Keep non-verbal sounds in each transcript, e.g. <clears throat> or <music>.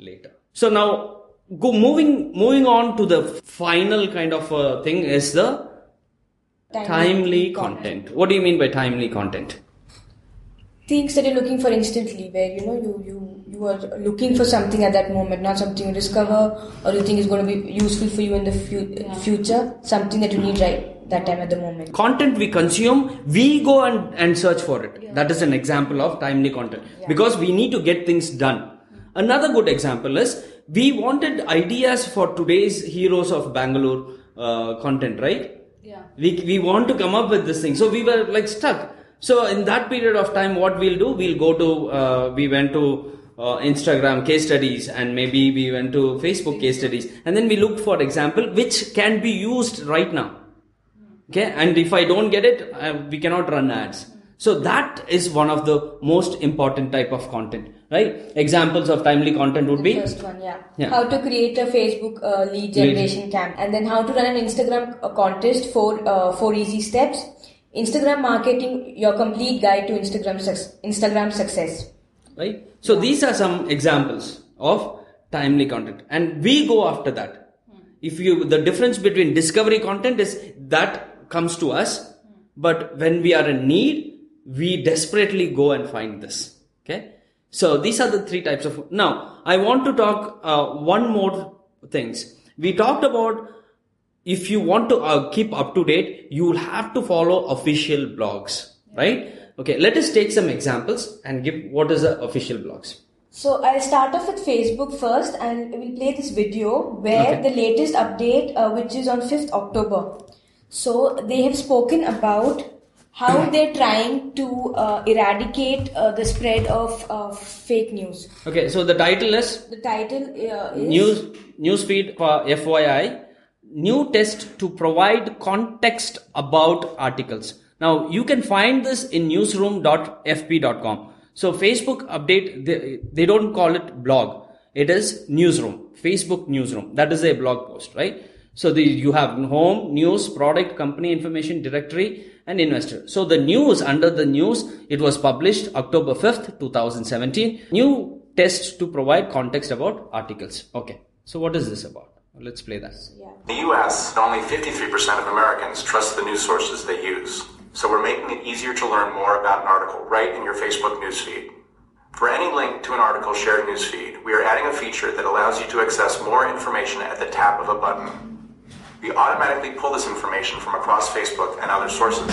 later. So now, go moving moving on to the final kind of uh, thing is the timely content. What do you mean by timely content? Things that you're looking for instantly, where you know you you you are looking for something at that moment, not something you discover or you think is going to be useful for you in the fu- future. Something that you need right that time at the moment. Content we consume, we go and, and search for it. That is an example of timely content because we need to get things done. Another good example is we wanted ideas for today's heroes of Bangalore uh, content, right? Yeah. we, we want to come up with this thing. So we were like stuck. So in that period of time what we'll do we'll go to uh, we went to uh, instagram case studies and maybe we went to facebook case studies. And then we looked for example which can be used right now. Okay? And if i don't get it uh, we cannot run ads. So that is one of the most important type of content right? Examples of timely content would be First one, yeah. Yeah. How to create a Facebook uh, lead generation camp, and then how to run an Instagram uh, contest for uh, four easy steps. Instagram marketing, your complete guide to Instagram suc- Instagram success. right? So these are some examples of timely content. And we go after that. If you the difference between discovery content is that comes to us but when we are in need we desperately go and find this. Okay so these are the three types of now i want to talk uh, one more things we talked about if you want to uh, keep up to date you will have to follow official blogs right okay let us take some examples and give what is the official blogs So I'll start off with Facebook first, and we'll play this video where Okay. the latest update, uh, which is on 5th October. So they have spoken about how they're trying to uh, eradicate uh, the spread of uh, fake news. okay so the title is? The title uh, is news newsfeed for fyi new test to provide context about articles. Now you can find this in newsroom.fb.com so facebook update they, they don't call it blog. It is newsroom facebook newsroom. That is a blog post right? So the, you have home news product company information directory and investor so the news under the news it was published october 5th 2017 new test to provide context about articles okay so what is this about let's play that In the US, only 53% of Americans trust the news sources they use. So we're making it easier to learn more about an article right in your Facebook newsfeed. For any link to an article shared newsfeed, we are adding a feature that allows you to access more information at the tap of a button. We automatically pull this information from across Facebook and other sources.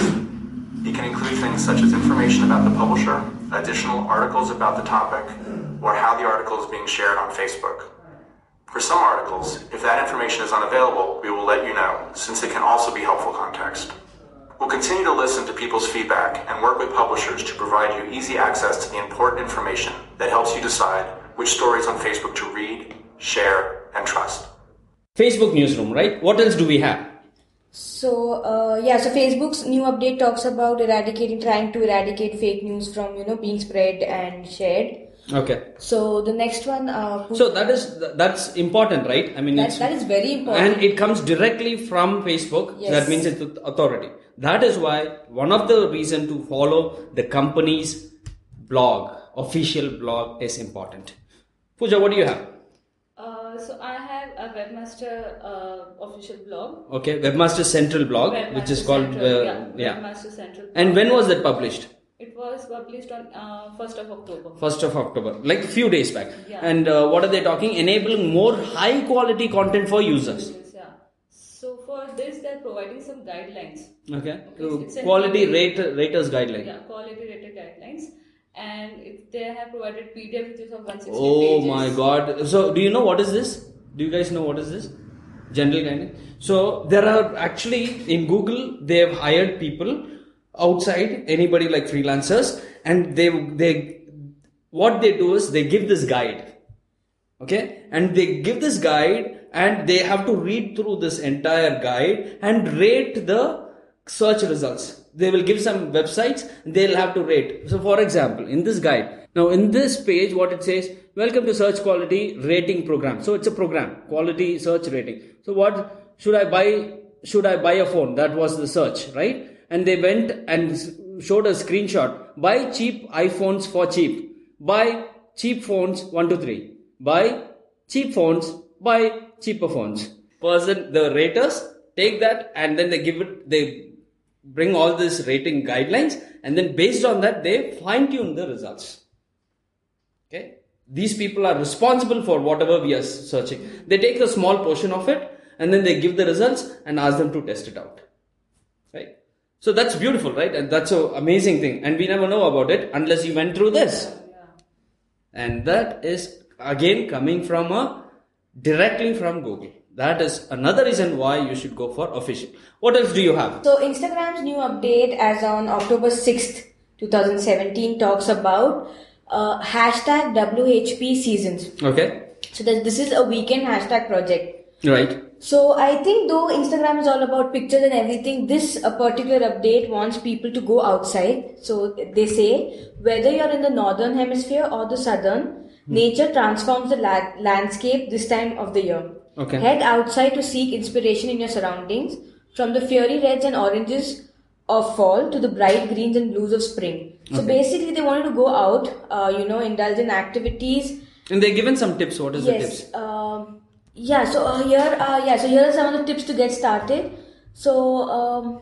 It can include things such as information about the publisher, additional articles about the topic, or how the article is being shared on Facebook. For some articles, if that information is unavailable, we will let you know, since it can also be helpful context. We'll continue to listen to people's feedback and work with publishers to provide you easy access to the important information that helps you decide which stories on Facebook to read, share, and trust. Facebook newsroom right? What else do we have? So uh, yeah, so Facebook's new update talks about eradicating, trying to eradicate fake news from you know being spread and shared. okay. So the next one, uh, so that is that's important right? I mean that, it's that is very important. and it comes directly from facebook. Yes. that means it's authority. That is why one of the reason to follow the company's blog official blog is important. Pooja, what do you have Uh, so I have a webmaster uh, official blog. okay webmaster central blog which is called Central, uh, yeah, yeah Webmaster Central. and when was that published It was published on uh, 1st of October. 1st of october like a few days back Yeah. and uh, what are they talking enabling more high quality content for users Yes, yeah. So for this, they're providing some guidelines. okay Okay, an quality rate raters guideline Yeah, quality rated guidelines. And it, they have provided PDF which is of 160 Oh pages. my god. So do you know what is this? Do you guys know what is this? General guidance. So there are actually in Google they have hired people outside anybody like freelancers and they they what they do is they give this guide okay and they give this guide and they have to read through this entire guide and rate the search results they will give some websites they'll have to rate. So for example in this guide now in this page what it says welcome to search quality rating program. So it's a program quality search rating. So what should i buy? Should i buy a phone? That was the search right? And they went and showed a screenshot. Buy cheap iphones for cheap. Buy cheap phones 1 to 3 buy cheap phones, buy cheaper phones. Person, the raters take that and then they give it, they bring all this rating guidelines and then based on that they fine tune the results. Okay. These people are responsible for whatever we are searching. They take a small portion of it and then they give the results and ask them to test it out. Right. So that's beautiful, right? And that's an amazing thing. And we never know about it unless you went through this. And that is again coming from a directly from Google. That is another reason why you should go for official. What else do you have? So Instagram's new update as on October 6th, 2017 talks about uh, hashtag WHP seasons. Okay. So that this is a weekend hashtag project. Right. So I think though Instagram is all about pictures and everything, this a particular update wants people to go outside. So they say whether you're in the northern hemisphere or the southern, nature transforms the la- landscape this time of the year. Okay. Head outside to seek inspiration in your surroundings, from the fiery reds and oranges of fall to the bright greens and blues of spring. So basically, they wanted to go out, uh, you know, indulge in activities And they're given some tips. What is the tips? Um, yeah. So uh, here, uh, yeah. So here are some of the tips to get started. So, um,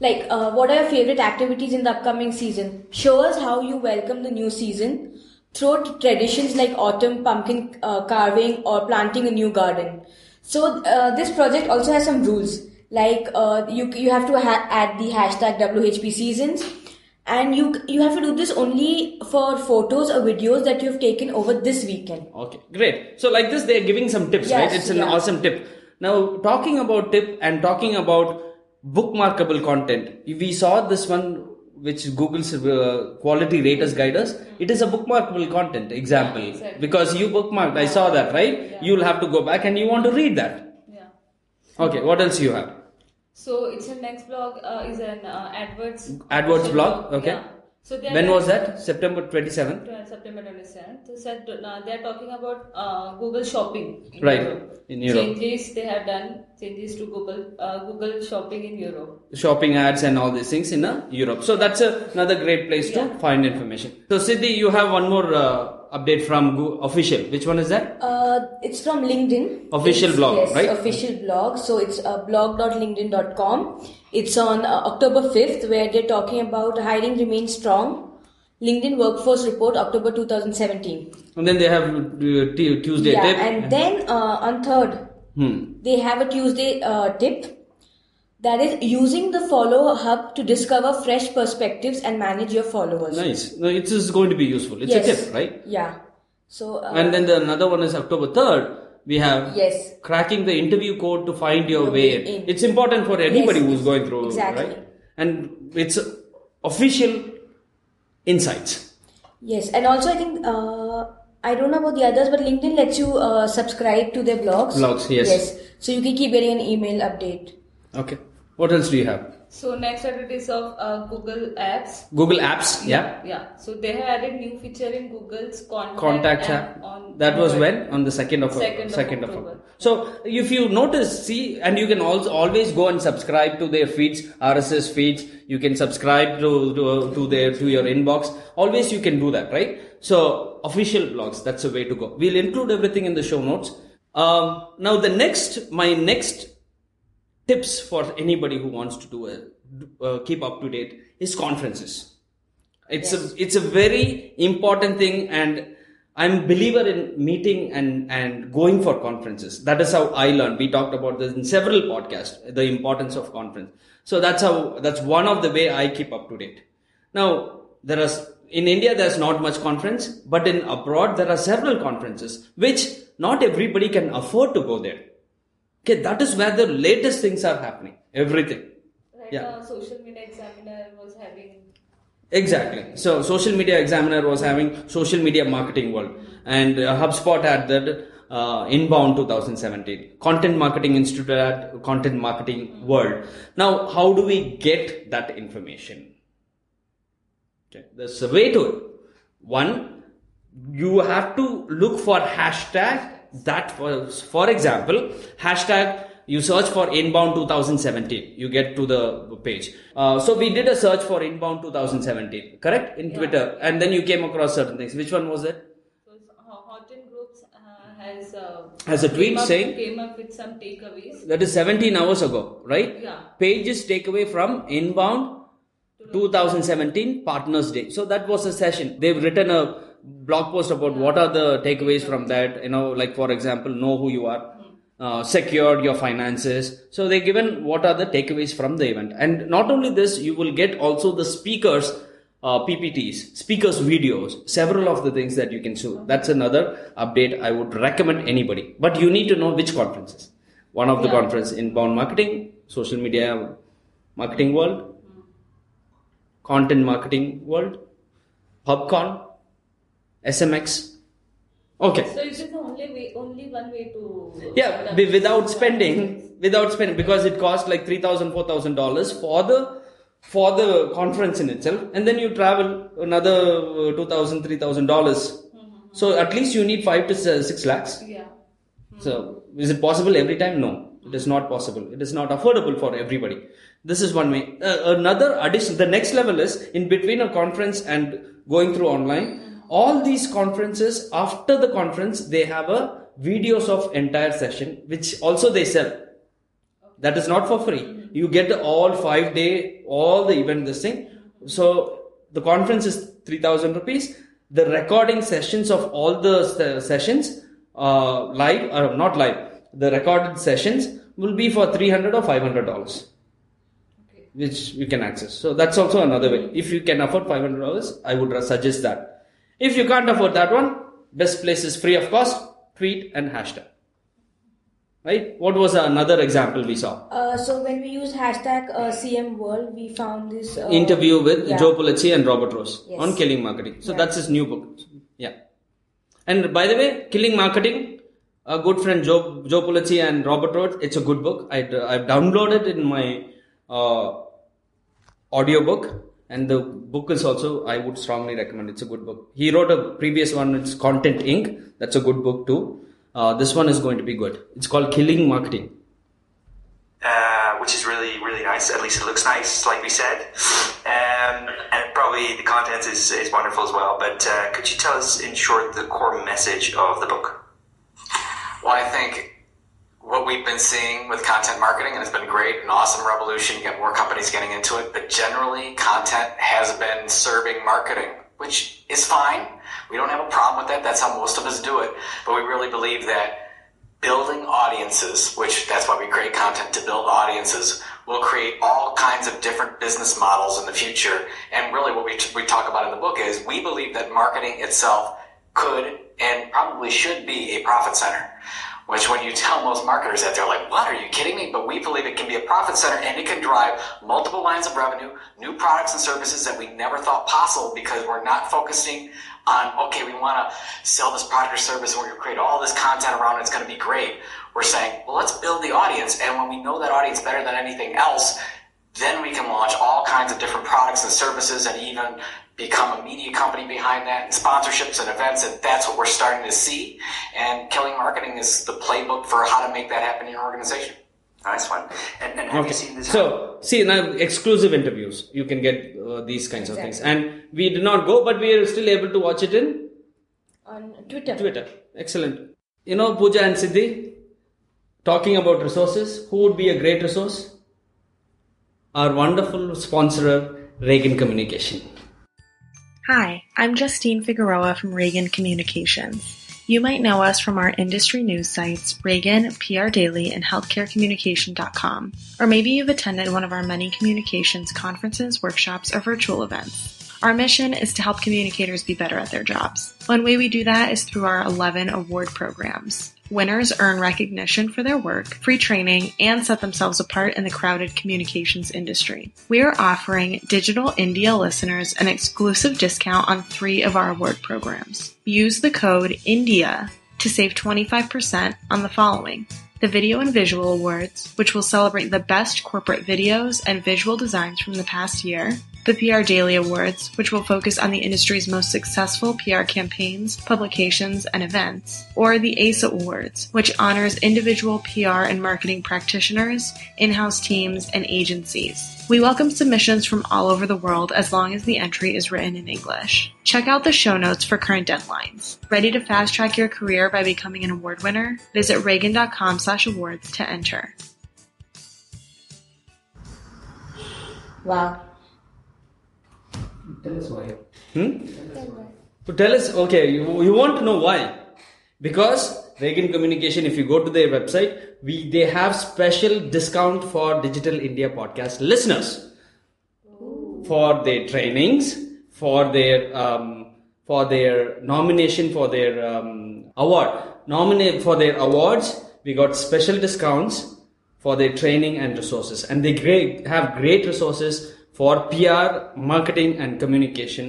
like, uh, what are your favorite activities in the upcoming season? Show us how you welcome the new season through traditions like autumn pumpkin uh, carving or planting a new garden. So uh, this project also has some rules. Like uh, you you have to ha- add the hashtag WHP seasons and you you have to do this only for photos or videos that you've taken over this weekend Okay, great. So like this, they're giving some tips, Yes, right? It's an yeah. awesome tip. Now, talking about tip and talking about bookmarkable content, we saw this one which Google's uh, quality raters guide us. It is a bookmarkable content example exactly. because you bookmarked. I saw that, right? Yeah. You'll have to go back and you want to read that. Yeah. Okay, what else you have? So it's a next blog uh, is an uh, AdWords. AdWords blog, okay. Yeah. So When was that? September 27th? Uh, September 27th. They said uh, they are talking about uh, Google Shopping. In Right, Europe. in Europe. Changes they have done changes to Google uh, Google Shopping in Europe. shopping ads and all these things in uh, Europe. So that's a, another great place to find information. So Siddhi, you have one more uh, update from Go- official. Which one is that? uh, it's from linkedin Official It's- blog, yes, right? official blog so it's uh, blog.linkedin.com it's on uh, october 5th where they're talking about hiring remains strong linkedin workforce report october 2017 And then they have uh, t- Tuesday yeah tip. and then uh, on third Hmm. they have a tuesday uh, tip that is using the follow hub to discover fresh perspectives and manage your followers Nice. No, it is going to be useful. It's yes a tip, right? yeah so uh, And then the another one is October 3rd. We have yes cracking the interview code to find your way in. It's important for anybody Yes, who's going through, exactly. right? And it's official insights. Yes, and also I think uh, I don't know about the others, but LinkedIn lets you uh, subscribe to their blogs. Blogs, yes. Yes, so you can keep getting an email update. Okay. What else do you have? So next update is of uh, Google Apps. Google Apps, yeah. Yeah. So they have added new feature in Google's contact, contact app app. on that was when on the second of Second of second of October. October. So if you notice, see, and you can also always go and subscribe to their feeds, RSS feeds. You can subscribe to to, to their to your inbox. Always you can do that, right? So official blogs. That's the way to go. We'll include everything in the show notes. Um, now the next, my next tips for anybody who wants to do a uh, keep up to date is conferences it's a it's a very important thing and i'm a believer in meeting and and going for conferences that is how i learned we talked about this in several podcasts the importance of conference so that's how that's one of the way i keep up to date now there are in india there's not much conference but in abroad there are several conferences which not everybody can afford to go there okay that is where the latest things are happening everything Right Yeah. now, Social Media Examiner was having Exactly. So, Social Media Examiner was having Social Media Marketing World, and uh, HubSpot had that uh, Inbound 2017. Content Marketing Institute had Content Marketing World. Now, how do we get that information? Okay, there's a way to it. One, you have to look for hashtag that was, for example, hashtag you search for inbound 2017 you get to the page uh, so we did a search for inbound 2017 correct in Yeah. twitter and then you came across certain things which one was it so it's- Ho- Houghton Groups uh, has uh, Has a tweet up, saying- came up with some takeaways. That is 17 hours ago, right? Yeah. Pages takeaway from inbound 2017 Partners Day. So that was a session. They've written a blog post about what are the takeaways from that. You know, like for example, know who you are, uh, secured your finances. So they've given what are the takeaways from the event. And not only this, you will get also the speakers. Uh, PPTs, speakers videos, several of the things that you can do. That's another update I would recommend anybody. But you need to know which conferences. One of the Yeah. conference inbound marketing, social media marketing world, content marketing world, PubCon, SMX. Okay. So it is the only way, only one way to. Yeah, be- without spending, without spending, because it costs like three thousand, four thousand dollars for the for the conference in itself, and then you travel another uh, two thousand, three thousand dollars. So at least you need five to six lakhs. Yeah. So, is it possible every time? No, it is not possible. It is not affordable for everybody. This is one way. Uh, another addition, the next level is in between a conference and going through online. All these conferences, after the conference, they have a videos of entire session, which also they sell. That is not for free. You get all five day, all the event this thing. So the conference is three thousand rupees. The recording sessions of all the sessions, uh, live or not live, the recorded sessions will be for three hundred or five hundred dollars, Okay. which you can access. So that's also another way. If you can afford five hundred dollars, I would suggest that. If you can't afford that one, best place is free of cost. Tweet and hashtag. Right? What was another example we saw? Uh, so when we use hashtag uh, CM World, we found this uh, interview with yeah. Joe Pulizzi and Robert Rose Yes. on killing marketing. So Yeah. that's his new book. Yeah. And by the way, killing marketing, a good friend Joe Joe Pulizzi and Robert Rose. It's a good book. I I've downloaded it in my uh, audio book, and the book is also I would strongly recommend. It's a good book. He wrote a previous one. It's Content Inc. That's a good book too. Uh, this one is going to be good. It's called Killing Marketing. uh, which is really really nice. At least it looks nice, like we said, um, and probably the content is, is wonderful as well. But uh, could you tell us, in short, the core message of the book? Well, I think what we've been seeing with content marketing, and it's been great, an awesome revolution. You get more companies getting into it, but generally, content has been serving marketing, which is fine. We don't have a problem with that. That's how most of us do it. But we really believe that building audiences, which that's why we create content to build audiences, will create all kinds of different business models in the future. And really, what we, we talk about in the book is we believe that marketing itself could and probably should be a profit center. Which, when you tell most marketers that, they're like, "What? Are you kidding me?" But we believe it can be a profit center, and it can drive multiple lines of revenue, new products and services that we never thought possible because we're not focusing on, okay, we want to sell this product or service, and we're going to create all this content around it. It's going to be great. We're saying, well, let's build the audience, and when we know that audience better than anything else, then we can launch all kinds of different products and services and even become a media company behind that and sponsorships and events and that's what we're starting to see and killing marketing is the playbook for how to make that happen in your organization Nice one. And, and have Okay. you seen this? So, see now exclusive interviews. You can get uh, these kinds of things, and we did not go, but we are still able to watch it in on Twitter. Twitter. Excellent. You know, Pooja and Siddhi talking about resources. Who would be a great resource? Our wonderful sponsor, Ragan Communication. Hi, I'm Justine Figueroa from Ragan Communications. You might know us from our industry news sites, Ragan, PR Daily, and healthcarecommunication.com. Or maybe you've attended one of our many communications conferences, workshops, or virtual events. Our mission is to help communicators be better at their jobs. One way we do that is through our 11 award programs. Winners earn recognition for their work, free training, and set themselves apart in the crowded communications industry. We are offering Digital India listeners an exclusive discount on three of our award programs. Use the code INDIA to save 25% on the following. The Video and Visual Awards, which will celebrate the best corporate videos and visual designs from the past year, the PR Daily Awards, which will focus on the industry's most successful PR campaigns, publications, and events, or the ACE Awards, which honors individual PR and marketing practitioners, in house teams, and agencies. We welcome submissions from all over the world as long as the entry is written in English. Check out the show notes for current deadlines. Ready to fast track your career by becoming an award winner? Visit ragan.com slash awards to enter. Wow. Tell us why. Hmm? So tell us, okay, you, you want to know why? Because Ragan Communication, if you go to their website, we they have special discount for Digital India podcast listeners for their trainings, for their um, for their nomination for their um, award, nominate for their awards. We got special discounts for their training and resources, and they great, have great resources for PR, marketing, and communication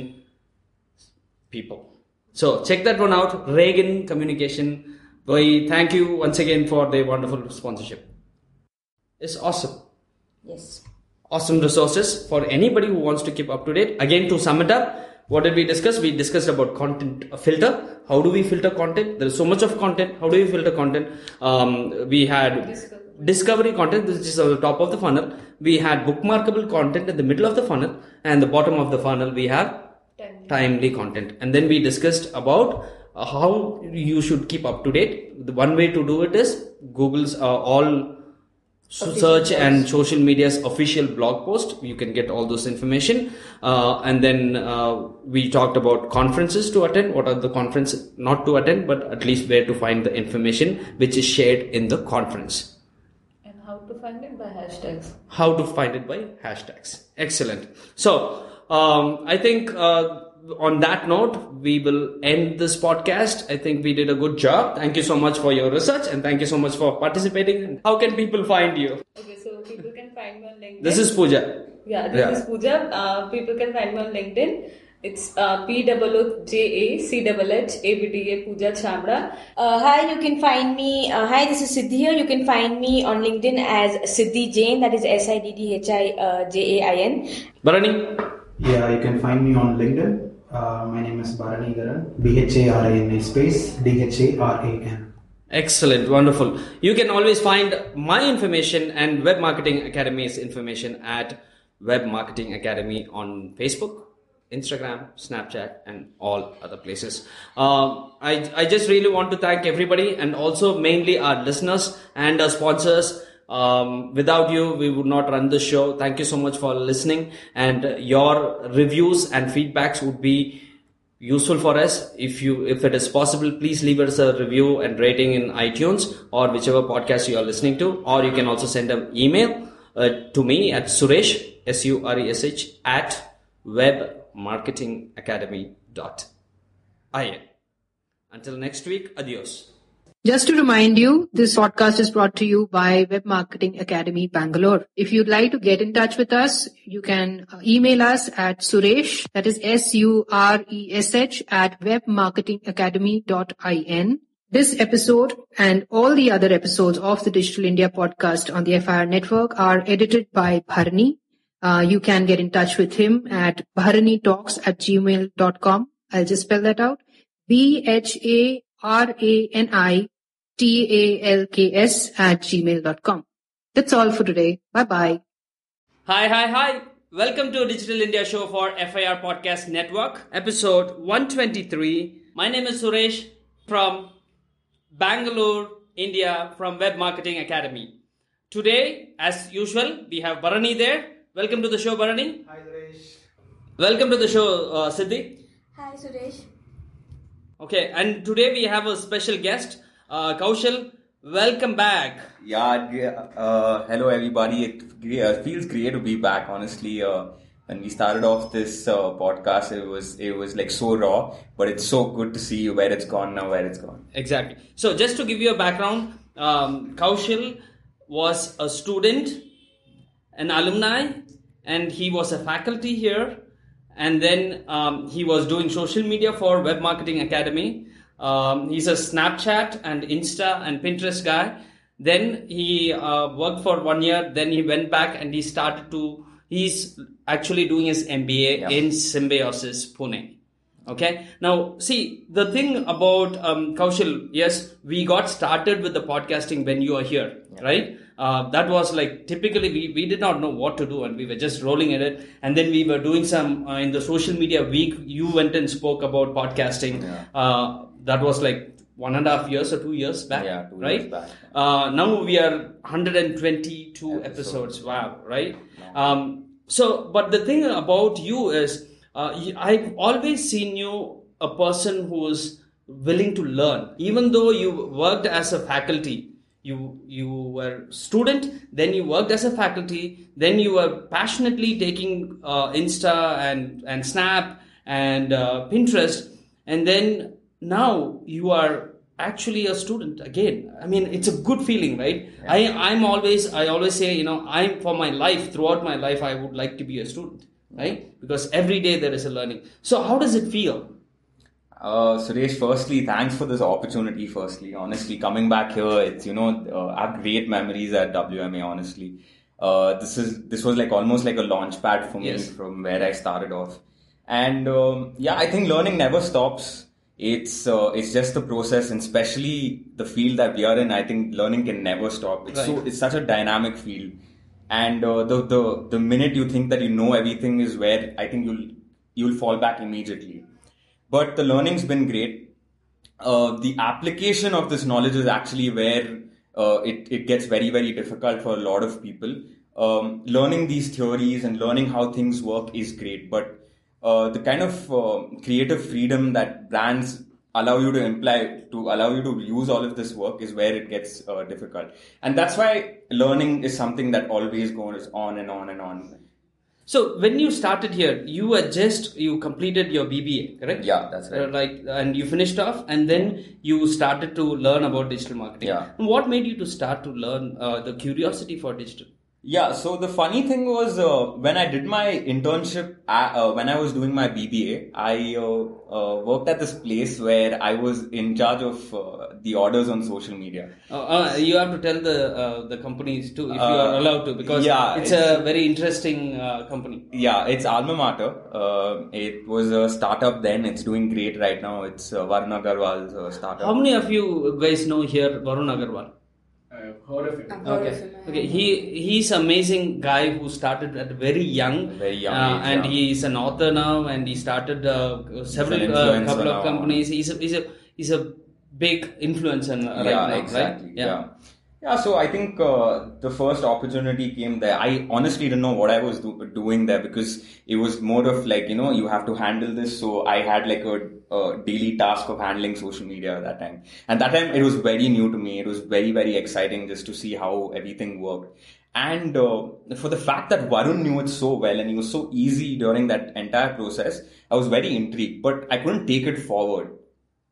people. So check that one out. Ragan Communication. We thank you once again for the wonderful sponsorship. It's awesome. Yes. Awesome resources for anybody who wants to keep up to date. Again, to sum it up, what did we discuss? We discussed about content filter. How do we filter content? There is so much of content. How do we filter content? Um, we had. Discovery content, which is on the top of the funnel. We had bookmarkable content at the middle of the funnel, and the bottom of the funnel we have Timely. timely content. And then we discussed about uh, how you should keep up to date. The one way to do it is Google's uh, all so search and social media's official blog post. You can get all those information. Uh, and then uh, we talked about conferences to attend. What are the conferences not to attend, but at least where to find the information which is shared in the conference. How to find it by hashtags. How to find it by hashtags. Excellent. So um, I think. Uh, on that note, we will end this podcast. I think we did a good job. Thank you so much for your research and thank you so much for participating. How can people find you? Okay, so people can find me on LinkedIn. This is Pooja. Yeah, this Yeah. is Pooja. Uh, people can find me on LinkedIn. It's uh, P O O J A C H H A B D A Pooja Chamra. Uh, hi, you can find me. Uh, hi, this is Siddhi here. You can find me on LinkedIn as Siddhi Jain. That is S-I-D-D-H-I-J-A-I-N. uh, J A I N. Bharani? Yeah, you can find me on LinkedIn. Uh, my name is Bharani Dharan. B H A R A N A space D H A R A N. Excellent, wonderful. You can always find my information and Web Marketing Academy's information at Web Marketing Academy on Facebook, Instagram, Snapchat, and all other places. Um, I, I just really want to thank everybody and also mainly our listeners and our sponsors. Um, without you, we would not run the show. Thank you so much for listening and your reviews and feedbacks would be useful for us if you if it is possible please leave us a review and rating in itunes or whichever podcast you are listening to or you can also send an email uh, to me at suresh s-u-r-e-s-h at webmarketingacademy.in until next week adios Just to remind you, this podcast is brought to you by Web Marketing Academy Bangalore. If you'd like to get in touch with us, you can uh, email us at Suresh, that is S-U-R-E-S-H at webmarketingacademy.in. This episode and all the other episodes of the Digital India podcast on the FIR network are edited by Bharani. Uh, you can get in touch with him at bharanitalks at gmail.com. I'll just spell that out. B-H-A-R-A-N-I T-A-L-K-S at gmail.com. That's all for today. Bye bye. Hi, hi, hi. Welcome to Digital India Show for FIR Podcast Network, episode 123. My name is Suresh from Bangalore, India, from Web Marketing Academy. Today, as usual, we have Bharani there. Welcome to the show, Bharani. Hi, Suresh. Welcome to the show, uh, Siddhi. Hi, Suresh. Okay, and today we have a special guest, uh, Kaushal. Welcome back. Yeah, yeah, uh, hello everybody. It uh, feels great to be back. Honestly, uh, when we started off this uh, podcast, it was it was like so raw, but it's so good to see where it's gone now, where it's gone. Exactly. So, just to give you a background, um, Kaushal was a student, an alumni, and he was a faculty here. And then um, he was doing social media for Web Marketing Academy. Um, he's a Snapchat and Insta and Pinterest guy. Then he uh, worked for one year. Then he went back and he started to He's actually doing his MBA Yeah. in Symbiosis Pune. Okay. Now, see the thing about um, Kaushal. Yes, we got started with the podcasting when you are here, right? Uh, that was like typically we, we did not know what to do and we were just rolling in it. And then we were doing some uh, in the social media week. You went and spoke about podcasting. Yeah. Uh, that was like one and a half years or two years back, Yeah, two right? years back. Uh, now we are 122 episodes. Episodes. Wow, right? Um, so, but the thing about you is, uh, I've always seen you a person who is willing to learn, even though you worked as a faculty. You you were student, then you worked as a faculty, then you were passionately taking uh, Insta and and Snap and uh, Pinterest, and then now you are actually a student again. I mean it's a good feeling right? I i'm always i always say you know i'm for my life throughout my life i would like to be a student right? Because every day there is a learning. So how does it feel Uh, Suresh, firstly, thanks for this opportunity. Firstly, honestly, coming back here, it's you know, uh, I have great memories at WMA. Honestly, uh, this is this was like almost like a launch pad for me Yes. from where I started off, and um, yeah, I think learning never stops. It's uh, it's just the process, and especially the field that we are in. I think learning can never stop. It's so it's such a dynamic field, and uh, the the the minute you think that you know everything is where I think you'll you'll fall back immediately but the learning's been great. Uh, the application of this knowledge is actually where uh, it, it gets very, very difficult for a lot of people. Um, learning these theories and learning how things work is great, but uh, the kind of uh, creative freedom that brands allow you to imply to allow you to use all of this work is where it gets uh, difficult and that's why learning is something that always goes on and on and on so when you started here you were just you completed your bba correct Yeah, that's right. Uh, like and you finished off and then you started to learn about digital marketing Yeah. And what made you to start to learn uh, the curiosity for digital Yeah, so the funny thing was uh, when I did my internship, uh, uh, when I was doing my BBA, I uh, uh, worked at this place where I was in charge of uh, the orders on social media. Uh, uh, you have to tell the uh, the companies too if you are allowed to because yeah, it's, a very interesting uh, company. Yeah, it's Alma Mater. Uh, it was a startup then. It's doing great right now. It's uh, Varun Agarwal's uh, startup. How many of you guys know here Varun Agarwal? I've heard of it. I've heard Okay, of him, okay. He he's amazing guy who started at very young, Very young uh, age, and yeah. he's an author now, and he started uh, several uh, couple of now. companies. He's a he's a he's a big influencer uh, right yeah, now, exactly. right? Yeah. yeah. so I think uh, the first opportunity came there. I honestly didn't know what I was do- doing there because it was more of like, you know, you have to handle this. So I had like a, daily task of handling social media at that time. And that time it was very new to me. It was very, very exciting just to see how everything worked. And uh, for the fact that Varun knew it so well and he was so easy during that entire process, I was very intrigued, but I couldn't take it forward.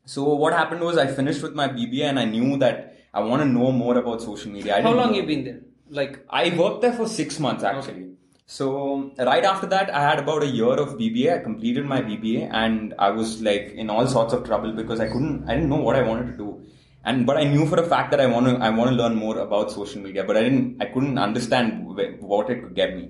So what happened was I finished with my BBA and I knew that I want to know more about social media. I How long know- you been there? Like I worked there for six months actually. So right after that, I had about a year of BBA. I completed my BBA and I was like in all sorts of trouble because I couldn't, I didn't know what I wanted to do. And but I knew for a fact that I want to, I want to learn more about social media. But I didn't, I couldn't understand what it could get me.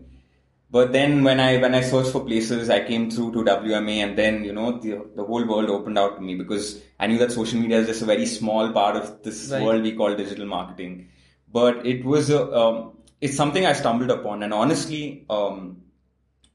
But then when I when I searched for places, I came through to WMA, and then you know the the whole world opened out to me because I knew that social media is just a very small part of this Right. world we call digital marketing. But it was a um, it's something I stumbled upon, and honestly, um,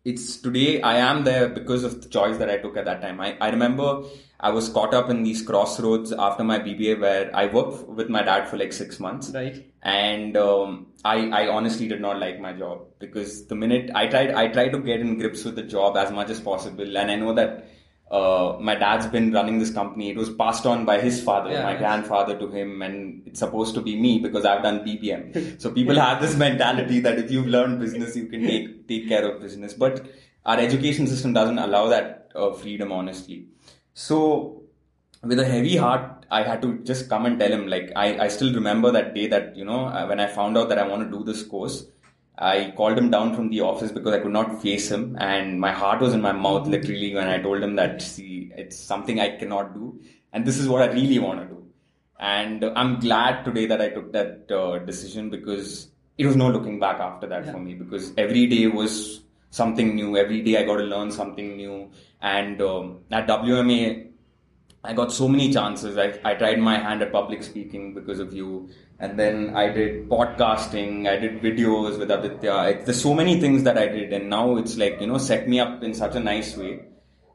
it's today I am there because of the choice that I took at that time. I, I remember I was caught up in these crossroads after my BBA where I worked with my dad for like six months right? and um, I, I honestly did not like my job because the minute I tried I tried to get in grips with the job as much as possible and I know that uh, my dad's been running this company it was passed on by his father Yeah, my grandfather to him and it's supposed to be me because I've done BBM so people have this mentality that if you've learned business you can take take care of business but our education system doesn't allow that uh, freedom honestly so with a heavy heart, I had to just come and tell him. Like I, I still remember that day that you know uh, when I found out that I want to do this course. I called him down from the office because I could not face him, and my heart was in my mouth literally when I told him that see, it's something I cannot do, and this is what I really want to do. And I'm glad today that I took that uh, decision because it was no looking back after that for me because every day was something new. Every day I got to learn something new. And um, at WMA, I got so many chances. I, I tried my hand at public speaking because of you. And then I did podcasting, I did videos with Aditya. It, there's so many things that I did. And now it's like, you know, set me up in such a nice way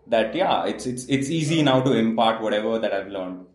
that, yeah, it's, it's, it's easy now to impart whatever that I've learned.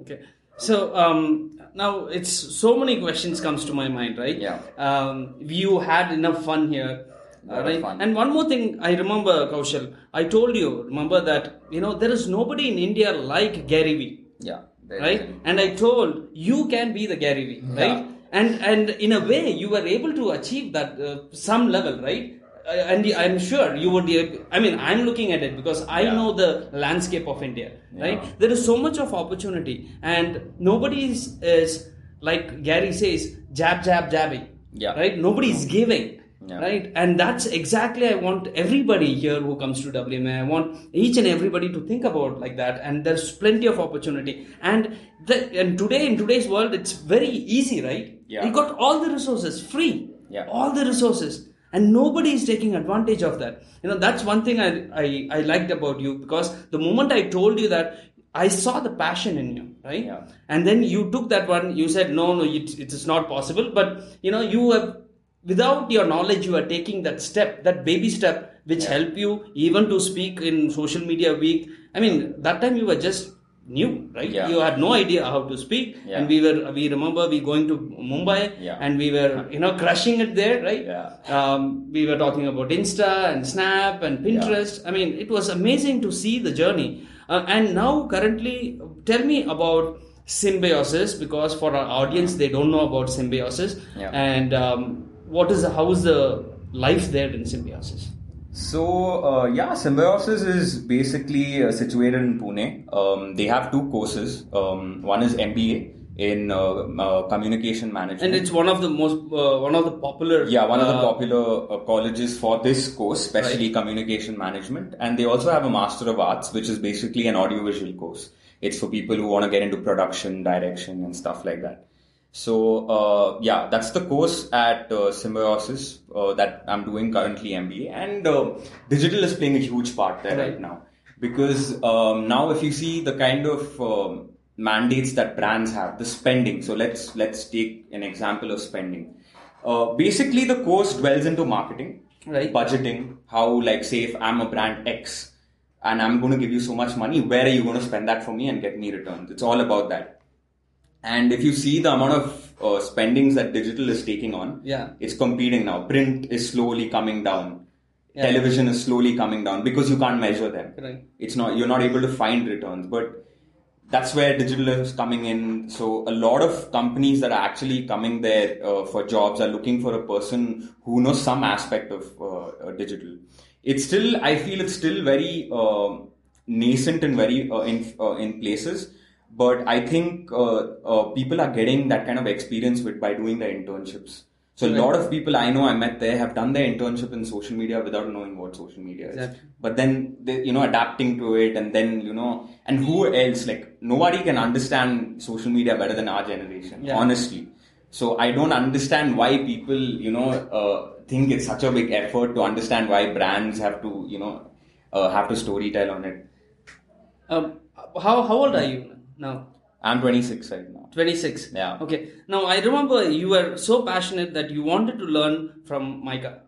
Okay. So um, now it's so many questions comes to my mind, right? Yeah. Um, you had enough fun here. Right? And one more thing, I remember, Kaushal. I told you, remember that you know there is nobody in India like Gary Vee, Yeah. Right? And I told you can be the Gary Vee, right? Yeah. And and in a way, you were able to achieve that uh, some level, right? Uh, and I'm sure you would. be- I mean, I'm looking at it because I Yeah. know the landscape of India, right? Yeah. There is so much of opportunity, and nobody is, is like Gary says, jab, jab, jabbing, Yeah. right? Nobody is giving. Yeah. Right, and that's exactly I want everybody here who comes to WMA. I want each and everybody to think about like that. And there's plenty of opportunity. And the, and today in today's world, it's very easy, right? Yeah. You got all the resources free. Yeah. All the resources, and nobody is taking advantage of that. You know, that's one thing I I, I liked about you because the moment I told you that. I saw the passion in you, right? Yeah. And then you took that one. You said, "No, no, it, it is not possible." But you know, you have without your knowledge you are taking that step that baby step which Yeah. help you even to speak in social media week i mean that time you were just new right Yeah. you had no idea how to speak Yeah. and we were we remember we going to mumbai Yeah. and we were you know crushing it there right Yeah. um, we were talking about insta and snap and pinterest i mean it was amazing to see the journey uh, and now currently tell me about symbiosis because for our audience they don't know about symbiosis Yeah. and um, what is the, how is the life there in symbiosis So uh, yeah, Symbiosis is basically uh, situated in Pune. Um, they have two courses. Um, one is MBA in uh, uh, communication management, and it's one of the most uh, one of the popular yeah, one of the uh, popular uh, colleges for this course, especially communication management. And they also have a Master of Arts, which is basically an audiovisual course. It's for people who want to get into production, direction, and stuff like that. So uh, yeah, that's the course at uh, Symbiosis uh, that I'm doing currently MBA, and uh, digital is playing a huge part there right, Right. now because um, now if you see the kind of um, mandates that brands have, the spending. So let's let's take an example of spending. Uh, basically, the course dwells into marketing, Right. budgeting. How like say if I'm a brand X and I'm going to give you so much money, where are you going to spend that for me and get me returns? It's all about that. And if you see the amount of uh, spendings that digital is taking on, Yeah. it's competing now. Print is slowly coming down. Yeah. Television is slowly coming down because you can't measure them. Right. It's not you're not able to find returns, but that's where digital is coming in. So a lot of companies that are actually coming there uh, for jobs are looking for a person who knows some aspect of uh, uh, digital. It's still, I feel, it's still very uh, nascent and very uh, in uh, in places. But I think uh, uh, people are getting that kind of experience with by doing their internships. So a lot of people I know I met there have done their internship in social media without knowing what social media is. Exactly. But then they, you know adapting to it, and then you know, and who else? Like nobody can understand social media better than our generation. Yeah. Honestly, so I don't understand why people you know uh, think it's such a big effort to understand why brands have to you know uh, have to storytell on it. Um, how how old are you now? I'm 26 right now. 26. Yeah. Okay. Now I remember you were so passionate that you wanted to learn from MICA.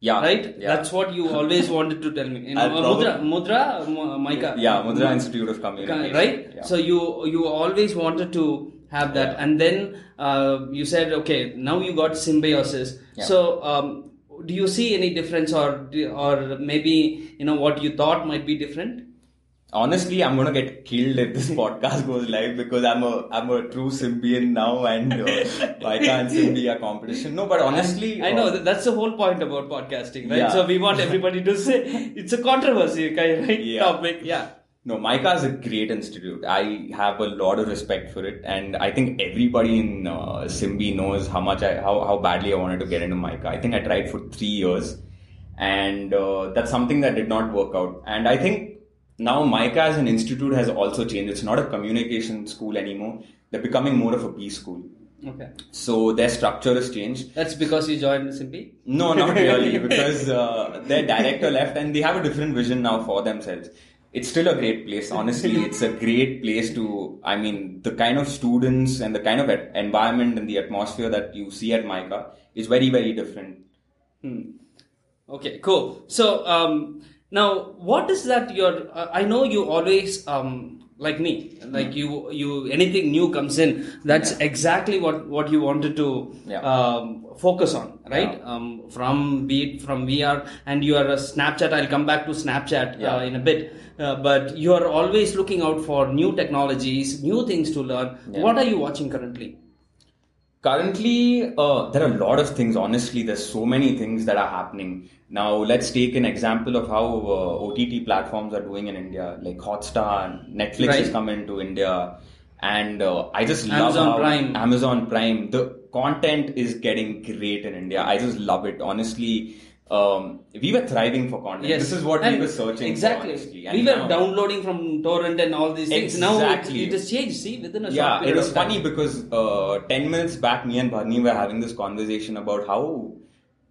Yeah. Right? Yeah. That's what you <laughs> always wanted to tell me. You know, uh, probably- Mudra, Mudra, Mu- MICA. Yeah, Mudra Mu- Institute of Communication. Right? Yeah. So you you always wanted to have that, and then uh, you said, okay, now you got symbiosis. Yeah. So um, do you see any difference, or or maybe you know what you thought might be different? Honestly, I'm gonna get killed if this <laughs> podcast goes live because I'm a I'm a true Symbian now, and uh, <laughs> I can't Symbi a competition. No, but honestly, I know uh, that's the whole point about podcasting, right? Yeah. So we want everybody to say <laughs> it's a controversy kind right? Yeah. topic. Yeah. No, MICA is a great institute. I have a lot of respect for it, and I think everybody in uh, Simbi knows how much I how, how badly I wanted to get into MICA. I think I tried for three years, and uh, that's something that did not work out. And I think now MICA as an institute has also changed. It's not a communication school anymore. They're becoming more of a B school. Okay. So their structure has changed. That's because you joined Simpy? No, not <laughs> really, because uh, their director left and they have a different vision now for themselves. It's still a great place, honestly. <laughs> it's a great place to, I mean, the kind of students and the kind of environment and the atmosphere that you see at Mica is very, very different. Hmm. Okay, cool. So um, now, what is that? Your uh, I know you always um, like me, like you you anything new comes in. That's exactly what what you wanted to Yeah. um, focus on, right? Yeah. Um, from be it from VR and you are a Snapchat. I'll come back to Snapchat Yeah. uh, in a bit. Uh, but you are always looking out for new technologies, new things to learn. Yeah. What are you watching currently? Currently, uh, there are a lot of things. Honestly, there's so many things that are happening. Now, let's take an example of how uh, OTT platforms are doing in India. Like Hotstar, Netflix Right. has come into India, and uh, I just love Amazon Prime. Amazon Prime. The content is getting great in India. I just love it. Honestly, um, we were thriving for content. Yes, This is what And we were searching exactly. for. We were now- downloading from torrent and all these things. Now it, Exactly. it has changed. See, within a short yeah, period it was funny because uh, 10 minutes back, me and Bharni were having this conversation about how,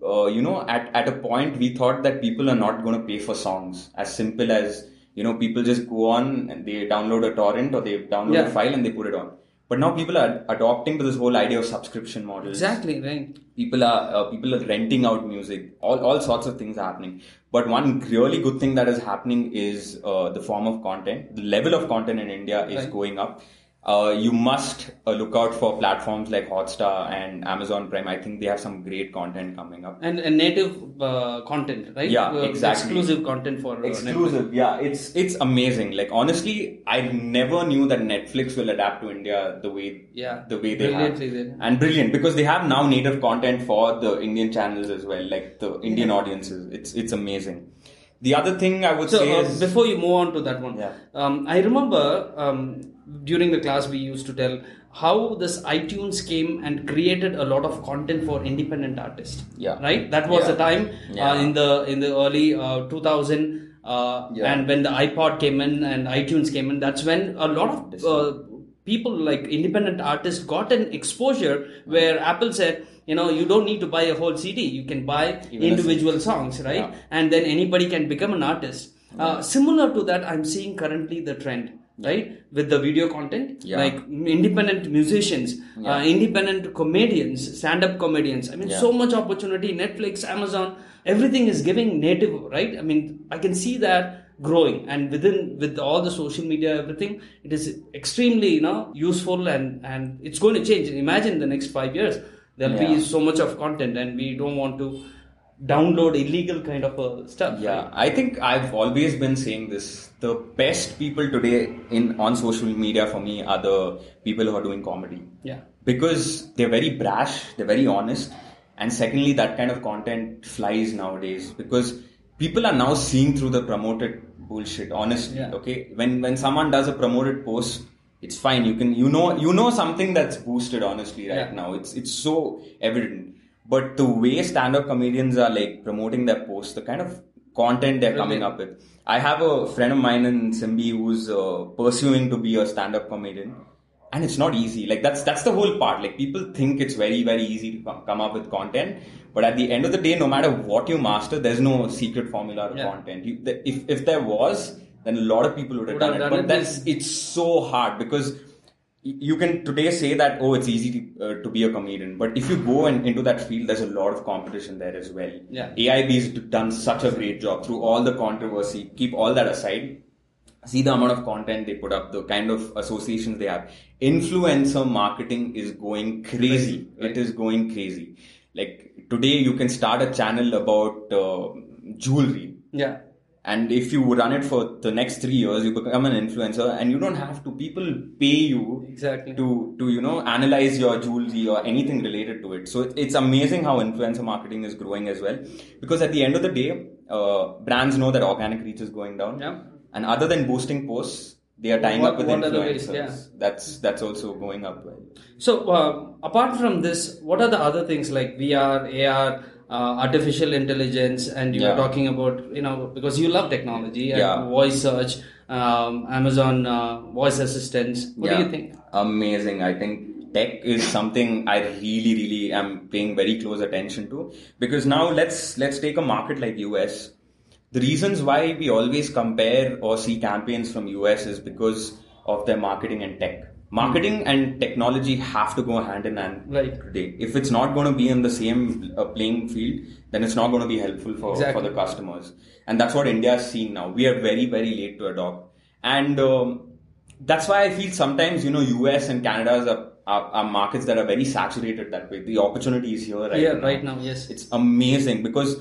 uh, you know, at, at a point we thought that people are not going to pay for songs. As simple as, you know, people just go on and they download a torrent or they download Yeah. a file and they put it on. But now people are adopting to this whole idea of subscription models. Exactly, right. People are uh, people are renting out music. All all sorts of things are happening. But one really good thing that is happening is uh, the form of content. The level of content in India is Right. going up. Uh, you must uh, look out for platforms like Hotstar and Amazon Prime. I think they have some great content coming up. And, and native uh, content, right? Yeah, Uh, exactly. Exclusive content for uh, Netflix. Exclusive, yeah, it's it's amazing. Like honestly, I never knew that Netflix will adapt to India the way Yeah, the way they have, brilliantly did. and brilliant because they have now native content for the Indian channels as well, like the Indian audiences. It's it's amazing. The other thing I would So say uh, is before you move on to that one, Yeah. um, I remember um, during the class we used to tell how this iTunes came and created a lot of content for independent artists. Yeah. Right. That was Yeah. the time Yeah. uh, in the in the early uh, 2000. Uh, Yeah. And when the iPod came in and iTunes came in, that's when a lot of uh, people like independent artists got an exposure where Apple said, you know, you don't need to buy a whole CD. You can buy Even individual songs, right? And then anybody can become an artist. Uh, similar to that, I'm seeing currently the trend, right? With the video content, Yeah. like independent musicians, Yeah. uh, independent comedians, stand-up comedians. I mean, Yeah. so much opportunity. Netflix, Amazon, everything is giving native, right? I mean, I can see that growing, and within with all the social media, everything, it is extremely, you know, useful, and and it's going to change. Imagine the next five years, there'll be so much of content, and we don't want to download illegal kind of uh, stuff. Yeah, right? I think I've always been saying this. The best people today in on social media for me are the people who are doing comedy. Yeah. Because they're very brash, they're very honest, and secondly, that kind of content flies nowadays because people are now seeing through the promoted bullshit. Honestly, Yeah. okay. When when someone does a promoted post, it's fine. You can you know you know something that's boosted. Honestly, right Yeah. now, it's it's so evident. But the way stand-up comedians are like promoting their posts, the kind of content they're coming up with. I have a friend of mine in Symbi who's uh, pursuing to be a stand-up comedian, and it's not easy. Like that's that's the whole part. Like people think it's very very easy to come- come up with content, but at the end of the day, no matter what you master, there's no secret formula to Yeah. content. You, the, if if there was, then a lot of people would have Would done, have it. done But it. that's it's so hard because you can today say that oh it's easy to, uh, to be a comedian but if you go and into that field there's a lot of competition there as well. Yeah. AIB's done such a great job through all the controversy. Keep all that aside. See the amount of content they put up the kind of associations they have. Influencer marketing is going crazy. Right. it is going crazy. Like today you can start a channel about uh, jewelry. Yeah. And if you run it for the next three years you become an influencer and you don't have to people pay you Exactly. to to you know analyze your jewelry or anything related to it so it's amazing how influencer marketing is growing as well because at the end of the day uh, brands know that organic reach is going down Yeah. and other than boosting posts they are tying What- up with what are the influencers? Yeah. that's that's also going up well So, uh, apart from this, what are the other things like VR, AR, uh, artificial intelligence, and you were talking about, you know, because you love technology and Yeah. voice search, um, Amazon uh, voice assistants. What do Yeah. you think? Amazing. I think tech is something I really, really am paying very close attention to because now let's let's take a market like US. The reasons why we always compare or see campaigns from US is because of their marketing and tech. Marketing and technology have to go hand in hand Right. today. If it's not going to be in the same uh, playing field, then it's not going to be helpful for, Exactly. for the customers. And that's what India is seeing now. We are very, very late to adopt. And um, that's why I feel sometimes, you know, US and Canada are, are, are markets that are very saturated that way. The opportunity is here right Yeah, now. right now, yes. It's amazing because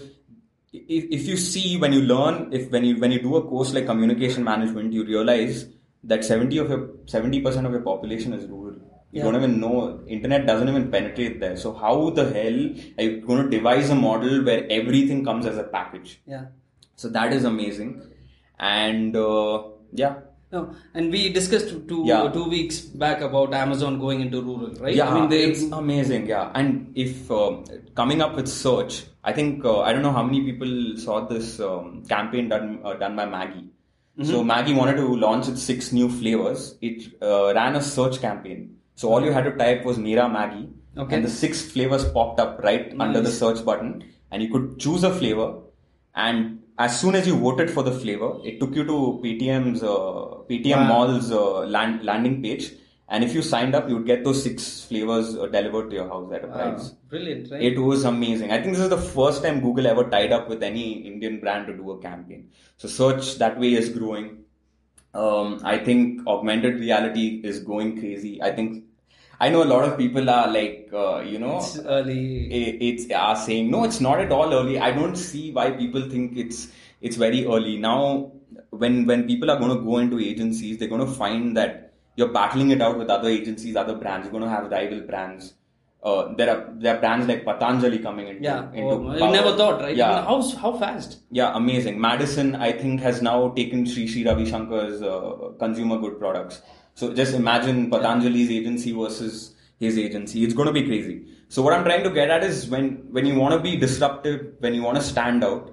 if, if you see when you learn, if when you when you do a course like communication management, you realize that 70 of your 70% of your population is rural. You Yeah. don't even know internet doesn't even penetrate there. So how the hell are you going to devise a model where everything comes as a package? Yeah. So that is amazing. And uh, yeah, No, and we discussed two Yeah. two weeks back about Amazon going into rural, right? Yeah, I mean, they, it's amazing. Yeah, and if um, coming up with search, I think uh, I don't know how many people saw this um, campaign done uh, done by Maggi. Mm-hmm. So Maggi wanted to launch its six new flavors. It uh, ran a search campaign. So all you had to type was Mera Maggi, Okay. and the six flavors popped up right under the search button, and you could choose a flavor. And as soon as you voted for the flavor, it took you to Paytm's uh, Paytm Wow. Mall's uh, land, landing page. And if you signed up, you'd get those six flavors uh, delivered to your house at a Wow, price. brilliant, right? It was amazing. I think this is the first time Google ever tied up with any Indian brand to do a campaign. So search that way is growing. Um, I think augmented reality is going crazy. I think I know a lot of people are like, uh, you know, it's early. it's are saying no, it's not at all early. I don't see why people think it's it's very early now. When when people are going to go into agencies, they're going to find that you're battling it out with other agencies, other brands. You're going to have rival brands. Uh, there are there are brands like Patanjali coming into Yeah, into oh, never thought, right? Yeah, How how fast? yeah, amazing. Madison, I think, has now taken Sri Sri Ravi Shankar's uh, consumer good products. So just imagine Patanjali's agency versus his agency. It's going to be crazy. So what I'm trying to get at is when when you want to be disruptive, when you want to stand out,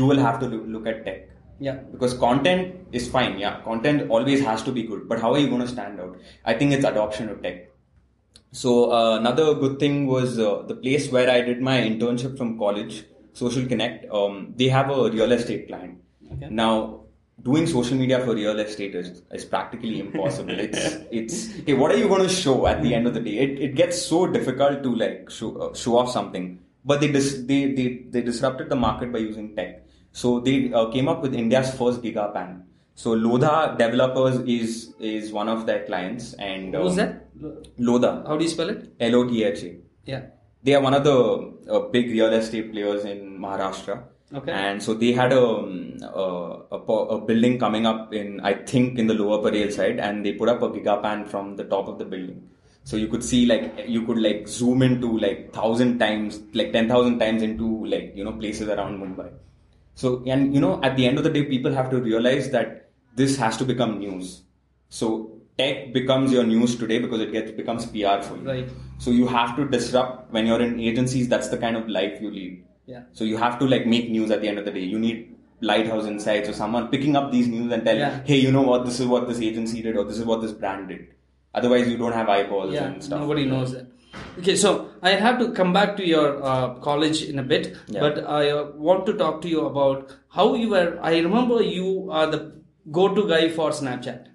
you will have to look at tech. Yeah. Because content is fine, yeah. Content always has to be good, but how are you going to stand out? I think it's adoption of tech. So uh, another good thing was uh, the place where I did my internship from college, Social Connect. Um, they have a real estate client. Okay. Now, doing social media for real estate is, is practically impossible. <laughs> it's it's okay. What are you going to show at the end of the day? It, it gets so difficult to like show, uh, show off something. But they, dis- they they they disrupted the market by using tech. So they uh, came up with India's first gigapan. So Lodha Developers is is one of their clients, and um, that? Lodha. How do you spell it? L O T H A. Yeah. They are one of the uh, big real estate players in Maharashtra. Okay. And so they had a, um, a, a, a building coming up in, I think, in the lower Parel side, and they put up a gigapan from the top of the building. So you could see, like, you could like zoom into like thousand times, like ten thousand times into like you know places around Mumbai. So and you know, at the end of the day, people have to realize that this has to become news. So tech becomes your news today because it gets becomes PR for you. Right. So you have to disrupt when you're in agencies. That's the kind of life you lead. Yeah. So you have to like make news at the end of the day. You need lighthouse insights or someone picking up these news and telling, Yeah. hey, you know what? This is what this agency did or this is what this brand did. Otherwise, you don't have eyeballs Yeah. and stuff. Nobody knows that. Okay, so I have to come back to your uh, college in a bit, Yeah. but I uh, want to talk to you about how you were. I remember you are the go-to guy for Snapchat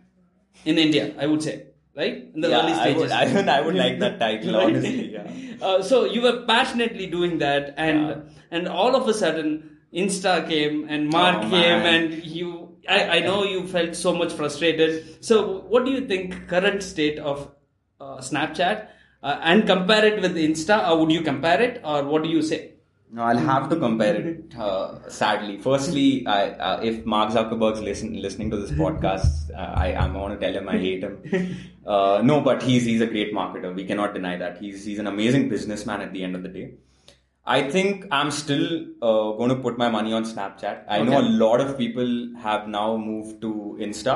in India. I would say, right in the Yeah, early I stages. would, I would, I would like that title, <laughs> honestly. Yeah. Uh, so you were passionately doing that, and Yeah. and all of a sudden, Insta came and Mark Oh, came, man. and you. I, I know you felt so much frustrated. So, what do you think current state of uh, Snapchat, uh, and compare it with Insta, or would you compare it, or what do you say? No, I'll have to compare it. Uh, sadly, firstly, I, uh, if Mark Zuckerberg's listen, listening to this podcast, uh, I, I want to tell him I hate him. Uh, no, but he's he's a great marketer. We cannot deny that. He's he's an amazing businessman. At the end of the day, I think I'm still uh, going to put my money on Snapchat. I know a lot of people have now moved to Insta.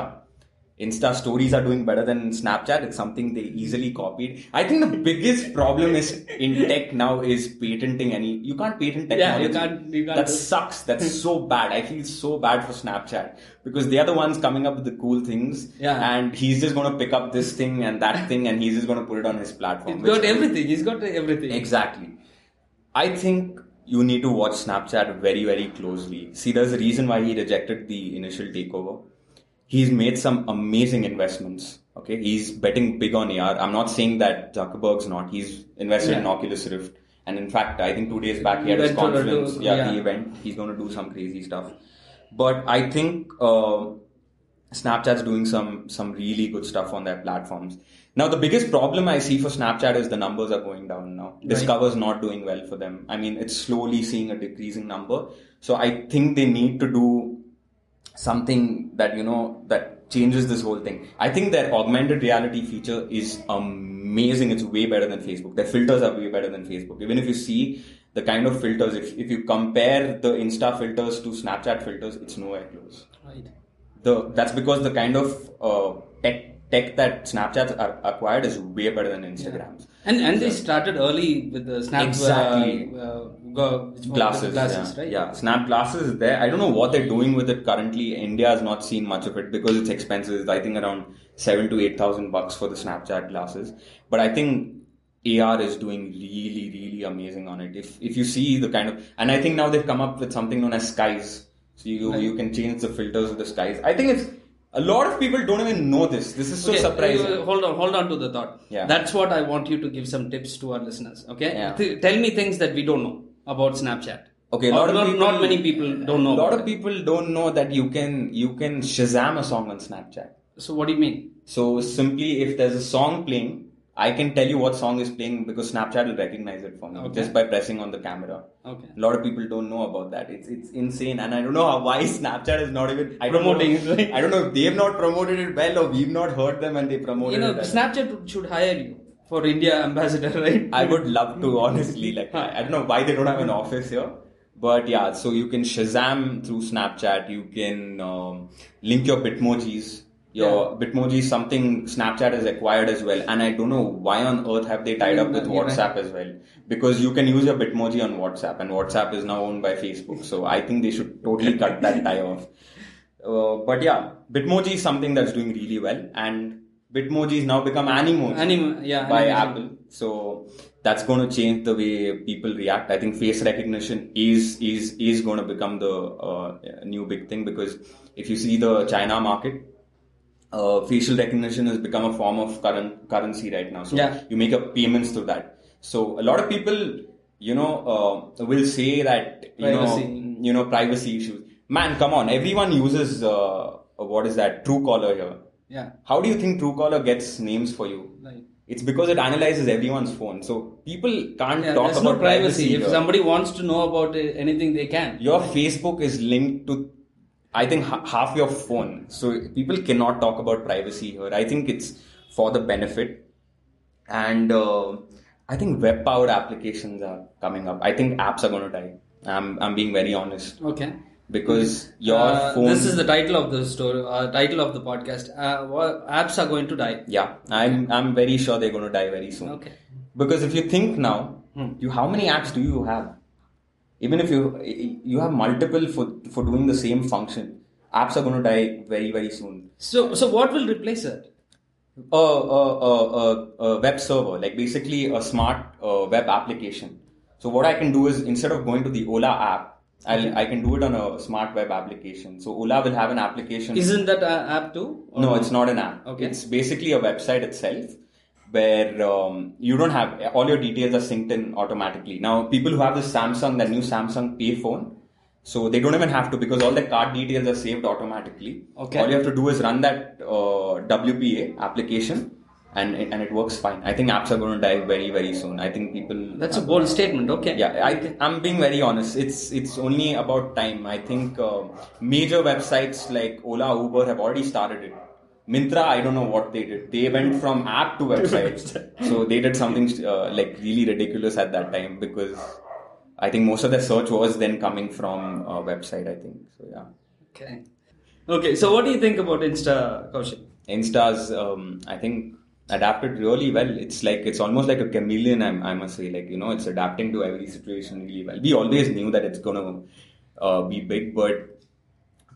Insta stories are doing better than Snapchat. It's something they easily copied. I think the biggest problem is in tech now is patenting any. You can't patent Yeah, technology. you can't- you can't that sucks. That's <laughs> so bad. I feel so bad for Snapchat because they are the ones coming up with the cool things. Yeah. And he's just going to pick up this thing and that thing and he's just going to put it on his platform. He's got everything. He's got everything. Exactly. I think you need to watch Snapchat very, very closely. See, there's a reason why he rejected the initial takeover. He's made some amazing investments. Okay, he's betting big on AR. I'm not saying that Zuckerberg's not. He's invested in Oculus Rift, and in fact, I think two days back he had his conference. yeah, yeah. the event. He's going to do some crazy stuff. But I think uh, Snapchat's doing some some really good stuff on their platforms. Now the biggest problem I see for Snapchat is the numbers are going down now. Discover's not doing well for them. I mean, it's slowly seeing a decreasing number. So I think they need to do something that you know that changes this whole thing. I think their augmented reality feature is amazing. It's way better than Facebook. Their filters are way better than Facebook. Even if you see the kind of filters, if, if you compare the Insta filters to Snapchat filters, it's nowhere close Right. the that's because the kind of uh, tech tech that Snapchat acquired is way better than Instagram's. And and they started early with the Snap Exactly. uh, uh, which one? Glasses, glasses, yeah. right? Yeah, Snap glasses is there. I don't know what they're doing with it currently. India has not seen much of it because it's expensive. I think around seven to eight thousand bucks for the Snapchat glasses. But I think AR is doing really, really amazing on it. If if you see the kind of and I think now they've come up with something known as skies. So you you can change the filters of the skies. I think it's a lot of people don't even know this. This is so Okay, surprising. uh, hold on, hold on to the thought. Yeah. That's what I want you to give some tips to our listeners. Okay, Yeah. Th- tell me things that we don't know about Snapchat. Okay, a Or lot of not, people, not many people don't know. A lot of people don't know that you can you can Shazam a song on Snapchat. So what do you mean? So simply, if there's a song playing, I can tell you what song is playing because Snapchat will recognize it for me Okay. just by pressing on the camera. Okay. A lot of people don't know about that. It's it's insane, and I don't know how, why Snapchat is not even I don't Promoting know. I don't know if they've not promoted it well or we've not heard them and they promoted You know, it. well. Snapchat should hire you for India ambassador, right? I would love to, honestly. Like, I, don't know why they don't have an office here. But yeah, so you can Shazam through Snapchat. You can um, link your Bitmojis. Your Bitmoji is something Snapchat has acquired as well. And I don't know why on earth have they tied up with WhatsApp as well. Because you can use your Bitmoji on WhatsApp and WhatsApp is now owned by Facebook. So I think they should totally cut that tie off. <laughs> Uh, but yeah, Bitmoji is something that's doing really well. And Bitmoji has now become Animoji Anim- yeah, by animation. Apple. So that's going to change the way people react. I think face recognition is is is going to become the uh, new big thing because if you see the China market, uh, facial recognition has become a form of current currency right now. So Yeah. you make up payments through that. So a lot of people, you know, uh, will say that you Privacy. know, you know, privacy issues. Man, come on! Everyone uses uh, what is that? Truecaller here. Yeah. How do you think Truecaller gets names for you? Right. It's because it analyzes everyone's phone. So people can't Yeah, talk about no privacy. If here. somebody wants to know about anything, they can. Your Facebook is linked to, I think, ha- half your phone. So people cannot talk about privacy here. I think it's for the benefit. And uh, I think web powered applications are coming up. I think apps are going to die. I'm, I'm being very honest. Okay. Because your Uh, phone. This is the title of the story. Uh, title of the podcast. Uh, what, apps are going to die. Yeah, I'm, I'm very sure they're going to die very soon. Okay. Because if you think now, Hmm. you how many apps do you have? Even if you you have multiple for for doing the same function, apps are going to die very very soon. So, so what will replace it? A, a, a, a, a web server, like basically a smart uh, web application. So what I can do is instead of going to the Ola app, I'll, I can do it on a smart web application. So Ola will have an application. Isn't that an app too? No, it's not an app. Okay. It's basically a website itself where um, you don't have all your details are synced in automatically. Now, people who have the Samsung, the new Samsung Pay phone, so they don't even have to because all the card details are saved automatically. Okay. All you have to do is run that uh, WPA application. And, it- and it works fine. I think apps are going to die very very soon. I think people. That's a bold statement. Okay. Yeah, I th- I'm being very honest. It's it's only about time. I think uh, major websites like Ola, Uber have already started it. Myntra, I don't know what they did. They went from app to <laughs> website, so they did something uh, like really ridiculous at that time because I think most of the search was then coming from a website. I think so. Yeah, Okay. Okay. So, what do you think about Insta, Kaushik? Insta's, um, I think, adapted really well. It's like it's almost like a chameleon. I, I must say, like you know, it's adapting to every situation really well. We always knew that it's gonna uh, be big, but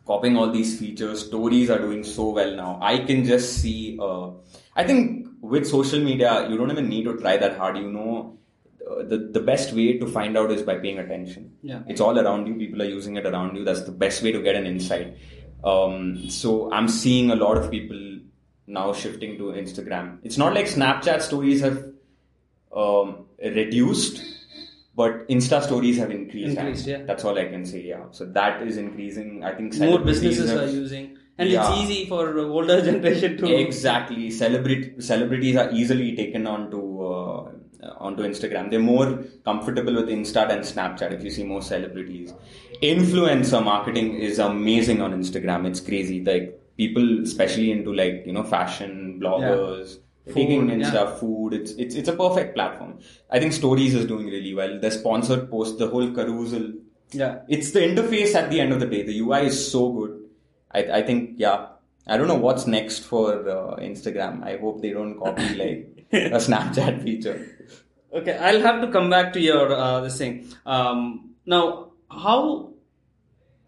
copying all these features, stories are doing so well now. I can just see. Uh, I think with social media, you don't even need to try that hard. You know, uh, the the best way to find out is by paying attention. Yeah. it's all around you. People are using it around you. That's the best way to get an insight. Um, so I'm seeing a lot of people now shifting to Instagram. It's not like Snapchat stories have um, reduced, but Insta stories have increased. Increased, yeah. That's all I can say. Yeah, so that is increasing. I think More businesses have- are using, and Yeah. it's easy for older <laughs> generation to Exactly. Celebrity celebrities are easily taken onto uh, onto Instagram. They're more comfortable with Insta and Snapchat. If you see more celebrities, influencer marketing is amazing on Instagram. It's crazy. Like people, especially into like you know fashion bloggers. Food, taking in yeah. stuff, food. It's it's it's a perfect platform. I think Stories is doing really well. The sponsored post, the whole carousel. Yeah. It's the interface at the end of the day. The UI is so good. I, I think, yeah. I don't know what's next for uh, Instagram. I hope they don't copy <laughs> like a Snapchat feature. Okay, I'll have to come back to your uh, this thing. Um, now, how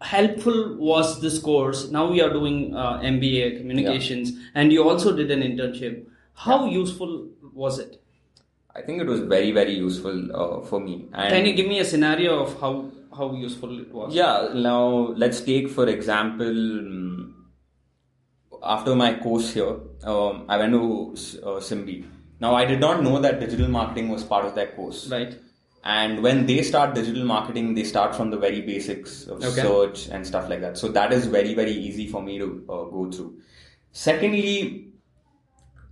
helpful was this course? Now we are doing uh, MBA communications, and you also did an internship. How useful was it? I think it was very, very useful uh, for me. And Can you give me a scenario of how how useful it was? Yeah, now let's take for example, mm, after my course here, um, I went to uh, Symbi. Now I did not know that digital marketing was part of that course. Right. And when they start digital marketing, they start from the very basics of Okay. search and stuff like that. So that is very, very easy for me to uh, go through. Secondly,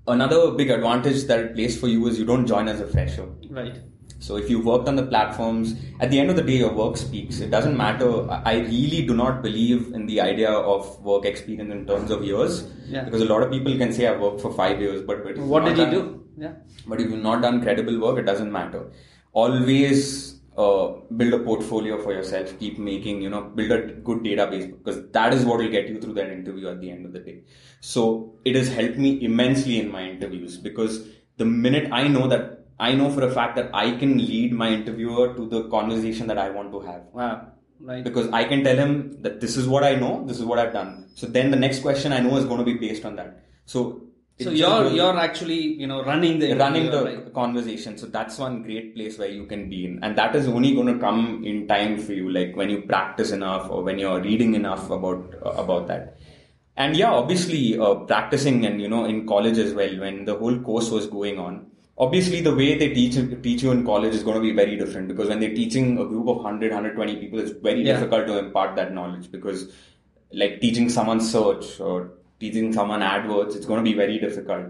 another big advantage that it plays for you is you don't join as a fresher. Right. So if you worked on the platforms, at the end of the day, your work speaks. It doesn't matter. I I really do not believe in the idea of work experience in terms of years. Yeah. Because a lot of people can say I've worked for five years, but, but if you've What did you done- do? Yeah. But if you've not done credible work, it doesn't matter. Always uh, build a portfolio for yourself. Keep making, you know, build a good database because that is what will get you through that interview at the end of the day. So it has helped me immensely in my interviews because the minute I know that I know for a fact that I can lead my interviewer to the conversation that I want to have. Wow. Right. Because I can tell him that this is what I know, this is what I've done. So then the next question I know is going to be based on that. So So you're you're actually you know running the running the right? conversation so that's one great place where you can be in and that is only going to come in time for you like when you practice enough or when you're reading enough about uh, about that and yeah obviously uh, practicing and you know in college as well when the whole course was going on obviously the way they teach teach you in college is going to be very different because when they're teaching a group of 100 120 people it's very Yeah. difficult to impart that knowledge because like teaching someone search or teaching someone AdWords it's going to be very difficult.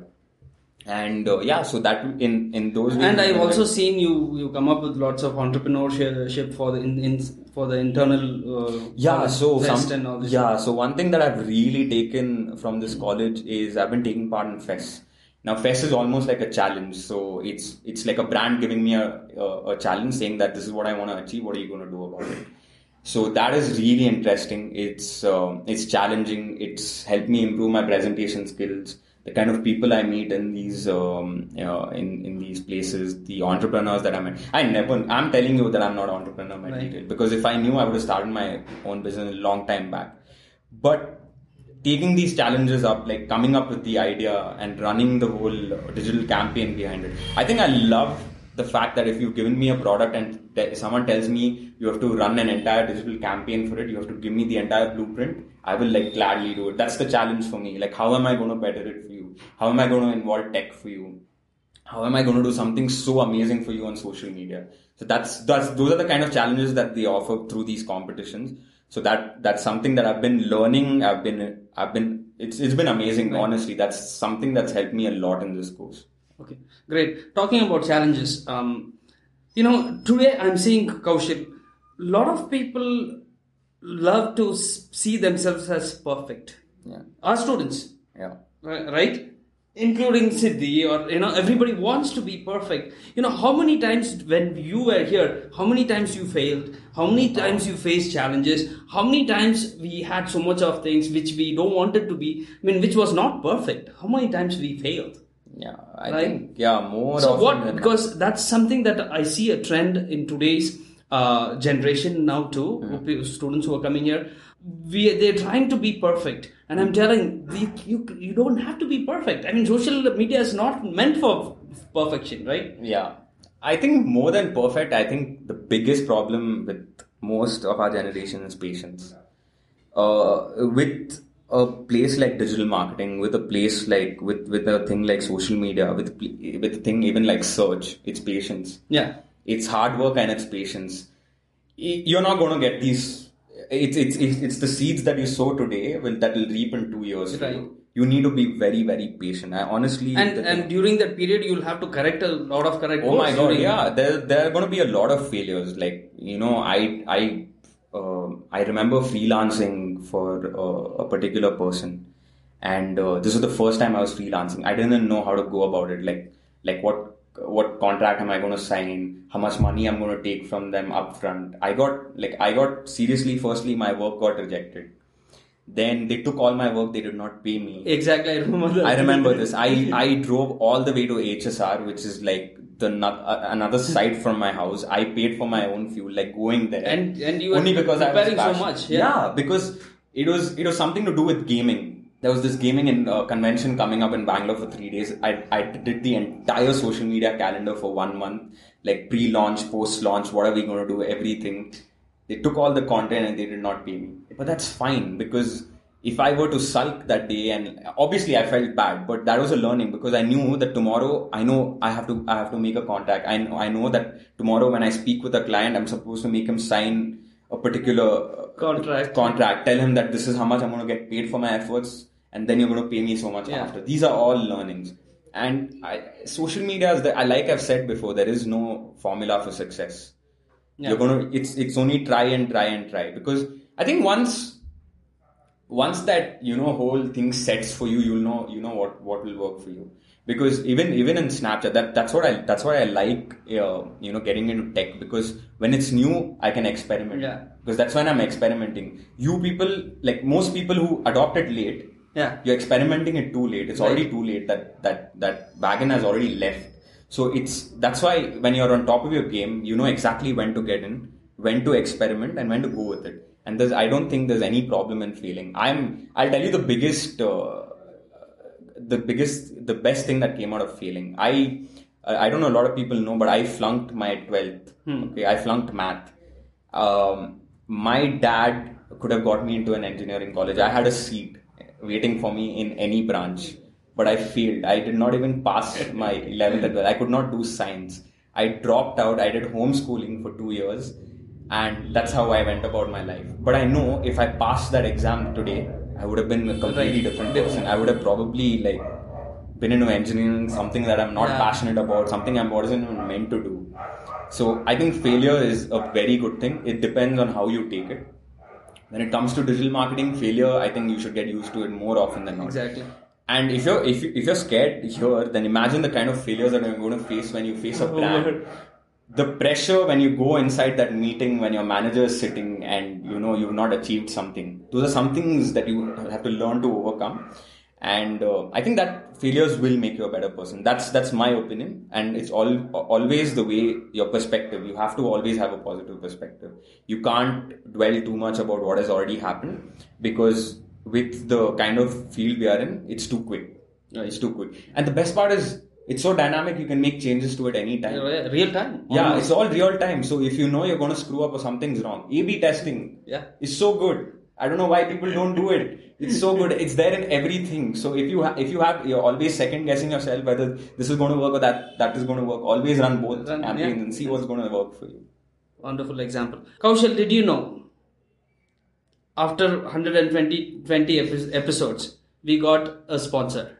And uh, yeah so that in in those And I've like- also seen you you come up with lots of entrepreneurship for the in, in for the internal uh, yeah so some, and all this yeah so one thing that i've really taken from this college is i've been taking part in fest. Now fest is almost like a challenge so it's it's like a brand giving me a, a, a challenge saying that this is what i want to achieve what are you going to do about it so that is really interesting it's um, it's challenging it's helped me improve my presentation skills the kind of people I meet in these um, you know, in in these places, the entrepreneurs that I met. I never. I'm telling you that I'm not an entrepreneur Right. because if I knew, I would have started my own business a long time back. But taking these challenges up, like coming up with the idea and running the whole digital campaign behind it, I think I love the fact that if you've given me a product and someone tells me you have to run an entire digital campaign for it, you have to give me the entire blueprint, I will like gladly do it. That's the challenge for me. Like, how am I going to better it for you? How am I going to involve tech for you? How am I going to do something so amazing for you on social media? So that's that's those are the kind of challenges that they offer through these competitions. So that that's something that I've been learning. I've been I've been it's it's been amazing. Honestly, that's something that's helped me a lot in this course. Okay, great. Talking about challenges, um, you know, today I'm seeing Kaushik. A lot of people love to see themselves as perfect. Yeah. Our students, Yeah. right? including Siddhi or you know everybody wants to be perfect. You know how many times when you were here, how many times you failed, how many times you faced challenges, how many times we had so much of things which we don't wanted to be. I mean, which was not perfect. How many times we failed. Yeah, I Right. think yeah more. So what? Because that's something that I see a trend in today's uh, generation now too. Hmm. Students who are coming here, we they're trying to be perfect, and I'm telling you, you, you don't have to be perfect. I mean, social media is not meant for perfection, right? Yeah. I think more than perfect, I think the biggest problem with most of our generation is patience. Uh, with a place like digital marketing, with a place like with with a thing like social media, with with a thing even like search, it's patience. Yeah. It's hard work and it's patience. You're not going to get these. It's it's it's, the seeds that you sow today will that will reap in two years. Right. You. you need to be very very patient. I honestly And and during that period, you'll have to correct a lot of correct. Oh my god, yeah. There there are going to be a lot of failures. Like you know, I I uh, I remember freelancing for uh, a particular person, and uh, this was the first time I was freelancing. I didn't know how to go about it. Like like what what contract am I going to sign? How much money I'm going to take from them upfront? I got like I got seriously. Firstly, my work got rejected. Then they took all my work. They did not pay me. Exactly, I remember. I remember this. I, <laughs> I drove all the way to HSR, which is like the uh, another site from my house. I paid for my own fuel, like going there. And- and you were only because I was preparing so passionate. much, yeah. because it was it was something to do with gaming. There was this gaming in, uh, convention coming up in Bangalore for three days. I I did the entire social media calendar for one month, like pre-launch, post-launch. What are we going to do? Everything. They took all the content and they did not pay me. But that's fine because if I were to sulk that day and obviously I felt bad, but that was a learning because I knew that tomorrow I know I have to I have to make a contact. I know I know that tomorrow when I speak with a client, I'm supposed to make him sign a particular uh, Contract. Contract. Tell him that this is how much I'm going to get paid for my efforts, and then you're going to pay me so much Yeah. after. These are all learnings. And I, social media is the, I like I've said before, there is no formula for success. Yeah. You're gonna it's it's only try and try and try because I think once once that you know whole thing sets for you, you'll know you know what what will work for you. Because even even in Snapchat, that that's what I that's why I like uh, you know getting into tech because when it's new, I can experiment. Yeah. Because that's when I'm experimenting. You people like most people who adopt it late, Yeah. you're experimenting it too late. It's Right. already too late. That that that wagon has already left. So it's that's why when you're on top of your game, you know exactly when to get in, when to experiment, and when to go with it. And there's I don't think there's any problem in failing. I'm I'll tell you the biggest uh, the biggest the best thing that came out of failing. I I don't know a lot of people know, but I flunked my twelfth. Okay, I flunked math. Um, my dad could have got me into an engineering college. I had a seat waiting for me in any branch, but I failed. I did not even pass my 11th and 12th. I could not do science. I dropped out. I did homeschooling for two years, and that's how I went about my life. But I know if I passed that exam today, I would have been a completely different person. I would have probably like been into engineering, something that I'm not Yeah. passionate about, something I wasn't even meant to do. So I think failure is a very good thing. It depends on how you take it. When it comes to digital marketing, failure, I think you should get used to it more often than not. Exactly. And if you're if you, if you're scared here, then imagine the kind of failures that you're going to face when you face a brand. The pressure when you go inside that meeting when your manager is sitting and you know you've not achieved something. Those are some things that you have to learn to overcome. And uh, I think that failures will make you a better person. That's that's my opinion, and it's all always the way your perspective. You have to always have a positive perspective. You can't dwell too much about what has already happened because with the kind of field we are in, it's too quick. Uh, It's too quick. And the best part is it's so dynamic. You can make changes to it anytime. Real time. Yeah, Almost. it's all real time. So if you know you're going to screw up or something's wrong, A/B testing Yeah. is so good. I don't know why people don't do it. It's so good. It's there in everything. So if you ha- if you have you're always second guessing yourself whether this is going to work or that that is going to work. Always run both Run- campaigns yeah. and see what's going to work for you. Wonderful example. Kaushal, did you know? After 120 20 episodes, we got a sponsor.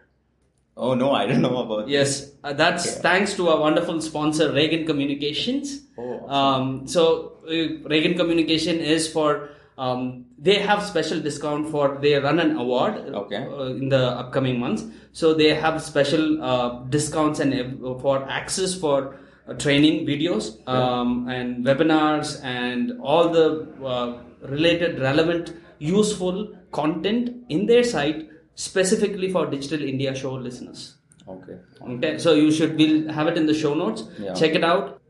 Oh no, I don't know about Yes, uh, that's thanks to our wonderful sponsor, Ragan Communications. Oh, awesome. um, so, uh, Ragan Communication is for um, they have special discount for they run an award Okay. uh, in the upcoming months. So they have special uh, discounts and uh, for access for uh, training videos um, and webinars and all the uh, related relevant useful content in their site specifically for digital india show listeners Okay. okay so you should we'll have it in the show notes Yeah. check it out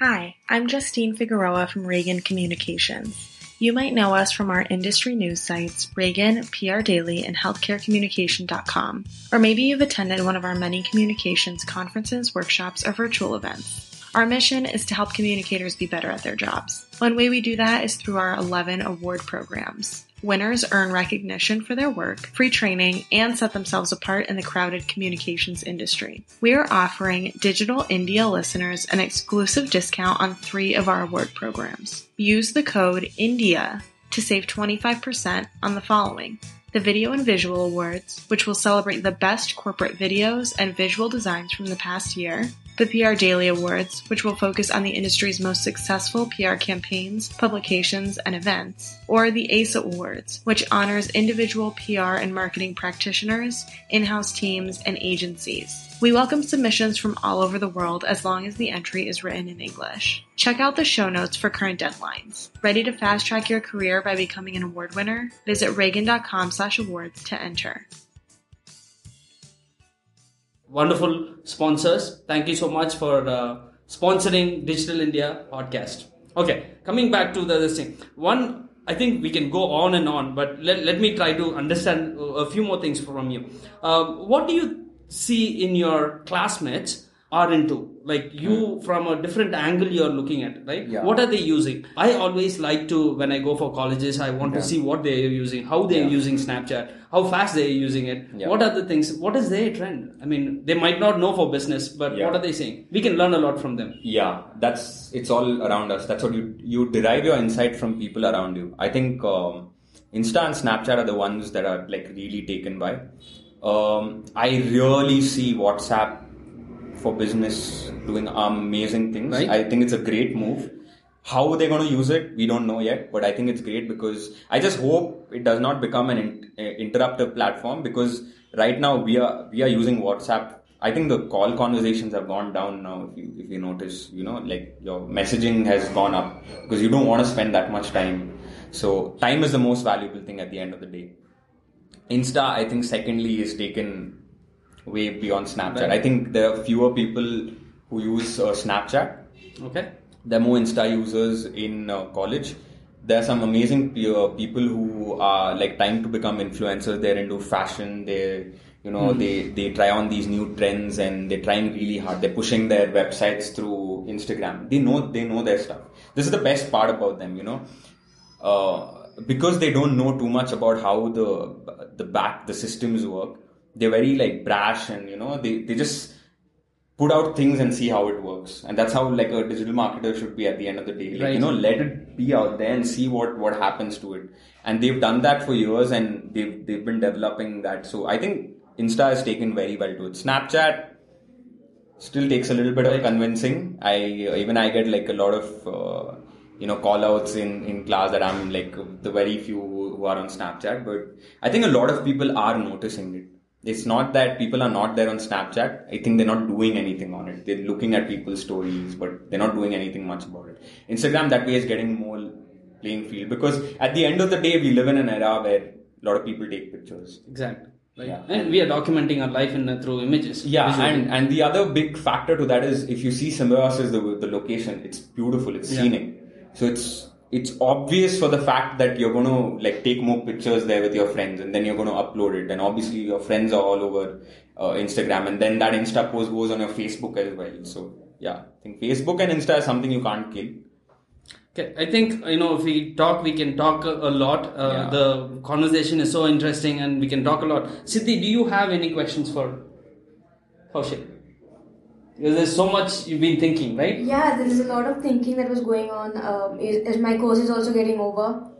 Hi, I'm Justine Figueroa from Ragan Communications. You might know us from our industry news sites, Ragan, PR Daily, and healthcarecommunication.com. Or maybe you've attended one of our many communications conferences, workshops, or virtual events. Our mission is to help communicators be better at their jobs. One way we do that is through our 11 award programs. Winners earn recognition for their work, free training, and set themselves apart in the crowded communications industry. We are offering Digital India listeners an exclusive discount on three of our award programs. Use the code INDIA to save 25% on the following. The Video and Visual Awards, which will celebrate the best corporate videos and visual designs from the past year. The PR Daily Awards, which will focus on the industry's most successful PR campaigns, publications, and events. Or the ACE Awards, which honors individual PR and marketing practitioners, in house teams, and agencies. We welcome submissions from all over the world as long as the entry is written in English. Check out the show notes for current deadlines. Ready to fast track your career by becoming an award winner? Visit ragan.com slash awards to enter. Wonderful sponsors. Thank you so much for uh, sponsoring Digital India podcast. Okay, coming back to the this thing. One, I think we can go on and on, but let, let me try to understand a few more things from you. Um, what do you see in your classmates are into? Like you, from a different angle, you're looking at, right? Yeah. What are they using? I always like to, when I go for colleges, I want to see what they're using, how they're Yeah. using Snapchat, how fast they're using it, Yeah. what are the things, what is their trend? I mean, they might not know for business, but Yeah. what are they saying? We can learn a lot from them. Yeah, that's it's all around us. That's what you you derive your insight from people around you. I think um, Insta and Snapchat are the ones that are like really taken by. Um, I really see WhatsApp for business doing amazing things. Right. I think it's a great move. How they're going to use it, we don't know yet, but I think it's great because I just hope it does not become an in, interruptive platform because right now we are we are using WhatsApp. I think the call conversations have gone down now. If you if you notice, you know, like your messaging has gone up because you don't want to spend that much time. So time is the most valuable thing at the end of the day. Insta, I think, secondly, is taken way beyond Snapchat. Right. I think there are fewer people who use uh, Snapchat. Okay. There are more Insta users in uh, college. There are some amazing uh, people who are like trying to become influencers. They're into fashion. They, you know, they they try on these new trends and they're trying really hard. They're pushing their websites through Instagram. They know they know their stuff. This is the best part about them. You know, uh, because they don't know too much about how the the back the systems work they're very like brash and you know they, they just put out things and see how it works. And that's how like a digital marketer should be at the end of the day. Like Right. you know let it be out there and see what what happens to it. And they've done that for years and they've they've been developing that. So i think insta has taken very well to it. Snapchat still takes a little bit of convincing. I even I get like a lot of uh, you know call outs in in class that I'm like the very few who are on Snapchat, but I think a lot of people are noticing it. It's not that people are not there on Snapchat. I think they're not doing anything on it. They're looking at people's stories, but they're not doing anything much about it. Instagram that way is getting more playing field because at the end of the day, we live in an era where a lot of people take pictures. Exactly. Right. Yeah. And we are documenting our life in through images. Yeah, visually. and, and the other big factor to that is if you see Symbiosis, the the location, it's beautiful, it's Yeah. scenic. So it's it's obvious for the fact that you're going to like take more pictures there with your friends, and then you're going to upload it, and obviously your friends are all over uh, Instagram, and then that Insta post goes on your Facebook as well. So yeah, I think Facebook and Insta is something you can't kill. Okay, I think you know if we talk, we can talk a, a lot. Uh, Yeah. The conversation is so interesting, and we can talk a lot. Siddhi, do you have any questions for Kaushik? Because there's so much you've been thinking, right? Yeah, there is a lot of thinking that was going on um, is- as my course is also getting over.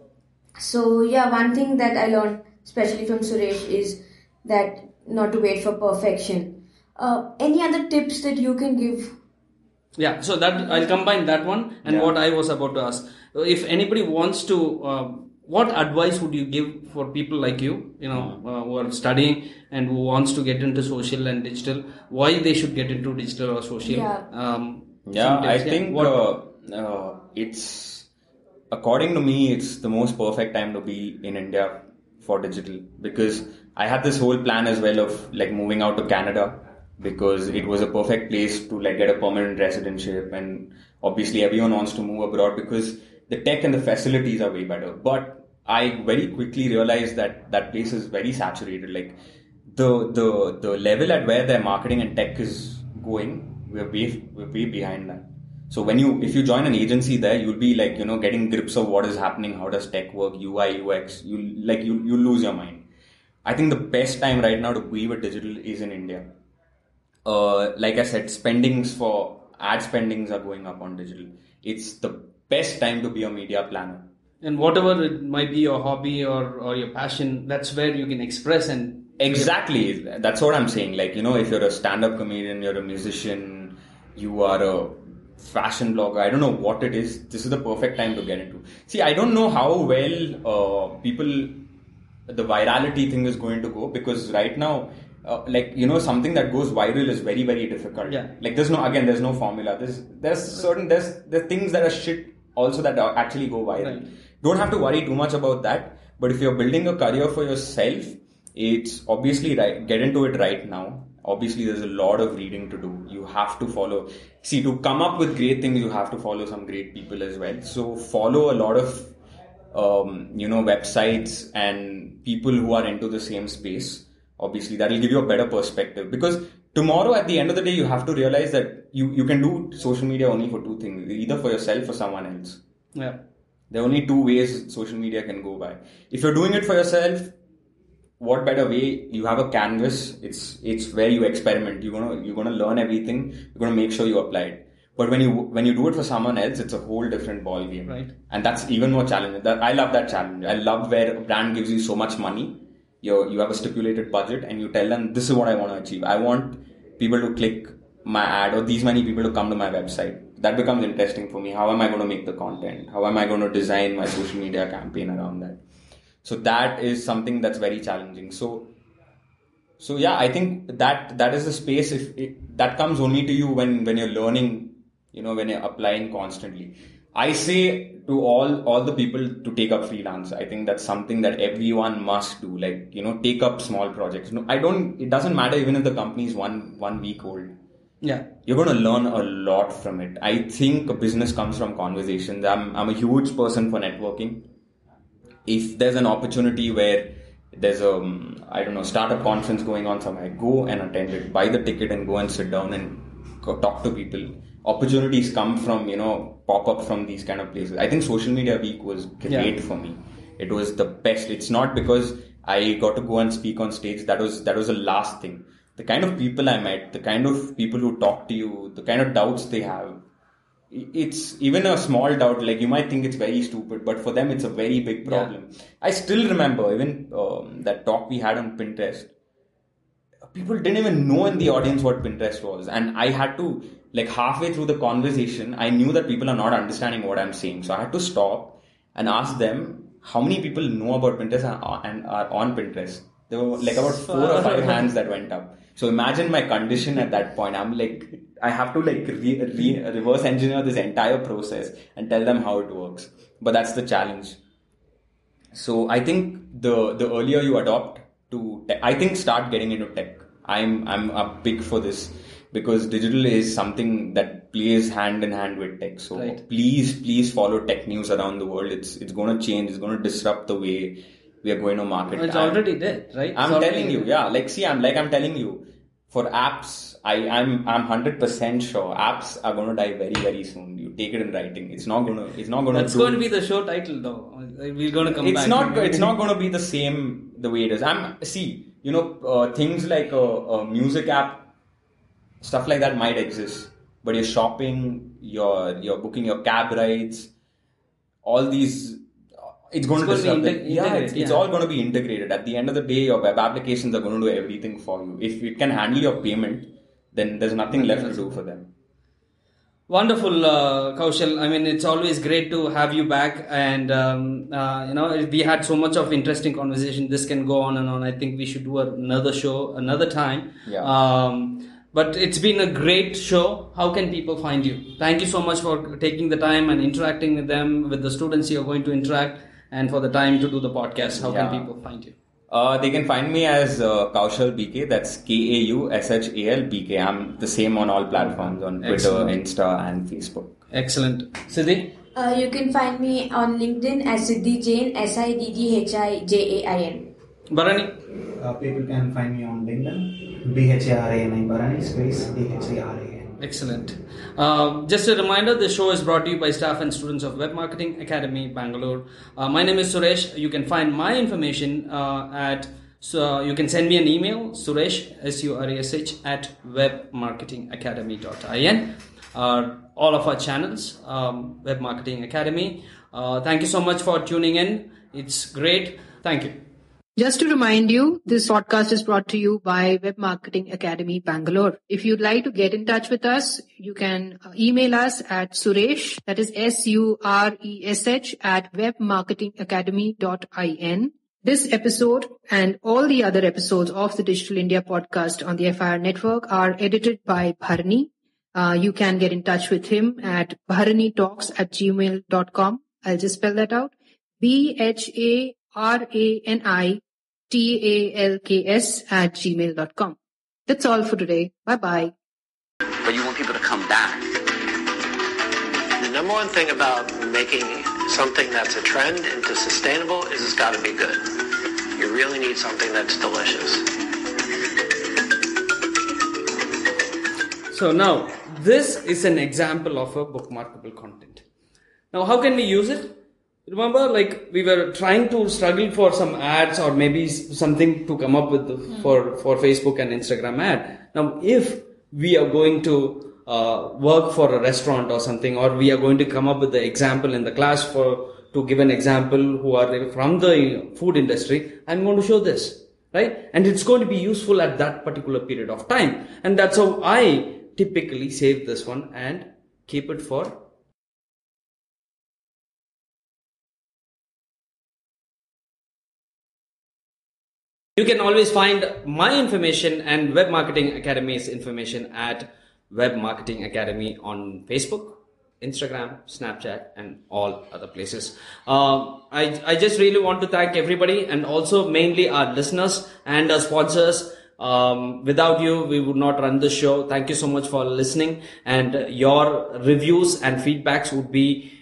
So, yeah, one thing that I learned, especially from Suresh, is that not to wait for perfection. Uh, any other tips that you can give Yeah, so that I'll combine that one and Yeah. what I was about to ask. If anybody wants to, uh, what advice would you give for people like you, you know, uh, who are studying and who wants to get into social and digital? Why they should get into digital or social? Yeah. Um, Yeah, I tips, think What- uh, uh, it's according to me, it's the most perfect time to be in India for digital because I had this whole plan as well of like moving out to Canada because it was a perfect place to like get a permanent residentship and obviously everyone wants to move abroad because the tech and the facilities are way better. But I very quickly realized that that place is very saturated. Like the the the level at where their marketing and tech is going, we're way we're way behind that. So when you if you join an agency there, you'll be like you know getting grips of what is happening, how does tech work, UI, UX. You like you you lose your mind. I think the best time right now to be with digital is in India. Uh, like I said, spendings for ad spendings are going up on digital. It's the best time to be a media planner. And whatever it might be your hobby or, or your passion, that's where you can express and Exactly. That's what I'm saying. Like, you know, if you're a stand up comedian, you're a musician, you are a fashion blogger, I don't know what it is. This is the perfect time to get into. See, I don't know how well uh, people, the virality thing is going to go because right now, uh, like, you know, something that goes viral is very, very difficult. Yeah. Like, there's no, again, there's no formula. There's, there's certain, there's, there's things that are shit also that actually go viral. Right. Don't have to worry too much about that. But if you're building a career for yourself, it's obviously right get into it right now. Obviously there's a lot of reading to do. You have to follow. See to come up with great things you have to follow some great people as well. So follow a lot of um, you know websites and people who are into the same space. Obviously that will give you a better perspective. Because tomorrow at the end of the day you have to realize that you, you can do social media only for two things. Either for yourself or someone else. Yeah. There are only two ways social media can go by. If you're doing it for yourself what better way? You have a canvas. It's it's where you experiment. You're gonna you're gonna learn everything. You're gonna make sure you apply it. But when you when you do it for someone else it's a whole different ball game Right. and that's even more challenging. That i love that challenge. I love where a brand gives you so much money. You you have a stipulated budget and you tell them this is what i want to achieve. I want people to click my ad or these many people to come to my website that becomes interesting for me. How am i going to make the content? How am i going to design my social media campaign around that? So that is something that's very challenging. So so yeah i think that that is the space if it, that comes only to you when when you're learning you know when you're applying constantly. I say to all all the people to take up freelance i think that's something that everyone must do. Like you know take up small projects. No i don't it doesn't matter even if the company is one one week old Yeah. you're going to learn a lot from it. I think a business comes from conversations. I'm, I'm a huge person for networking. If there's an opportunity where there's a, um, I don't know, startup conference going on somewhere, go and attend it, buy the ticket and go and sit down and talk to people. Opportunities come from, you know, pop up from these kind of places. I think social media week was great Yeah. for me. It was the best. It's not because I got to go and speak on stage. That was, that was the last thing the kind of people I met, the kind of people who talk to you, the kind of doubts they have. It's even a small doubt, like you might think it's very stupid, but for them it's a very big problem. I still remember even um, that talk we had on Pinterest. People didn't even know in the audience what Pinterest was, and I had to like halfway through the conversation, I knew that people are not understanding what I'm saying, so I had to stop and ask them how many people know about Pinterest and are on Pinterest. There were like about four or five hands that went up. So imagine my condition at that point. I'm like, I have to like re- re- reverse engineer this entire process and tell them how it works. But that's the challenge. So I think the the earlier you adopt to, tech, I think start getting into tech. I'm I'm a big for this because digital is something that plays hand in hand with tech. So Right. please please follow tech news around the world. It's it's going to change. It's going to disrupt the way we are going to market. It's already there, right? I'm telling you, there. yeah. Like, see, I'm like I'm telling you, for apps, I I'm I'm hundred percent sure apps are going to die very very soon. You take it in writing. It's not gonna. It's not gonna. That's do, going to be the show title, though. We're going to come It's back. not. It's not going to be the <laughs> same the way it is. I'm see. You know, uh, things like a, a music app, stuff like that might exist, but you're shopping, you're you're booking your cab rides, all these. It's going It's to going be integ- yeah, it's, it's all going to be integrated. At the end of the day, your web applications are going to do everything for you. If it can handle your payment, then there's nothing left to do for them. Wonderful, uh, Kaushal. I mean, it's always great to have you back, and um, uh, you know, we had so much of interesting conversation. This can go on and on. I think we should do another show another time. Yeah. Um, but it's been a great show. How can people find you? Thank you so much for taking the time and interacting with them, with the students you're going to interact, and for the time to do the podcast. How Yeah. can people find you? Uh, they can find me as uh, Kaushal BK. That's K A U S H A L B K. I'm the same on all platforms on Twitter, Excellent. Insta, and Facebook. Excellent, Siddhi. Uh, you can find me on LinkedIn as Siddhi Jain, S I D D H I J A I N. Bharani. Uh, people can find me on LinkedIn, B H A R A N I Bharani space D H A R A N. Excellent. Uh, just a reminder, the show is brought to you by staff and students of Web Marketing Academy, Bangalore. Uh, my name is Suresh. You can find my information uh, at, so you can send me an email, suresh, S-U-R-E-S-H, at webmarketingacademy.in. Uh, all of our channels, um, Web Marketing Academy. Uh, thank you so much for tuning in. It's great. Thank you. Just to remind you, this podcast is brought to you by Web Marketing Academy Bangalore. If you'd like to get in touch with us, you can uh, email us at Suresh, that is S-U-R-E-S-H at webmarketingacademy.in. This episode and all the other episodes of the Digital India podcast on the FIR network are edited by Bharani. Uh, you can get in touch with him at bharanitalks at gmail.com. I'll just spell that out. B-H-A-R-A-N-I-T-A-L-K-S at gmail.com. That's all for today. Bye bye. but you want people to come back. The number one thing about making something that's a trend into sustainable is it's got to be good. You really need something that's delicious. So now, this is an example of a bookmarkable content. Now, how can we use it? Remember, like we were trying to struggle for some ads or maybe something to come up with the, for for Facebook and Instagram ad. Now, if we are going to uh, work for a restaurant or something, or we are going to come up with the example in the class for to give an example who are from the food industry, I'm going to show this, right? And it's going to be useful at that particular period of time, and that's how I typically save this one and keep it for You can always find my information and Web Marketing Academy's information at Web Marketing Academy on Facebook, Instagram, Snapchat, and all other places. Um, I, I just really want to thank everybody and also mainly our listeners and our sponsors. Um, without you, we would not run the show. Thank you so much for listening and uh, your reviews and feedbacks would be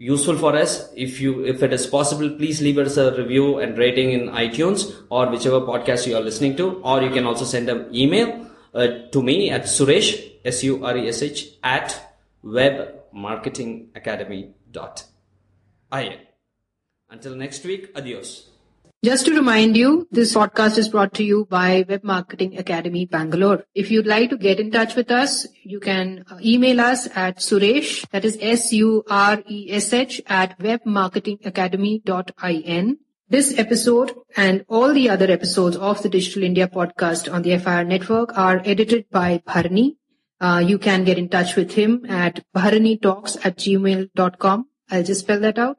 useful for us. If you, if it is possible, please leave us a review and rating in iTunes or whichever podcast you are listening to, or you can also send an email uh, to me at Suresh, S-U-R-E-S-H at webmarketingacademy.in. Until next week, adios. Just to remind you, this podcast is brought to you by Web Marketing Academy Bangalore. If you'd like to get in touch with us, you can uh, email us at Suresh, that is S-U-R-E-S-H at webmarketingacademy.in. This episode and all the other episodes of the Digital India podcast on the FIR network are edited by Bharani. Uh, you can get in touch with him at bharanitalks at gmail.com. I'll just spell that out.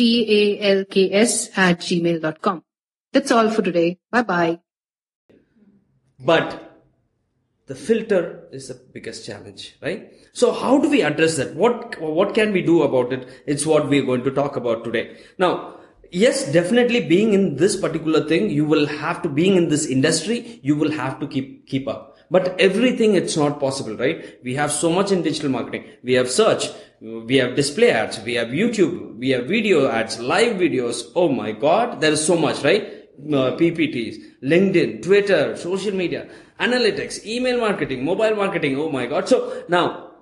B-H-A-R-A-N-I-T-A-L-K-S at gmail.com. That's all for today. Bye bye. But the filter is the biggest challenge, right? So how do we address that? What, what can we do about it? It's what we're going to talk about today. Now, yes, definitely being in this particular thing, you will have to, being in this industry, you will have to keep, keep up. But everything, it's not possible, right? We have so much in digital marketing. We have search, we have display ads, we have YouTube, we have video ads, live videos. Oh my God, there is so much, right? uh, PPTs, LinkedIn, Twitter, social media, analytics, email marketing, mobile marketing. Oh my God. So now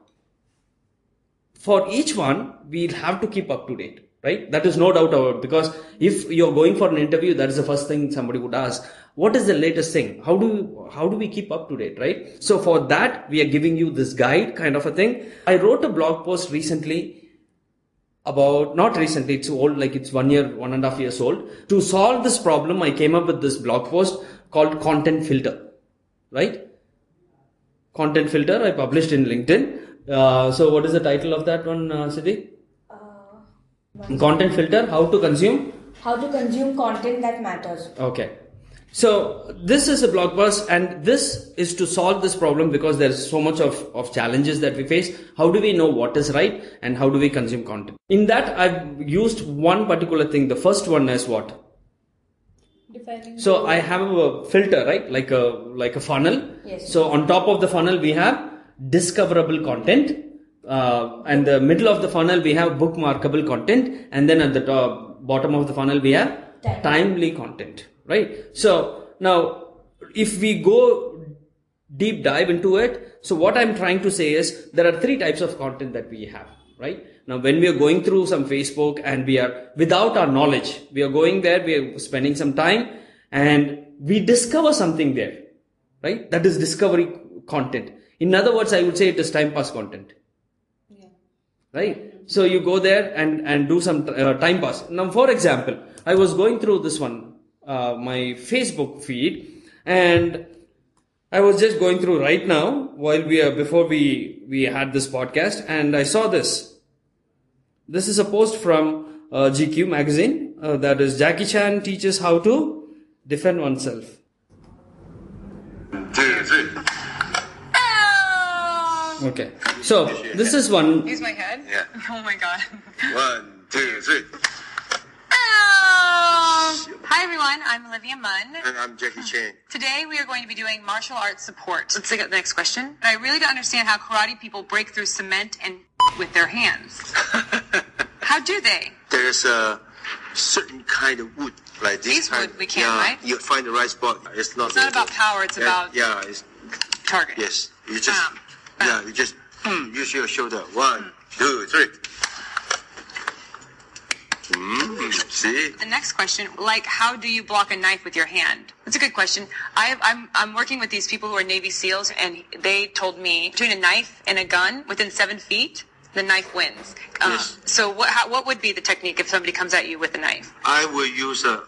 for each one, we'll have to keep up to date, right? That is no doubt about it. because if you're going for an interview, that is the first thing somebody would ask. What is the latest thing? How do, how do we keep up to date, right? So for that, we are giving you this guide kind of a thing. I wrote a blog post recently about not recently it's old like it's one year one and a half years old to solve this problem i came up with this blog post called content filter right content filter I published in LinkedIn. Uh, so what is the title of that one, uh, Siddhi? Content filter, how to consume How to consume content that matters. Okay. So this is a blog post and this is to solve this problem because there's so much of, of challenges that we face. How do we know what is right and how do we consume content? In that I've used one particular thing. The first one is what? Defining So I have a filter, right? Like a, like a funnel. Yes. So on top of the funnel we have discoverable content. Uh, and the middle of the funnel we have bookmarkable content and then at the top, bottom of the funnel we have Time. timely content right? So now if we go deep dive into it so what i'm trying to say is there are three types of content that we have right? Now when we are going through some facebook and we are without our knowledge we are going there we are spending some time and we discover something there right? That is discovery content. In other words i would say it is time pass content right? So you go there and and do some uh, time pass. Now for example i was going through this one uh, my facebook feed and i was just going through right now while we are before we we had this podcast and i saw this. This is a post from uh, gq magazine uh, that is jackie chan teaches how to defend oneself okay so this is one Use my head? Yeah. <laughs> Oh my god. One, two, three. Hi everyone, I'm Olivia Munn. And I'm Jackie Chan. Today we are going to be doing martial arts support. Let's take the next question. I really don't understand how karate people break through cement and <laughs> with their hands. <laughs> how do they? There's a certain kind of wood, like this This kind. wood we can, yeah, right? You find the right spot. It's not. It's not about power, it's yeah, about Yeah, it's target. yes. You just um, yeah, you just mm, use your shoulder. One, two, three. Mm, see? The next question, like, how do you block a knife with your hand? That's a good question. I, I'm, I'm working with these people who are Navy SEALs, and they told me between a knife and a gun, within seven feet, the knife wins. Um, So, what, how, what would be the technique if somebody comes at you with a knife? I will use a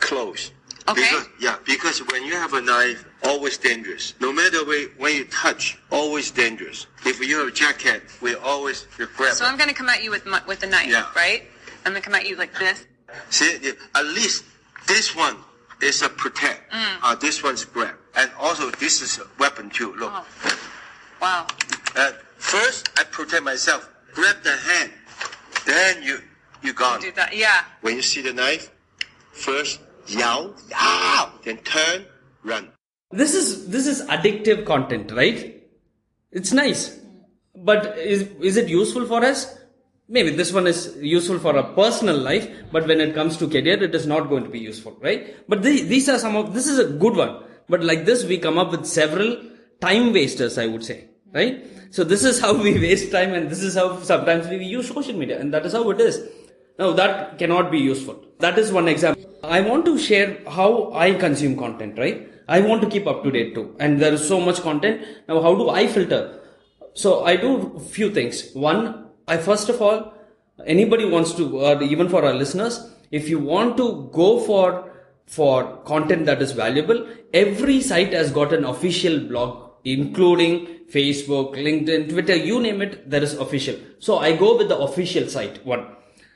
close. Okay. Because, yeah, because when you have a knife, always dangerous. No matter way, when you touch, always dangerous. If you have a jacket, we always grab. So I'm going to come at you with my, with a knife, Yeah. right? I'm going to come at you like this. See, at least this one is a protect. Mm. Uh, this one's grab. And also, this is a weapon too. Look. Oh. Wow. Uh, first, I protect myself. Grab the hand. Then you, you gone. Do that. Yeah. When you see the knife, first, yow, yow, then turn, run. This is this is addictive content right? It's nice. But is is it useful for us? Maybe this one is useful for a personal life but when it comes to career it is not going to be useful right? But the, these are some of this is a good one. But like this we come up with several time wasters i would say right? So this is how <laughs> we waste time and this is how sometimes we use social media and that is how it is. Now that cannot be useful. That is one example. I want to share how i consume content right i want to keep up to date too. And there is so much content. Now how do i filter? So i do few things. One i first of all anybody wants to or even for our listeners if you want to go for for content that is valuable every site has got an official blog including facebook linkedin twitter you name it there is official. So i go with the official site one.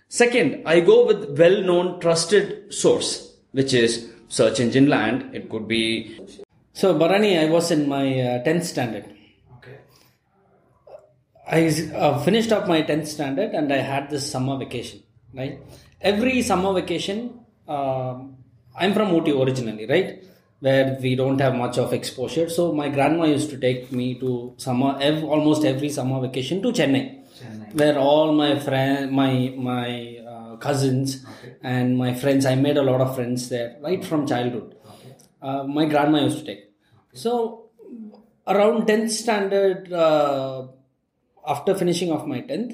Second i go with well known trusted source which is search engine land it could be so Bharani i was in my uh, 10th standard Okay. I uh, finished up my 10th standard and I had this summer vacation, right? Every summer vacation, um, I'm from Ooty originally, right? Where we don't have much of exposure. So my grandma used to take me to summer, ev- almost every summer vacation to Chennai, where all my friends, my, my cousins and my friends, I made a lot of friends there, right from childhood. Uh, my grandma used to take. So around 10th standard, uh, after finishing off my 10th,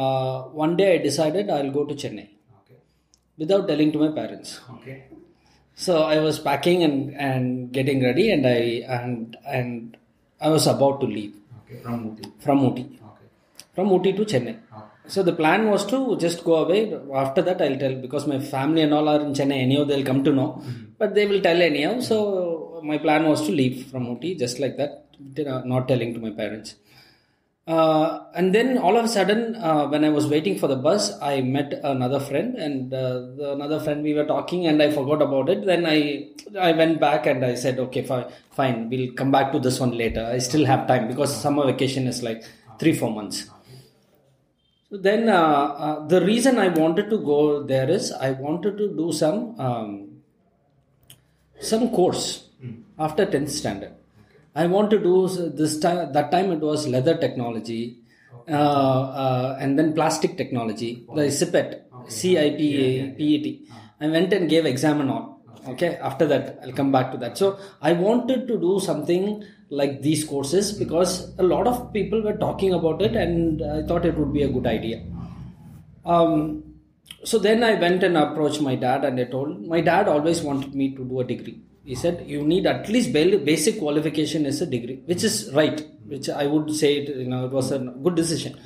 uh, one day I decided I'll go to Chennai without telling to my parents. Okay. So I was packing and, and getting ready, and I and and I was about to leave Okay. From Ooty. from Ooty, from Ooty to Chennai. So the plan was to just go away. After that, I'll tell because my family and all are in Chennai. Anyhow, they'll come to know, but they will tell anyhow. So my plan was to leave from Ooty just like that not telling to my parents. Uh, and then all of a sudden, uh, when I was waiting for the bus, I met another friend, and uh, the, another friend we were talking, and I forgot about it. Then I I went back and I said, okay, fine, fine, we'll come back to this one later. I still have time because summer vacation is like three four months. So then, uh, uh, the reason I wanted to go there is I wanted to do some um, some course after tenth standard. I want to do this time. That time it was leather technology, uh, uh, and then plastic technology, the CIPET, i went and gave exam and all. Okay, after that I'll come back to that. So I wanted to do something like these courses because a lot of people were talking about it, and I thought it would be a good idea. Um, so then I went and approached my dad, and I told my dad always wanted me to do a degree. He said you need at least basic qualification as a degree which is right which i would say it, you know it was a good decision.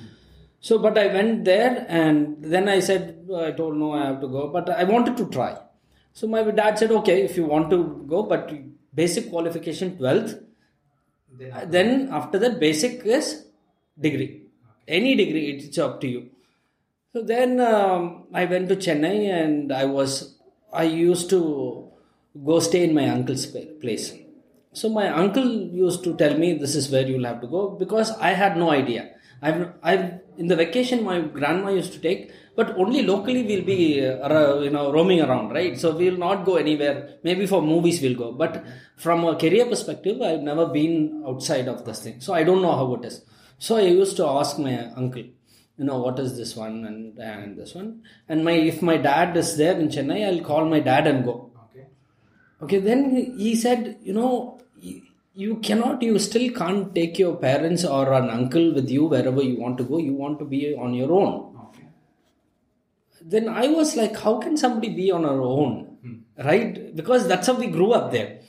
So but i went there and then i said i told no i have to go but i wanted to try. So my dad said okay if you want to go but basic qualification 12th then after that basic is degree any degree it's up to you so then um, i went to chennai and i was i used to go stay in my uncle's place. So my uncle used to tell me this is where you'll have to go because I had no idea. I've, I've in the vacation my grandma used to take, but only locally we'll be uh, you know roaming around, right? So we'll not go anywhere. Maybe for movies we'll go, but from a career perspective, I've never been outside of this thing, so I don't know how it is. So I used to ask my uncle, you know, what is this one and and this one, and my if my dad is there in Chennai, I'll call my dad and go Okay, then he said, you know, you cannot, you still can't take your parents or an uncle with you wherever you want to go. You want to be on your own. Then I was like, how can somebody be on our own? Hmm. Right? Because that's how we grew up there.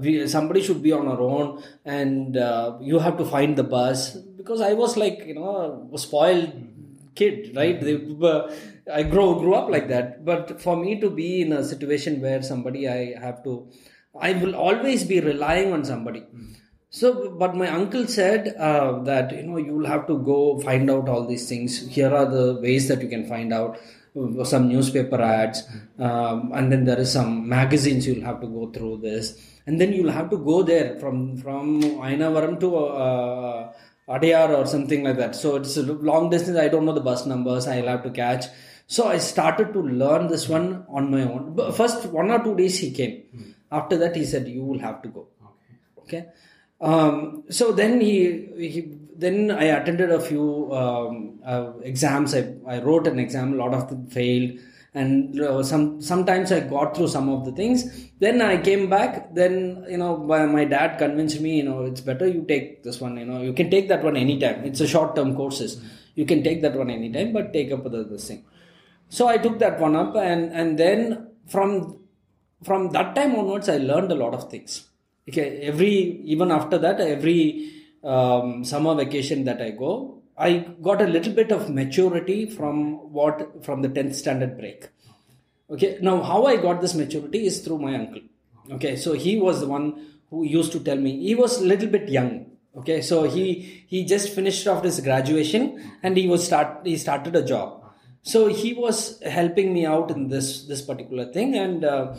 We, somebody should be on our own and uh, you have to find the bus. Because I was like, you know, a spoiled kid, right? They, uh, I grow grew up like that. But for me to be in a situation where somebody I have to, I will always be relying on somebody. Mm. So, but my uncle said uh, that you know you will have to go find out all these things. Here are the ways that you can find out some newspaper ads, um, and then there is some magazines you'll have to go through this, and then you'll have to go there from from Ayanavaram to. Uh, Adyar or something like that. So it's a long distance. I don't know the bus numbers. I'll have to catch. So I started to learn this one on my own. But first one or two days he came. After that he said you will have to go. Okay. okay? Um, so then he, he, then I attended a few um, uh, exams. I, I wrote an exam. A lot of them failed, and uh, some sometimes I got through some of the things. Then I came back. Then you know my, my dad convinced me. You know it's better you take this one. You know you can take that one anytime. It's a short term courses. You can take that one anytime, but take up the this thing. So I took that one up, and and then from from that time onwards, I learned a lot of things. Okay, every even after that, every um, summer vacation that I go, I got a little bit of maturity from what from the tenth standard break. Okay, now how I got this maturity is through my uncle. Okay, so he was the one who used to tell me. He was a little bit young. Okay, so he he just finished off his graduation and he was start he started a job so he was helping me out in this this particular thing and uh,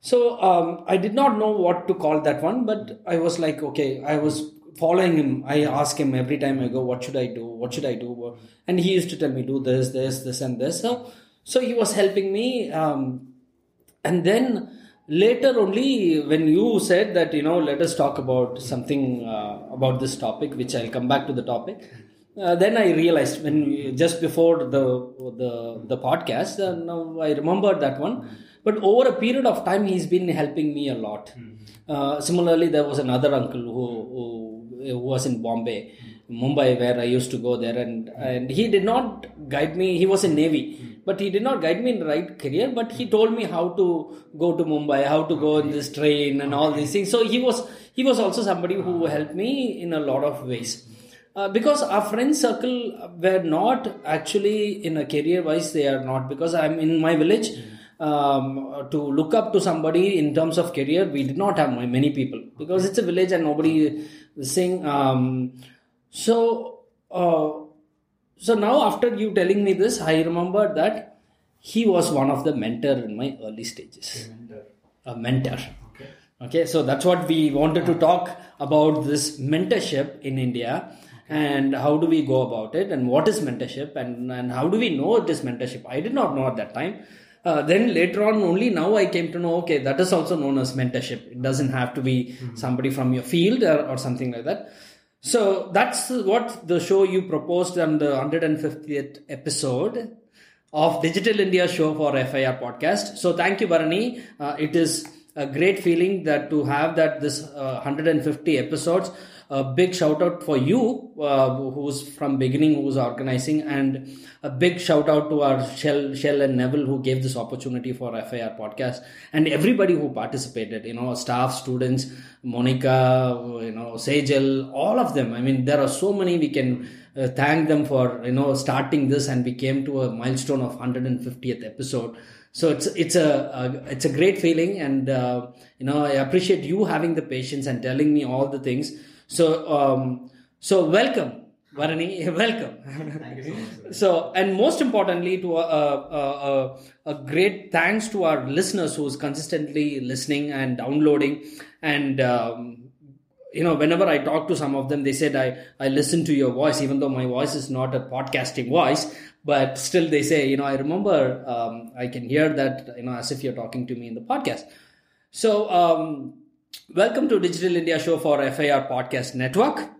so um, i did not know what to call that one but i was like okay i was following him i ask him every time i go what should i do what should i do and he used to tell me do this this this and this so so he was helping me um, and then later only when you said that you know let us talk about something uh, about this topic which i'll come back to the topic uh, then I realized when just before the the the podcast, uh, now I remembered that one. But over a period of time, he's been helping me a lot. Mm-hmm. Uh, similarly, there was another uncle who, who was in Bombay, Mumbai, where I used to go there, and and he did not guide me. He was in Navy, but he did not guide me in the right career. But he told me how to go to Mumbai, how to go in this train, and all these things. So he was he was also somebody who helped me in a lot of ways. Uh, because our friend circle were not actually in a career wise they are not because i'm in my village um, to look up to somebody in terms of career we did not have many people because it's a village and nobody this thing. Um, so, uh, so now after you telling me this, I remember that he was one of the mentor in my early stages. A mentor. Okay. Okay, so that's what we wanted to talk about this mentorship in India and how do we go about it and what is mentorship and, and how do we know it is mentorship. I did not know at that time. Uh, then later on, only now I came to know, okay, that is also known as mentorship. It doesn't have to be somebody from your field or, or something like that. So that's what the show you proposed on the 150th episode of Digital India show for FIR podcast. So thank you, Bharani. Uh, it is a great feeling that to have that this uh, 150 episodes. A big shout out for you, uh, who's from beginning, who's organizing, and a big shout out to our Shel, Shel and Neville who gave this opportunity for FIR podcast, and everybody who participated. You know, staff, students, Monica, you know, Sejal, all of them. I mean, there are so many we can uh, thank them for you know starting this, and we came to a milestone of 150th episode so it's it's a, a it's a great feeling and uh, you know i appreciate you having the patience and telling me all the things so um, so welcome Bharani, <laughs> welcome. Thank you so so, and most importantly, to a, a, a, a great thanks to our listeners who's consistently listening and downloading. And, um, you know, whenever I talk to some of them, they said, I, I listen to your voice, even though my voice is not a podcasting voice, but still they say, you know, I remember, um, I can hear that, you know, as if you're talking to me in the podcast. So, um, welcome to Digital India Show for FIR Podcast Network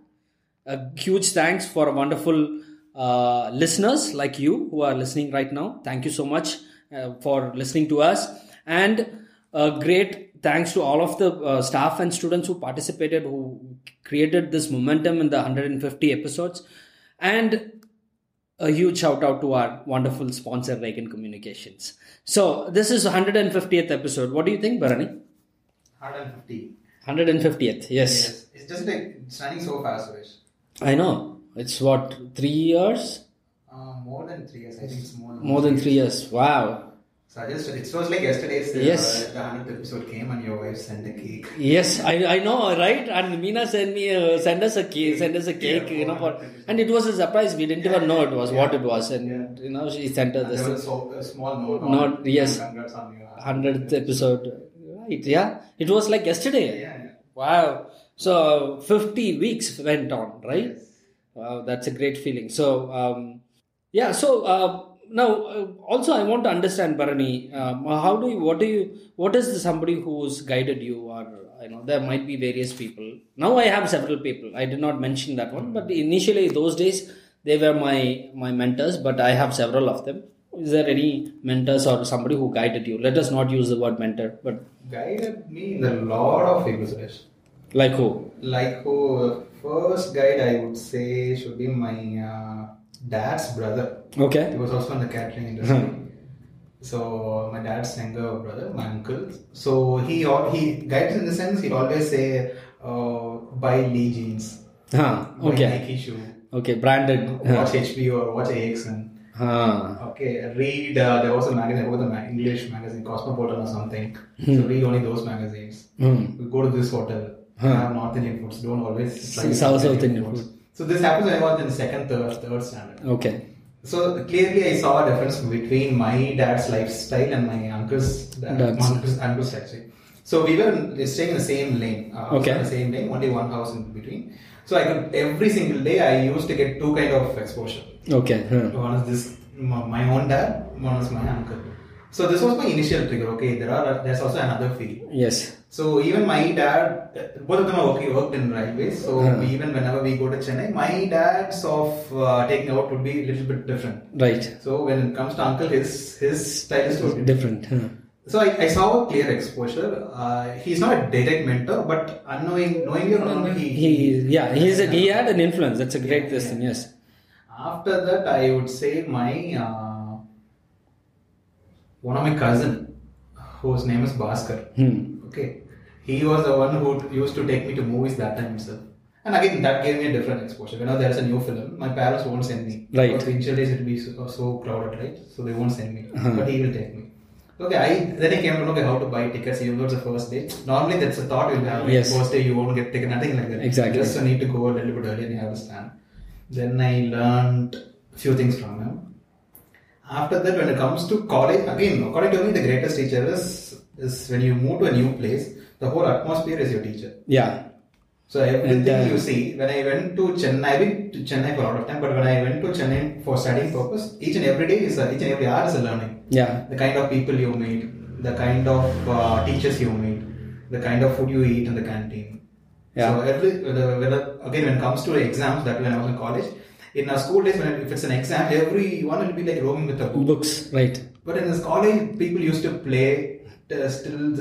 a huge thanks for wonderful uh, listeners like you who are listening right now. Thank you so much uh, for listening to us. And a great thanks to all of the uh, staff and students who participated, who created this momentum in the 150 episodes. And a huge shout out to our wonderful sponsor, Ragan Communications. So, this is 150th episode. What do you think, Bharani? 150. 150th, yes. It's just like it's running so fast, Suresh. I know. It's what, three years? Uh, more than three years. I think it's more. Than More than three years. Wow. So I just it was like yesterday's uh, Yes. the hundredth episode came and your wife sent a cake. Yes, I, I know, right? And Meena sent me uh, send us a cake, send us a cake, you know, for, and it was a surprise. We didn't even know it was what it was, and you know, she sent us And there was this so, a small note. Not- yes. Congrats on your hundredth episode, right? Yeah, it was like yesterday. Yeah. Wow. So fifty weeks went on, right? Wow, that's a great feeling. So, um, yeah. So uh, now, uh, also, I want to understand, Bharani. Um, how do you? What do you? What is the somebody who's guided you, or you know, there might be various people. Now, I have several people. I did not mention that one, but initially, those days, they were my my mentors. But I have several of them. Is there any mentors or somebody who guided you? Let us not use the word mentor, but Guided me in a lot of Suresh. like who? Like who? First guide I would say should be my uh, dad's brother. Okay. He was also in the catering <laughs> industry. So my dad's younger brother, my uncle. So he he guides in the sense he'd always say, uh, "Buy Lee jeans, Huh. Okay. Nike shoe, Okay. Branded. watch HP or watch AXN." Huh. Okay, read. Uh, there was a magazine, was the ma- English magazine, Cosmopolitan or something. So Hmm. read only those magazines. Hmm. Go to this hotel. Huh. Have North Indian foods. Don't always try South- South Indian foods. food. So this happens when I was in second, third, third standard. Okay. So clearly, I saw a difference between my dad's lifestyle and my uncle's dad, my uncle's, uncle's actually. So we were staying in the same lane. Uh, Okay. The same lane, only one house in between. So I could every single day I used to get two kind of exposure. Okay. Huh. One is this my own dad, one is my uncle. So this was my initial trigger. Okay, there are there's also another field. Yes. So even my dad, both of them are working worked in railways. So Hmm. we, even whenever we go to Chennai, my dad's of uh, taking out would be a little bit different. Right. So when it comes to uncle, his his style is totally Different. So I, I saw a clear exposure. Uh, he's not a direct mentor, but unknowing, knowingly or unknowingly, he, He, yeah, he's a, he had an influence. That's a great this thing. Yes. After that, I would say my uh, one of my cousin, whose name is Bhaskar. Hmm. Okay, he was the one who used to take me to movies that time himself. And again, that gave me a different exposure. Whenever there's a new film, my parents won't send me. Right. Because the initial days it will be so, so crowded, right? So they won't send me. Uh-huh. But he will take me. Okay, I then I came to know okay, how to buy tickets. Even though it's the first day, normally that's a thought you'll have. Yes. First day you won't get ticket, nothing like that. Exactly. You just need to go a little bit early and you have a stand. Then I learned few things from him. After that, when it comes to college, again, according to me, the greatest teacher is is when you move to a new place. The whole atmosphere is your teacher. Yeah. So everything And, uh, you see, when I went to Chennai, I've been to Chennai for a lot of time, but when I went to Chennai for studying purpose, each and every day is a, each and every hour is a learning. Yeah. The kind of people you meet, the kind of uh, teachers you meet, the kind of food you eat in the canteen. Yeah. So every the, when, again when it comes to exams, that when I was in college, in our school days, when if it's an exam, everyone will be like roaming with a book. Books, right. But in this college, people used to play uh, still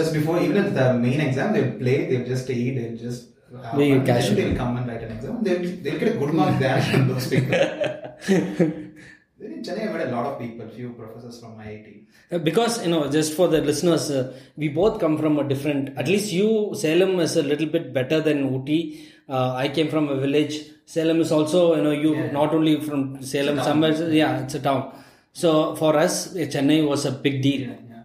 just before even at the main exam, they'll play, they'll just eat, they'll just. have Very fun, then casual. They'll come and write an exam. They'll, they'll get a good mark there from <laughs> those people. <laughs> in Chennai, I've met a lot of people, few professors from IIT. Uh, Because, you know, just for the listeners, uh, we both come from a different, at least you, Salem is a little bit better than Ooty. Uh, I came from a village. Salem is also, you know, you not only from Salem, It's a town. somewhere, yeah, it's a town. So for us, uh, Chennai was a big deal. Yeah.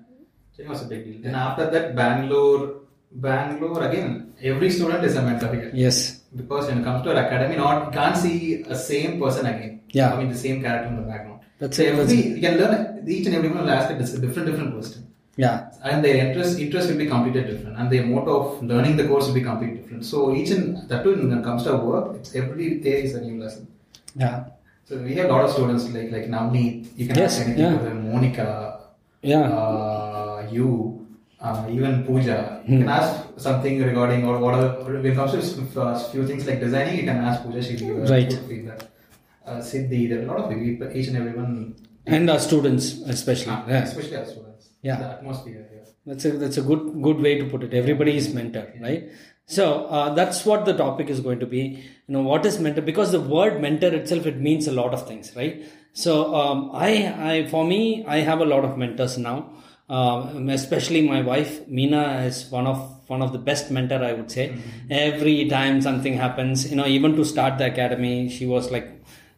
Chennai was a big deal. Then after that, Bangalore. Bangalore again. Every student is a mentor here. Yes. Because when it comes to an academy, not you can't see a same person again. Yeah. I mean the same character in the background. That's so every you can learn each and every one will ask a different different question. Yeah. And their interest interest will be completely different, and their mode of learning the course will be completely different. So each and that too when it comes to work, it's every day is a new lesson. Yeah. So we have a lot of students like like Navneet, you can Yes, ask anything yeah. Monica, Yeah. uh, you, uh, even Pooja. You Hmm. can ask something regarding or what are, when it comes to a few things like designing, you can ask Pooja. She'll you Right. feedback. Uh, Siddhi, there are a lot of people, each and everyone, And our students, especially. Ah, yeah. especially our students. Yeah. The atmosphere here. That's a that's a good good way to put it. Everybody is mentor, right? So uh, that's what the topic is going to be. You know, what is mentor? Because the word mentor itself it means a lot of things, right? So um, I I for me I have a lot of mentors now. Um, especially my wife Meena is one of one of the best mentor I would say. Every time something happens, you know, even to start the academy, she was like,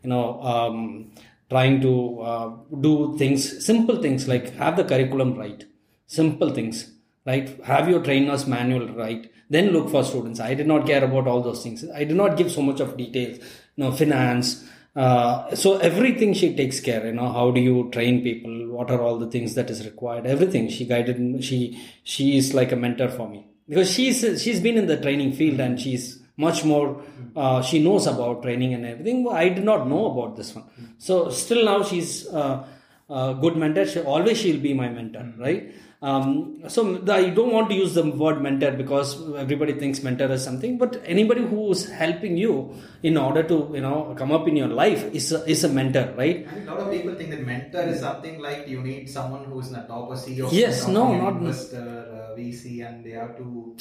you know, um, trying to uh, do things, simple things like have the curriculum right. Simple things right? Have your trainer's manual right. Then look for students. I did not care about all those things. I did not give so much of details. You know finance uh, so everything she takes care you know how do you train people? What are all the things that is required? Everything. She guided she she is like a mentor for me. Because she's she's been in the training field and she's much more uh, she knows about training and everything. I did not know about this one. So still now she's uh, a good mentor. She, always she'll be my mentor right um, so the, i don't want to use the word mentor because everybody thinks mentor is something but anybody who's helping you in order to you know come up in your life is a, is a mentor right mean, a lot of people think that mentor is something like you need someone who's in the top or CEO. Yes, no, not- investor, uh, VC, and they have to.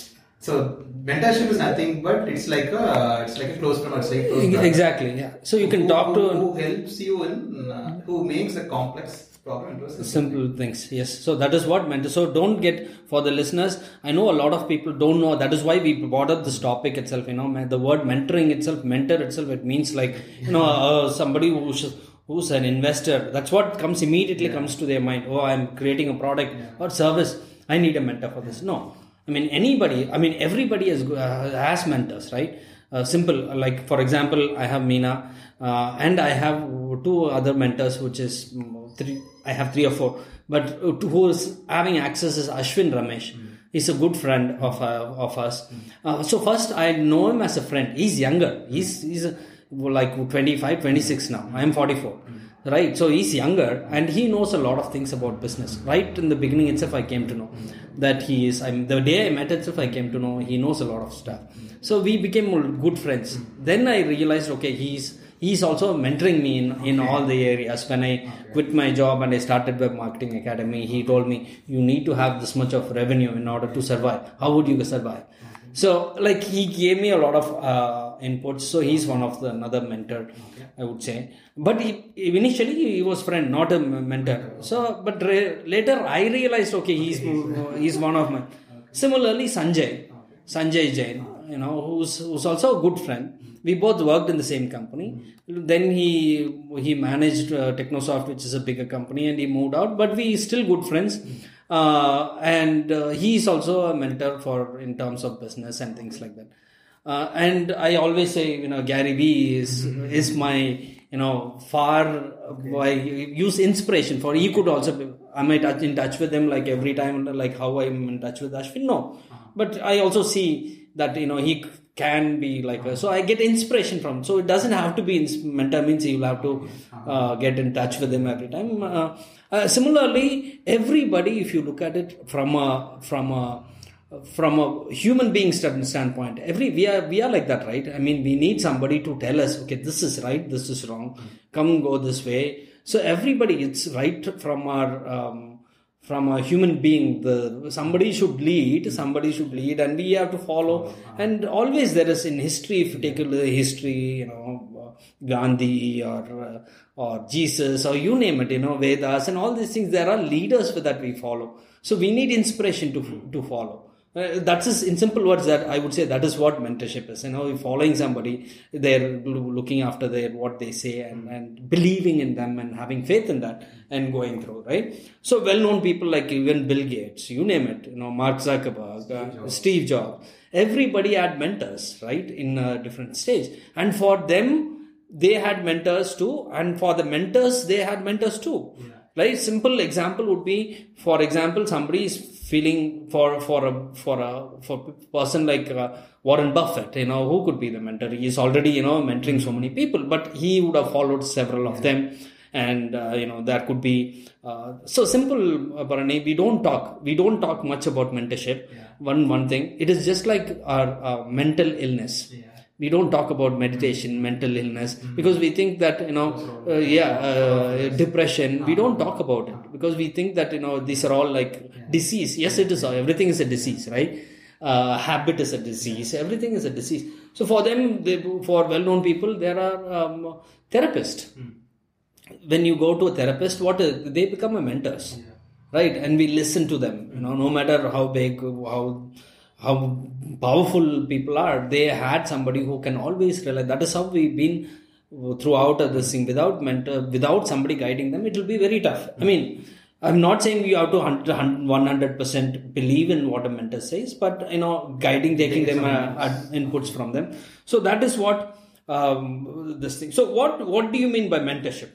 So mentorship is nothing but it's like a it's like a close friend or it's like close brother. exactly yeah so you can Who- talk who, to who helps you in uh, who makes a complex problem simple. things yes. So that is what mentor so don't get for the listeners i know a lot of people don't know that is why we brought up this topic itself you know the word mentoring itself mentor itself it means like you know uh, somebody who's who's an investor that's what comes immediately comes to their mind oh i'm creating a product or service i need a mentor for this. No i mean anybody i mean everybody has uh, has mentors right? Uh, simple like for example i have meena uh, and i have two other mentors which is mm, three i have three or four. But uh, who is having access is ashwin ramesh. He's a good friend of uh, of us. Uh, so first i know him as a friend. He's younger. He's he's uh like 25 26 now. I am 44 right? So he's younger and he knows a lot of things about business. Right in the beginning itself i came to know that he is i'm the day i met itself i came to know he knows a lot of stuff. So we became good friends. Then i realized okay he's he's also mentoring me in, in all the areas. When i quit my job and i started web marketing academy he told me you need to have this much of revenue in order to survive. How would you survive? So like he gave me a lot of uh, inputs so he's one of the another mentor i would say. But he, initially he was friend not a mentor. So but re- later i realized okay he's he's one of my similarly sanjay. Sanjay jain you know who's who's also a good friend We both worked in the same company. Then he he managed uh, Technosoft, which is a bigger company, and he moved out. But we still good friends. Uh, and uh, he is also a mentor for in terms of business and things like that. Uh, and I always say, you know, Gary Vee is is my you know far I use inspiration for. He could also be. Am I touch, in touch with him like every time, like how I'm in touch with Ashwin? No, but I also see that you know he can be like a, so I get inspiration from. So it doesn't have to be mentor means you'll have to uh, get in touch with him every time. Uh, uh, similarly, everybody, if you look at it from a from a from a human being stand- standpoint every we are we are like that right i mean we need somebody to tell us okay this is right this is wrong come go this way so everybody it's right from our um, from a human being the somebody should lead somebody should lead and we have to follow. And always there is in history if you take a history you know gandhi or uh, or jesus or you name it you know vedas and all these things there are leaders that we follow. So we need inspiration to to follow uh, that's just in simple words that I would say that is what mentorship is. You know, you're following somebody, they're looking after their what they say and, and believing in them and having faith in that and going through, right? So well-known people like even Bill Gates, you name it, you know, Mark Zuckerberg, uh, Steve Jobs, everybody had mentors, right, in a different stage, and for them they had mentors too, and for the mentors they had mentors too. Right? Simple example would be, for example, somebody is feeling for for a for a for a person like uh, Warren Buffett, you know, who could be the mentor? He is already you know mentoring so many people, but he would have followed several of them, and uh, you know that could be uh, so simple. Uh, Bharani, we don't talk we don't talk much about mentorship. One one thing, it is just like our mental illness we don't talk about meditation mental illness because we think that you know uh, yeah uh, depression we don't talk about it. Because we think that you know these are all like disease. Yes it is everything is a disease right? Uh, habit is a disease. Everything is a disease. So for them they, for well-known people there are um, therapists. When you go to a therapist what is, they become a mentors right? And we listen to them you know no matter how big how how powerful people are they had somebody who can always rely. That is how we've been throughout this thing. Without mentor without somebody guiding them it will be very tough. I mean i'm not saying you have to 100% believe in what a mentor says but you know guiding taking them uh, inputs from them. So that is what um, this thing. So what what do you mean by mentorship?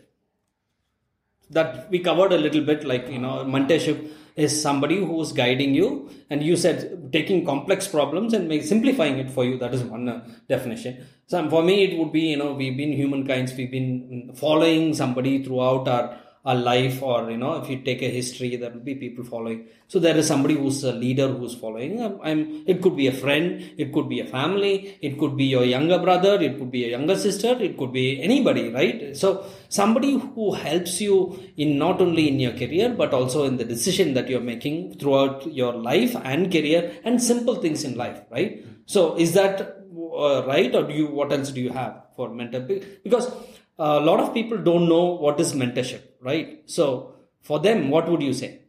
That we covered a little bit like you know mentorship is somebody who is guiding you and you said taking complex problems and make, simplifying it for you. That is one uh, definition. So for me it would be you know we've been humankinds we've been following somebody throughout our our life or you know if you take a history there will be people following. So there is somebody who's a leader who's following. I'm, I'm it could be a friend it could be a family it could be your younger brother it could be a younger sister it could be anybody right? So somebody who helps you in not only in your career but also in the decision that you're making throughout your life and career and simple things in life right? So is that uh, right? Or do you what else do you have for mentor because a lot of people don't know what is mentorship right so for them what would you say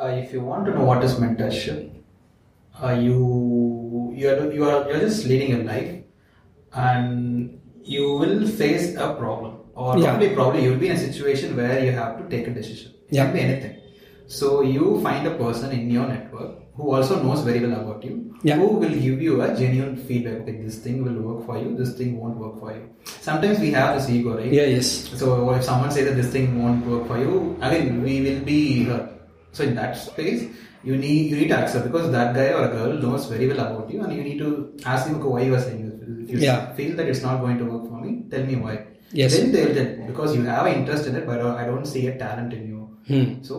uh, if you want to know what is mentorship uh, you you are you are you're just leading a life and you will face a problem or Yeah. probably probably you'll be in a situation where you have to take a decision it Yeah. can be anything so you find a person in your network who also knows very well about you Yeah. who will give you a genuine feedback okay this thing will work for you this thing won't work for you sometimes we have this ego right Yeah, yes. so if someone says that this thing won't work for you again we will be hurt so in that space you need you need to accept because that guy or girl knows very well about you and you need to ask him okay, why you are saying this if you Yeah. feel that it's not going to work for me tell me why Yes. then they will tell because you have an interest in it but I don't see a talent in you Hmm. so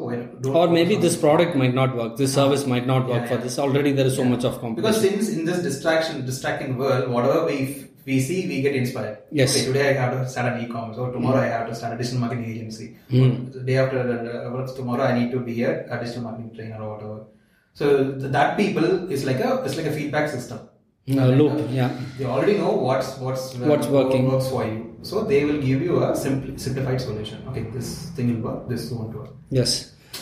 or maybe this product might not work this service might not work Yeah, for yeah. this already there is so much of competition. because since in this distraction distracting world whatever we we see we get inspired Yes. okay today i have to start an e-commerce or tomorrow i have to start a digital marketing agency Hmm. the day after tomorrow i need to be a, a digital marketing trainer or whatever so th- that people is like a it's like a feedback system A loop, yeah. they already know what's what's What's working. works for you so they will give you a simpl- simplified solution okay this thing will work this won't work yes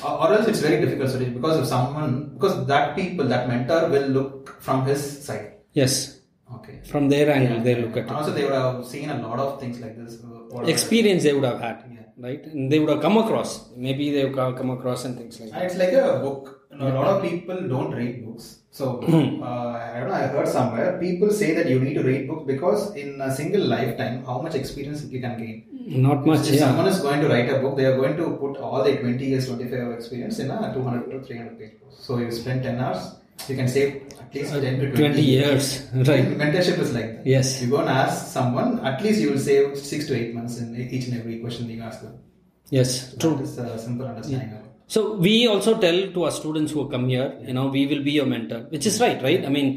or or else it's very difficult solution because of someone because that people that mentor will look from his side yes Okay. From their angle, Yeah, they look at And it. Also, they would have seen a lot of things like this. uh, experience they would have had, right? And they would have come across. Maybe they've come across and things like And that. it's like a book. A lot of people don't read books. So <clears throat> uh, I don't know. I heard somewhere people say that you need to read books because in a single lifetime, how much experience you can gain. Not much, If yeah. someone is going to write a book, they are going to put all their 20 years, 25 years experience in a 200 to 300 page book. So you spend 10 hours, you can save at least 10 to 20, 20 years, right. Mentorship is like that. Yes. You go and ask someone, at least you will save 6 to 8 months in each and every question you ask them. Yes, true. That is a simple understanding it. So we also tell to our students who come here, you know, we will be your mentor, which is right, right? I mean,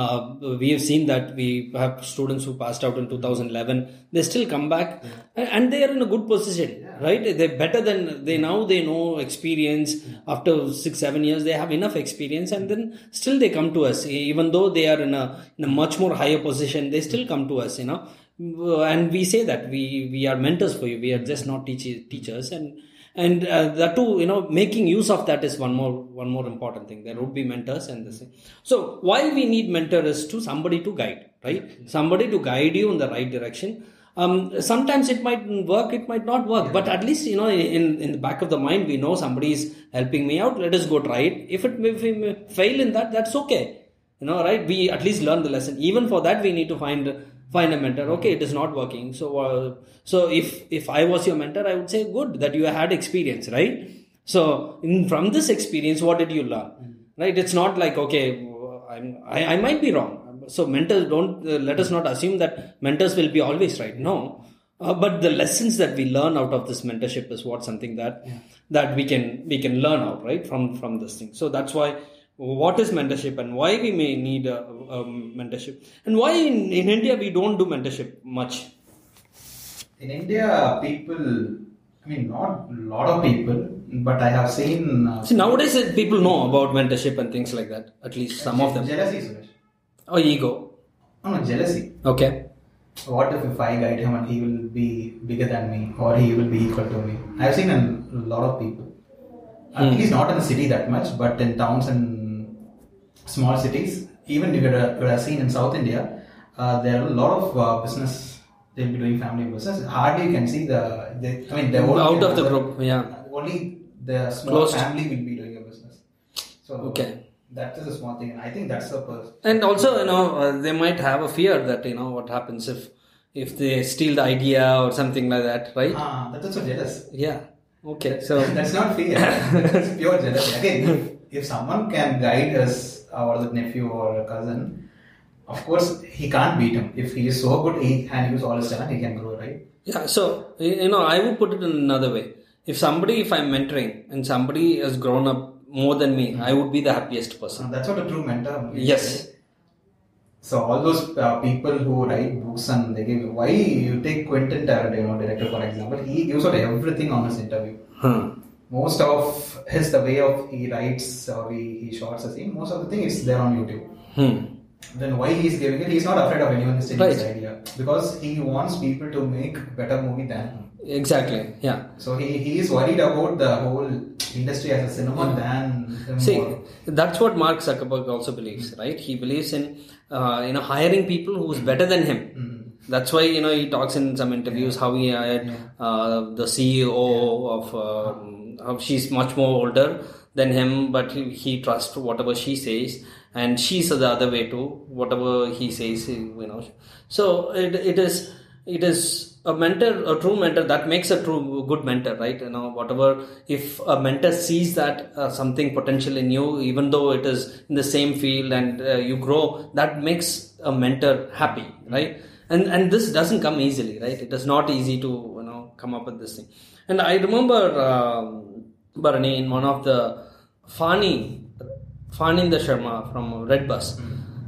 uh, we have seen that we have students who passed out in 2011. They still come back, and- and they are in a good position, right? They're better than they now. They know experience after six, seven years. They have enough experience, and then still they come to us, even though they are in a in a much more higher position. They still come to us, you know, and we say that we we are mentors for you. We are just not teach- teachers, and and uh, that too you know making use of that is one more one more important thing. There would be mentors and this thing. So why we need mentor is to somebody to guide right? Somebody to guide you in the right direction. Um, sometimes it might work it might not work. But at least you know in in the back of the mind we know somebody is helping me out. Let us go try it. If it if we fail in that that's okay. You know right? We at least learn the lesson. Even for that we need to find find a mentor. Okay it is not working. So uh, so if if i was your mentor i would say good that you had experience right? So in, from this experience what did you learn? Right? It's not like okay I'm, I, I might be wrong. So mentors don't uh, let us not assume that mentors will be always right. No. Uh, but the lessons that we learn out of this mentorship is what something that that we can we can learn out right from from this thing. So that's why what is mentorship and why we may need a, a mentorship and why in, in india we don't do mentorship much In India, people, I mean, not a lot of people, but I have seen. Uh, See, nowadays uh, people know about mentorship and things like that. At least some of them. Jealousy, Suresh. Oh, ego. No, no, jealousy. Okay. What if, if I guide him and he will be bigger than me or he will be equal to me? I've seen a lot of people. At Hmm. least not in the city that much, but in towns and small cities. Even if you have seen in South India, uh, there are a lot of uh, business. They'll be doing family business. Hardly you can see the. They, I mean, they're Out of the group, yeah. Only the small Closed. family will be doing a business. So Okay. that is a small thing, and I think that's the purpose. And also, you know, uh, they might have a fear that you know what happens if if they steal the idea or something like that, right? Ah, that's also jealous. Yeah. Okay. So that's not fear. <laughs> that's pure jealousy. Again, if, if someone can guide us, or the nephew or a cousin, of course he can't beat him. If he is so good, he can use all his talent. He can grow, right? Yeah, so you know, I would put it in another way. If somebody, if I'm mentoring and somebody has grown up more than me, I would be the happiest person. And that's what a true mentor. is, Yes. So all those uh, people who write books and they give why you take Quentin Tarantino director for example, he gives out everything on his interview. Hmm. Most of his the way of he writes or he, he shots a scene, most of the thing is there on YouTube. Hmm. Then why he's giving it? He's not afraid of anyone stealing his Right. idea because he wants people to make better movie than him. Exactly. Yeah. So he, he is worried about the whole industry as a cinema than him. See, more. that's what Mark Zuckerberg also believes, right? He believes in uh, you know hiring people who's better than him. That's why you know he talks in some interviews how he hired uh, the CEO of um, she's much more older than him, but he, he trusts whatever she says, and she's the other way too. Whatever he says, you know. So it, it is it is a mentor a true mentor that makes a true good mentor right you know whatever if a mentor sees that uh, something potential in you even though it is in the same field and uh, you grow that makes a mentor happy right and and this doesn't come easily right it is not easy to you know come up with this thing and i remember um, Bharani in one of the Fani Phanindra Sharma from Red Bus.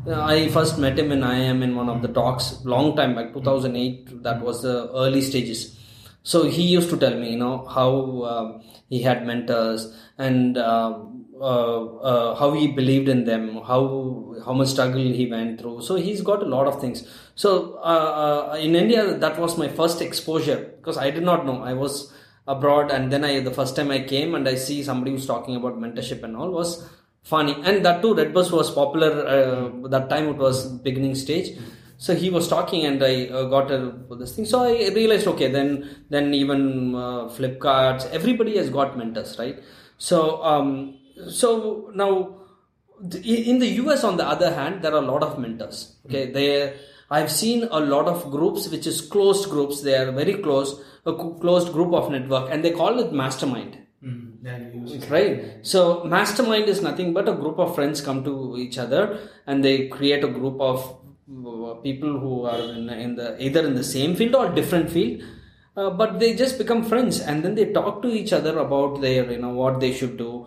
Uh, I first met him in IIM in one of the talks long time back 2008 that was the early stages. So he used to tell me you know how um, he had mentors and um, uh, uh, how he believed in them how how much struggle he went through. So he's got a lot of things. So uh, uh, in India that was my first exposure because I did not know. I was abroad and then I the first time I came and I see somebody who's talking about mentorship and all was funny. And that too redbus was popular uh, that time it was beginning stage. So he was talking and i uh, got a, this thing. So i realized okay then then even uh, flipkarts everybody has got mentors right? So um, so now in the us on the other hand there are a lot of mentors. Okay they i've seen a lot of groups which is closed groups. They are very close a closed group of network and they call it mastermind. Mm, yeah, you use it. right? So mastermind is nothing but a group of friends come to each other and they create a group of uh, people who are in, in the either in the same field or different field uh, but they just become friends and then they talk to each other about their you know what they should do.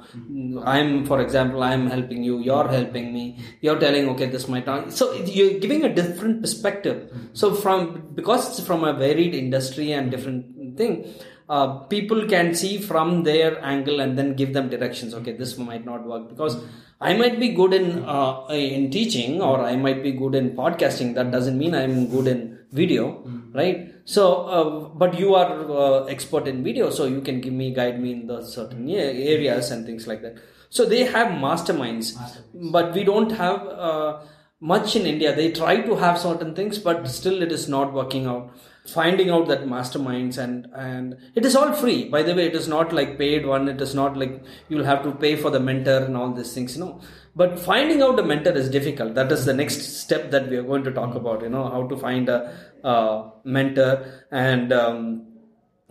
I'm for example i'm helping you you're helping me. You're telling okay this might not so you're giving a different perspective. So from because it's from a varied industry and different thing uh, people can see from their angle and then give them directions. Okay this might not work because i might be good in uh, in teaching or i might be good in podcasting. That doesn't mean i'm good in video right so uh, but you are uh, expert in video so you can give me guide me in the certain areas and things like that. So they have masterminds, but we don't have uh, much in india. They try to have certain things but still it is not working out. Finding out that masterminds and and it is all free. By the way it is not like paid one. It is not like you'll have to pay for the mentor and all these things you know but finding out a mentor is difficult. That is the next step that we are going to talk about you know how to find a, mentor and um,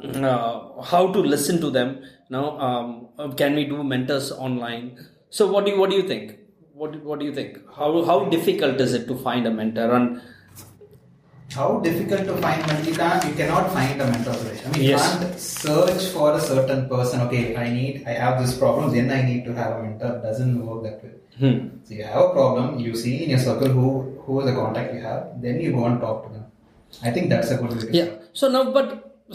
uh, how to listen to them. You know um, can we do mentors online? So what do you what do you think? What, what do you think? How how difficult is it to find a mentor? And How difficult to find mentor? You can't. You cannot find a mentor. I mean, Yes. you can't search for a certain person. Okay, I need. I have this problem. Then I need to have a mentor. Doesn't work that way. Hmm. So you have a problem. You see in your circle who who is the contact you have. Then you go and talk to them. I think that's a good way. to yeah so now but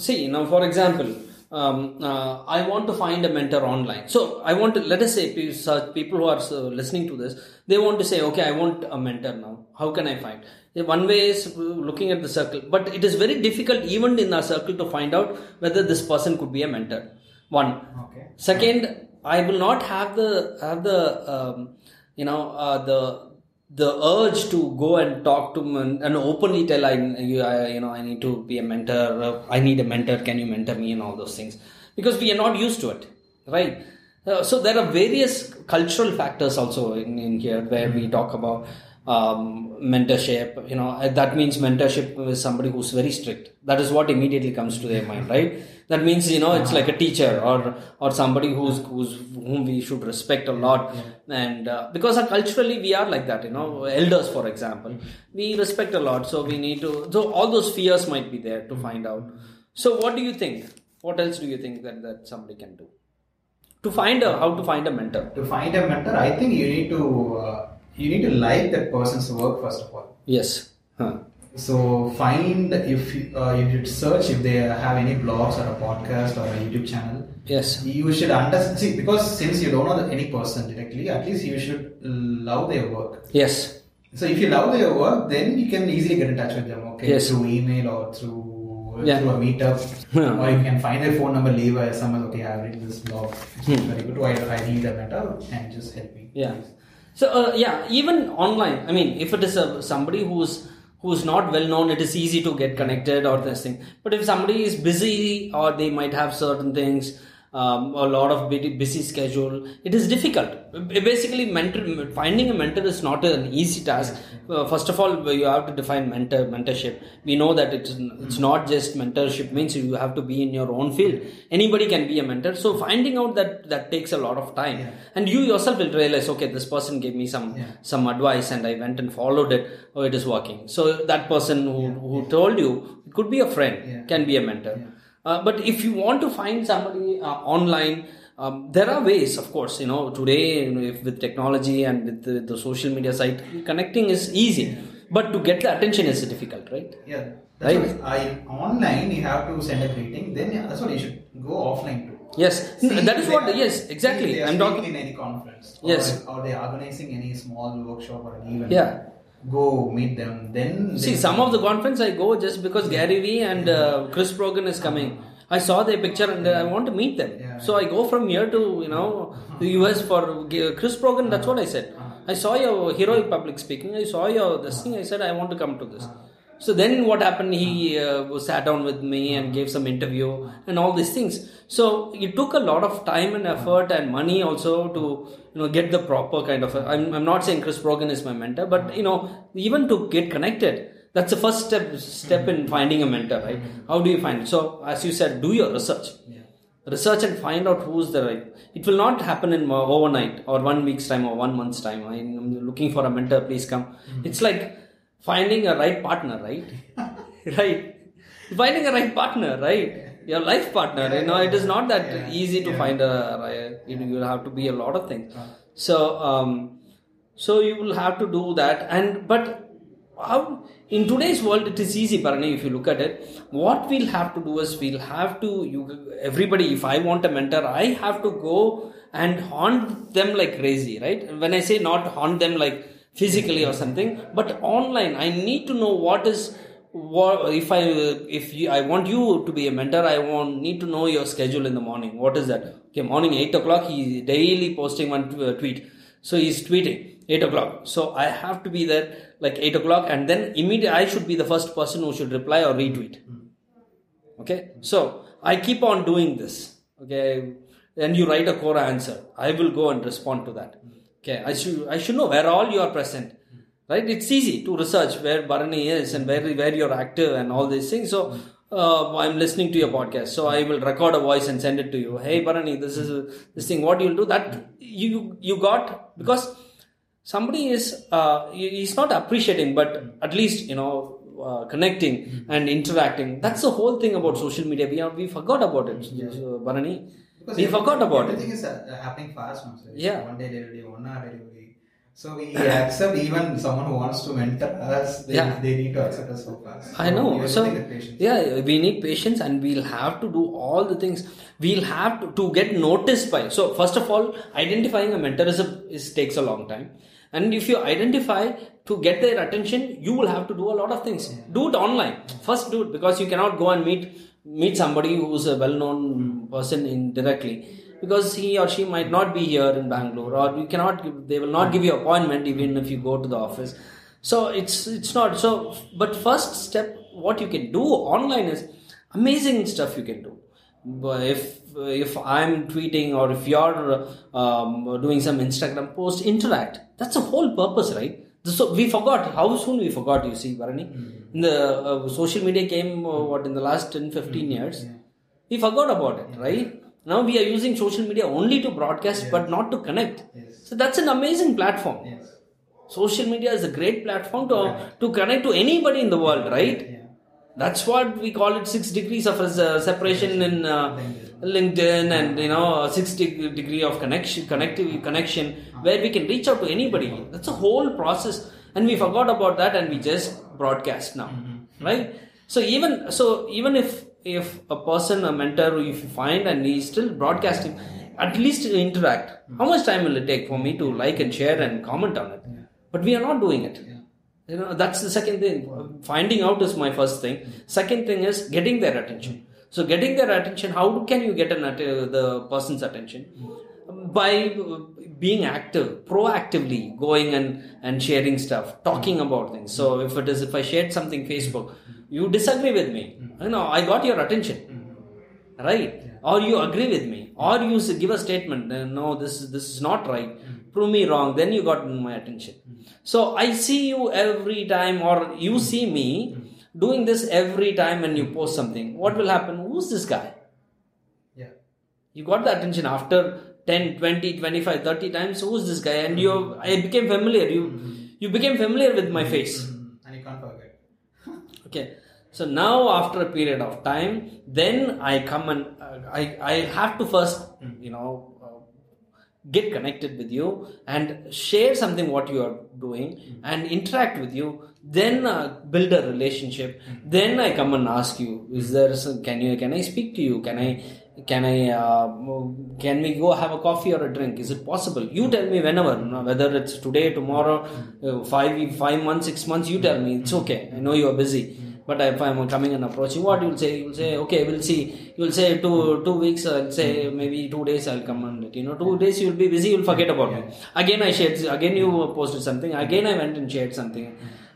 see now for example um, uh, i want to find a mentor online so i want to let us say such people who are uh, listening to this they want to say okay i want a mentor now how can i find one way is looking at the circle but it is very difficult even in our circle to find out whether this person could be a mentor. One. Okay. second i will not have the have the um, you know uh, the the urge to go and talk to men and openly tell I, you, I you know I need to be a mentor uh, I need a mentor can you mentor me? and all those things. Because we are not used to it right? Uh, so there are various cultural factors also in, in here where we talk about um, mentorship you know uh, that means mentorship is somebody who's very strict. That is what immediately comes to their mind right? That means you know it's like a teacher or or somebody who's who's whom we should respect a lot. And uh, because uh, culturally we are like that you know elders for example. We respect a lot so we need to so all those fears might be there to find out. So what do you think? What else do you think that, that somebody can do? To find a how to find a mentor. To find a mentor, I think you need to uh, you need to like that person's work first of all. yes huh. So find if you, uh, you should search if they have any blogs or a podcast or a YouTube channel. yes You should understand see because since you don't know any person directly, at least you should love their work. yes So if you love their work, then you can easily get in touch with them. Okay, Yes. through email or through Yeah. through a meetup, Yeah. or you can find their phone number, leave a SMS. Okay, I've written this blog. It's Hmm. very good. I, I need a mentor and just help me. yeah so uh, yeah even online i mean if it is a, somebody who's who's not well known it is easy to get connected or this thing. But if somebody is busy or they might have certain things um, a lot of busy, schedule. It is difficult. Basically mentor finding a mentor is not an easy task. Uh, first of all you have to define mentor mentorship. We know that it's it's not just mentorship means you have to be in your own field. Anybody can be a mentor. So finding out that that takes a lot of time. And you yourself will realize okay this person gave me some some advice and i went and followed it. Oh it is working. So that person who, who told you it could be a friend can be a mentor uh, but if you want to find somebody uh, online um, there are ways of course you know today you know, if with technology and with the, the social media site connecting is easy but to get the attention is difficult right Yeah, that's Right. what I online you have to send a greeting. Then yeah, that's what you should go offline too. yes See that is what are- yes exactly see if they are i'm talking in any conference. Yes. Or, or they are organizing any small workshop or an event. Yeah. Go meet them. Then See, some of the conference I go just because Gary Vee and uh, Chris Brogan is coming. I saw their picture and uh, I want to meet them. Yeah. So I go from here to you know the uh-huh. US for uh, Chris Brogan. That's uh-huh. what I said. Uh-huh. I saw your heroic public speaking. I saw your this thing. I said I want to come to this. So then what happened? He uh, sat down with me and gave some interview and all these things. So it took a lot of time and effort and money also to you know get the proper kind of. I'm I'm not saying Chris Brogan is my mentor, but you know even to get connected. That's the first step step in finding a mentor, right? How do you find it? So as you said, do your research. Research and find out who's the right. It will not happen in uh, overnight or one week's time or one month's time. I'm looking for a mentor. Please come. It's like finding a right partner, right? <laughs> right. Finding a right partner, right? Your life partner. You know, it is not that easy to find a. You know, you have to be a lot of things. So, um, so you will have to do that. And but how in today's world it is easy, Bharani. If you look at it, what we'll have to do is we'll have to. You everybody. If I want a mentor, I have to go and haunt them like crazy, right? When I say not haunt them like physically or something but online i need to know what is what if i if you, i want you to be a mentor i want need to know your schedule in the morning. What is that? Okay morning 8 o'clock he's daily posting one tweet. So he's tweeting 8 o'clock. So i have to be there like 8 o'clock and then immediately i should be the first person who should reply or retweet. Hmm. Okay? So i keep on doing this. Okay? And you write a Quora answer. I will go and respond to that hmm. Okay, I should I should know where all you are present, right? It's easy to research where Bharani is and where where you're active and all these things. So uh, I'm listening to your podcast, so I will record a voice and send it to you. Hey Bharani, this is this thing. What you'll do that you you got because somebody is uh, he's not appreciating, but at least you know. Uh, connecting and interacting that's the whole thing about social media we are, we forgot about it uh, Bharani Because we forgot about it everything is uh, happening fast now. Yeah. One day delivery, one hour delivery. So we accept even someone who wants to mentor us. They, Yeah. they need to accept us so fast. I know. we So everything yeah, we need patience, and we'll have to do all the things. We'll have to, to get noticed by. So first of all, identifying a mentor is, a, is takes a long time. And if you identify to get their attention, you will have to do a lot of things. Do it online. First, do it because you cannot go and meet meet somebody who's a well-known person in directly because he or she might not be here in Bangalore or you cannot they will not give you appointment even if you go to the office so it's it's not so but first step what you can do online is amazing stuff you can do if if i'm tweeting or if you're um, doing some instagram post interact. That's the whole purpose right? So we forgot. How soon we forgot you see Bharani in the uh, social media came uh, what in the last 10 15 years? We forgot about it right? Now we are using social media only to broadcast but not to connect. So that's an amazing platform. Social media is a great platform to, to connect to anybody in the world right that's what we call it six degrees of uh, separation in uh, linkedin and you know six deg- degree of connection connective connection where we can reach out to anybody. That's a whole process and we forgot about that and we just broadcast now right? So even so even if if a person a mentor if you find and he's still broadcasting at least interact. How much time will it take for me to like and share and comment on it? But we are not doing it you know that's the second thing. Finding out is my first thing. Second thing is getting their attention. So getting their attention how can you get an the person's attention? By being active proactively going and and sharing stuff talking about things. So if it is if i shared something facebook you disagree with me. You know i got your attention. Right? Or you agree with me. Or you give a statement no this is this is not right prove me wrong then you got my attention. So i see you every time or you hmm. see me hmm. doing this every time when you post something. What will happen? Who's this guy? Yeah. you got the attention after 10 20 25 30 times. Who's this guy? And you hmm. i became familiar. You you became familiar with my face. And you can't forget. <laughs> okay. So now after a period of time then i come and uh, i i have to first you know get connected with you and share something what you are doing and interact with you then uh, build a relationship. Then i come and ask you is there some, can you can i speak to you? Can i can i uh, can we go have a coffee or a drink? Is it possible? You tell me whenever whether it's today tomorrow uh, five five months six months you tell me it's okay. I know you are busy But if I'm coming and approaching, what you'll say? You'll say, okay, we'll see. You'll say two two weeks. I'll say maybe two days. I'll come and you know. Two days you'll be busy. You'll forget about me. Again, I shared. Again, you posted something. Again, I went and shared something.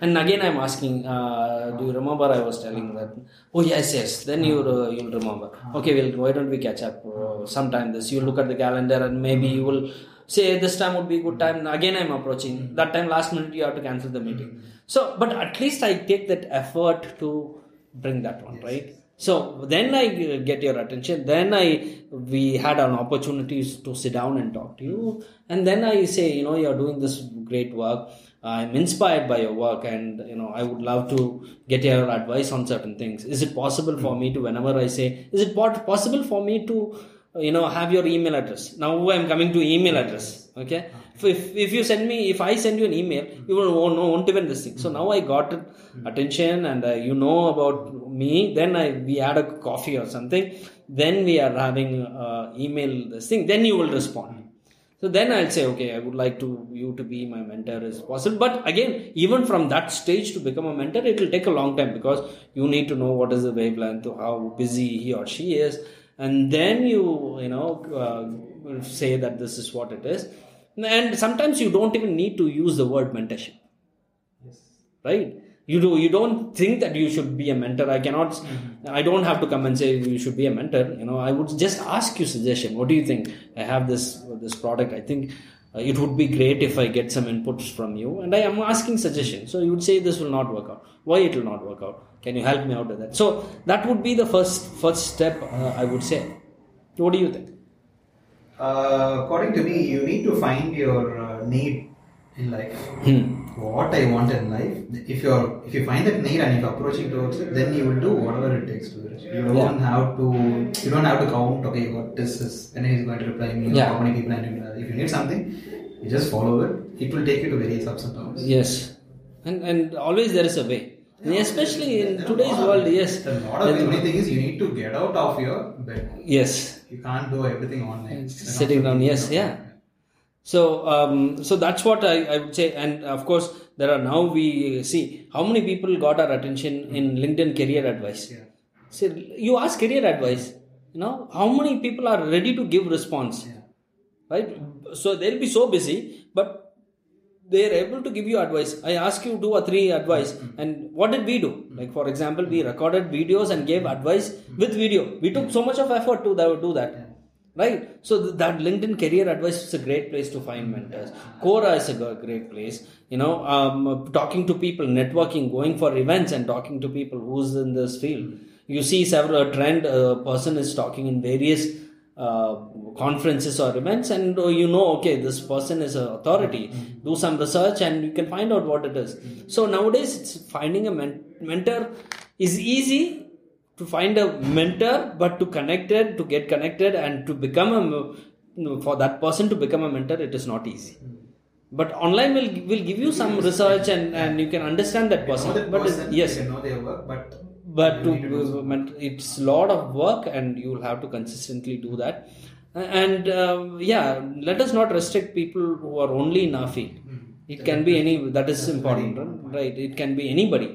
And again, I'm asking, uh, do you remember I was telling that? Oh yes, yes. Then you uh, you'll remember. Okay, well, why don't we catch up uh, sometime? This you look at the calendar and maybe you will say this time would be good time. Again, I'm approaching. That time, last minute, you have to cancel the meeting. So, but at least I take that effort to bring that one, right? So then I uh, get your attention. Then I we had an opportunity to sit down and talk to you, hmm. and then I say, you know, you're doing this great work. I'm inspired by your work, and you know, I would love to get your advice on certain things. Is it possible for hmm. me to, whenever I say, is it possible for me to, uh, you know, have your email address? Now I'm coming to email address. Okay, uh-huh. If, if you send me, if I send you an email, you won't, won't even this thing. So now I got attention, and uh, you know about me. Then I we had a coffee or something. Then we are having uh, email this thing. Then you will respond. So then I'll say, okay, I would like to you to be my mentor as possible. But again, even from that stage to become a mentor, it will take a long time because you need to know what is the wavelength, how busy he or she is, and then you you know uh, say that this is what it is. And sometimes you don't even need to use the word mentorship, yes. right? You do you don't think that you should be a mentor. I cannot. I don't have to come and say you should be a mentor. You know, I would just ask you suggestion. What do you think? I have this this product. I think uh, it would be great if I get some inputs from you. And I am asking suggestion. So you would say this will not work out. Why it will not work out? Can you help me out with that? So that would be the first first step. Uh, I would say. What do you think? Uh, according to me, you need to find your uh, need in life. Hmm. What I want in life. If you're if you find that need and you're approaching towards it, then you will do whatever it takes to do it. You don't have to. You don't have to count. Okay, what this is. When he's going to reply me. Yeah. How many people I need. to- If you need something, you just follow it. It will take you to various ups and downs. Yes, and and always there is a way. And especially in today's world, yes. A lot of the only thing is you need to get out of your bed. Yes. You can't do everything online. sitting down yes yeah. so um, so that's what I, I would say. And of course there are now we see how many people got our attention in linkedin career advice? So you ask career advice you know how many people are ready to give response? Right? So they'll be so busy but they're able to give you advice. I ask you two or three advice. Mm-hmm. And what did we do? Mm-hmm. Like for example we recorded videos and gave mm-hmm. advice with video. We took so much of effort to that, do that. Right? So th- that linkedin career advice is a great place to find mentors. Quora is a g- great place. You know um, talking to people networking going for events and talking to people who's in this field. You see several trend a person is talking in various uh, conferences or events and uh, you know okay this person is an authority. Do some research and you can find out what it is. So nowadays it's finding a men- mentor is easy to find a mentor but to connect it to get connected and to become a you know, for that person to become a mentor it is not easy. But online will will give you some research and and you can understand that person know that but person, it's- yes. you know their work, but but to, to do uh, something. ment- it's a lot of work and you will have to consistently do that. And um, yeah let us not restrict people who are only in our field. Mm-hmm. It can be any that is important right? It can be anybody.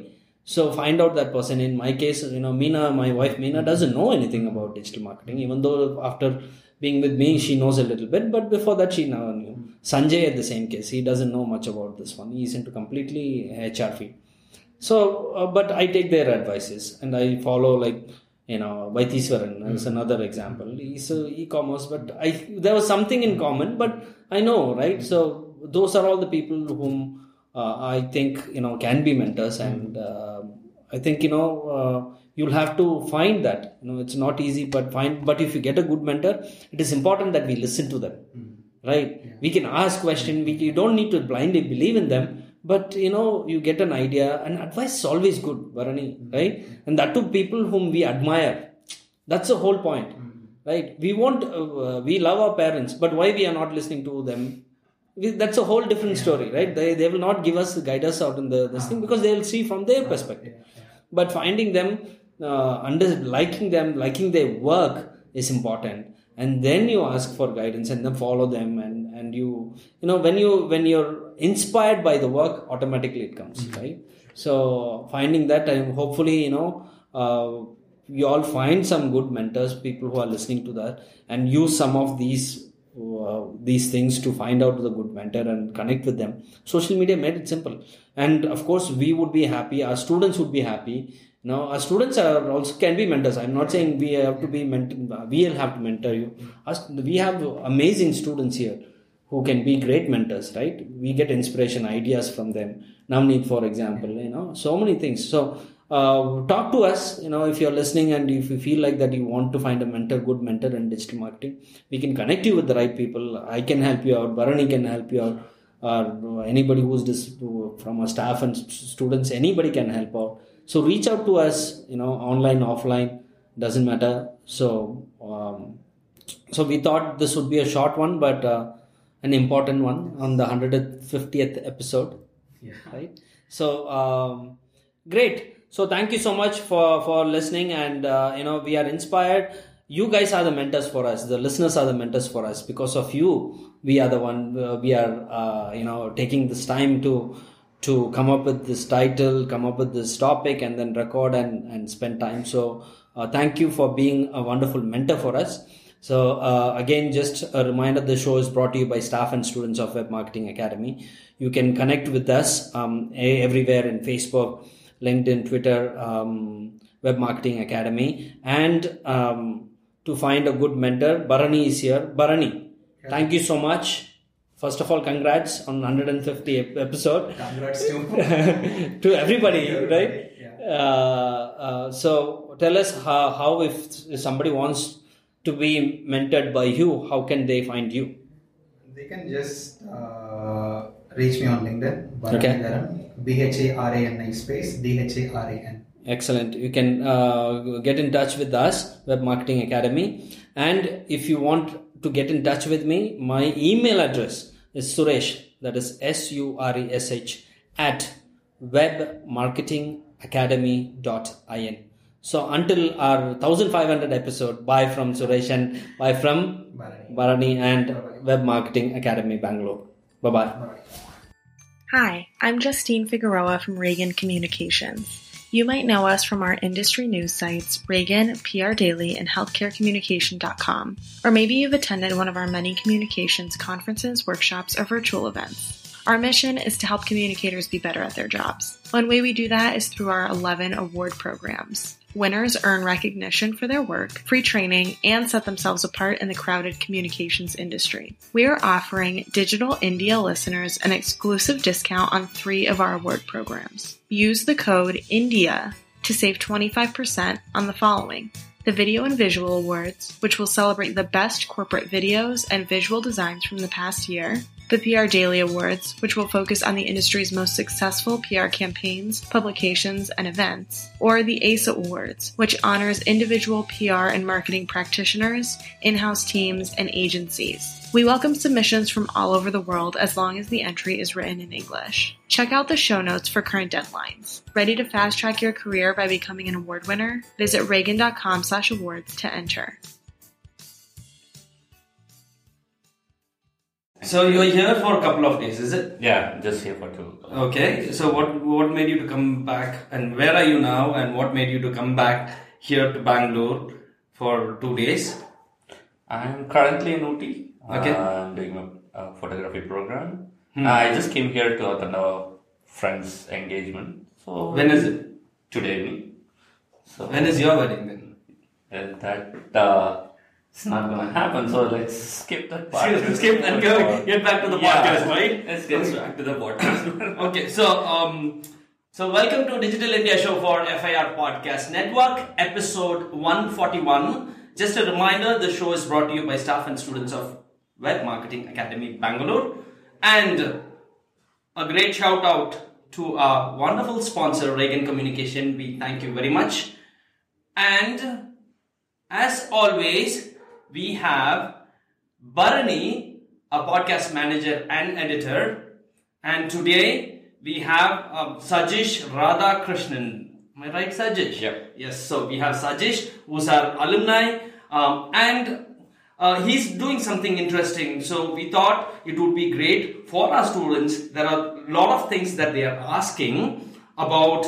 So find out that person. In my case you know meena my wife meena mm-hmm. doesn't know anything about digital marketing even though after being with me she knows a little bit but before that she never knew. Mm-hmm. Sanjay at the same case he doesn't know much about this one. He's into completely hr field so, uh, but I take their advices and I follow like you know Vaitheswaran is another example. He's a e-commerce, but I there was something in common. But I know, right? So those are all the people whom uh, I think you know can be mentors, and uh, I think you know uh, you'll have to find that. You know, it's not easy, but find. But if you get a good mentor, it is important that we listen to them, right? We can ask question. We you don't need to blindly believe in them but you know you get an idea and advice is always good Bharani right? And that to people whom we admire. That's the whole point right? We want uh, we love our parents but why we are not listening to them? We, that's a whole different story right? They, they will not give us guide us out in the this thing because they will see from their perspective. But finding them uh, under liking them liking their work is important. And then you ask for guidance and then follow them and and you you know when you when you're inspired by the work automatically it comes right So finding that, and hopefully, you know, uh, you all find some good mentors, people who are listening to that, and use some of these uh, these things to find out the good mentor and connect with them. Social media made it simple, and of course, we would be happy. Our students would be happy. now our students are also can be mentors. I'm not saying we have to be mentor. We'll have to mentor you. Us, we have amazing students here who can be great mentors, right? We get inspiration, ideas from them. Navneet, for example, you know, so many things. So uh, talk to us you know if you're listening and if you feel like that you want to find a mentor good mentor in digital marketing we can connect you with the right people i can help you out Bharani can help you out or anybody who's this from our staff and students anybody can help out so reach out to us you know online offline doesn't matter so um, so we thought this would be a short one but uh, an important one on the 150th episode Yeah. right? So um, great. So thank you so much for for listening and uh, you know we are inspired. You guys are the mentors for us. The listeners are the mentors for us. Because of you we are the one uh, we are uh, you know taking this time to to come up with this title come up with this topic and then record and and spend time. So uh, thank you for being a wonderful mentor for us so uh, again just a reminder the show is brought to you by staff and students of web marketing academy you can connect with us um, everywhere in facebook LinkedIn, Twitter, um, Web Marketing Academy, and um, to find a good mentor, Bharani is here. Bharani, thank you so much. First of all, congrats on 150 episode. Congrats to <laughs> to everybody, right? Uh, uh, so tell us how, how if somebody wants to be mentored by you, how can they find you? They can just uh, reach me on LinkedIn. Okay. B H A R A N I space D H A R A N. Excellent. You can uh, get in touch with us, Web Marketing Academy. And if you want to get in touch with me, my email address is Suresh, that is S U R E S H, at webmarketingacademy.in. So until our 1500 episode, bye from Suresh and bye from Bharani and Web Marketing Academy Bangalore. Bye bye. Hi, I'm Justine Figueroa from Ragan Communications. You might know us from our industry news sites, Ragan, PR Daily, and healthcarecommunication.com. Or maybe you've attended one of our many communications conferences, workshops, or virtual events. Our mission is to help communicators be better at their jobs. One way we do that is through our 11 award programs. Winners earn recognition for their work, free training, and set themselves apart in the crowded communications industry. We are offering Digital India listeners an exclusive discount on three of our award programs. Use the code INDIA to save 25% on the following. The Video and Visual Awards, which will celebrate the best corporate videos and visual designs from the past year. The PR Daily Awards, which will focus on the industry's most successful PR campaigns, publications, and events. Or the ACE Awards, which honors individual PR and marketing practitioners, in-house teams, and agencies. We welcome submissions from all over the world as long as the entry is written in English. Check out the show notes for current deadlines. Ready to fast track your career by becoming an award winner? Visit ragan.com slash awards to enter. So you're here for a couple of days, is it? Yeah, just here for two. Okay. So what what made you to come back, and where are you now, and what made you to come back here to Bangalore for two days? I'm currently in Ooty. Okay. Uh, I'm doing a, a photography program. Hmm. I just came here to attend a friend's engagement. So When is it? Today evening. So When is your wedding then? Well, that uh, it's not gonna happen. So let's skip that <laughs> part. Skip- skip and go- <laughs> get back to the Yeah. podcast, right? Let's get back to the podcast. <laughs> okay, so um, so welcome to Digital India Show for FIR Podcast Network, episode 141. Just a reminder, the show is brought to you by staff and students of Web Marketing Academy Bangalore, and a great shout out to our wonderful sponsor, Ragan Communication. We thank you very much, and as always, we have Bharani, a podcast manager and editor. And today we have uh, Sajish Radhakrishnan. Am I right, Sajish? Yep. Yes, so we have Sajish, who's our alumni, um, and uh, he's doing something interesting. So we thought it would be great for our students. There are a lot of things that they are asking about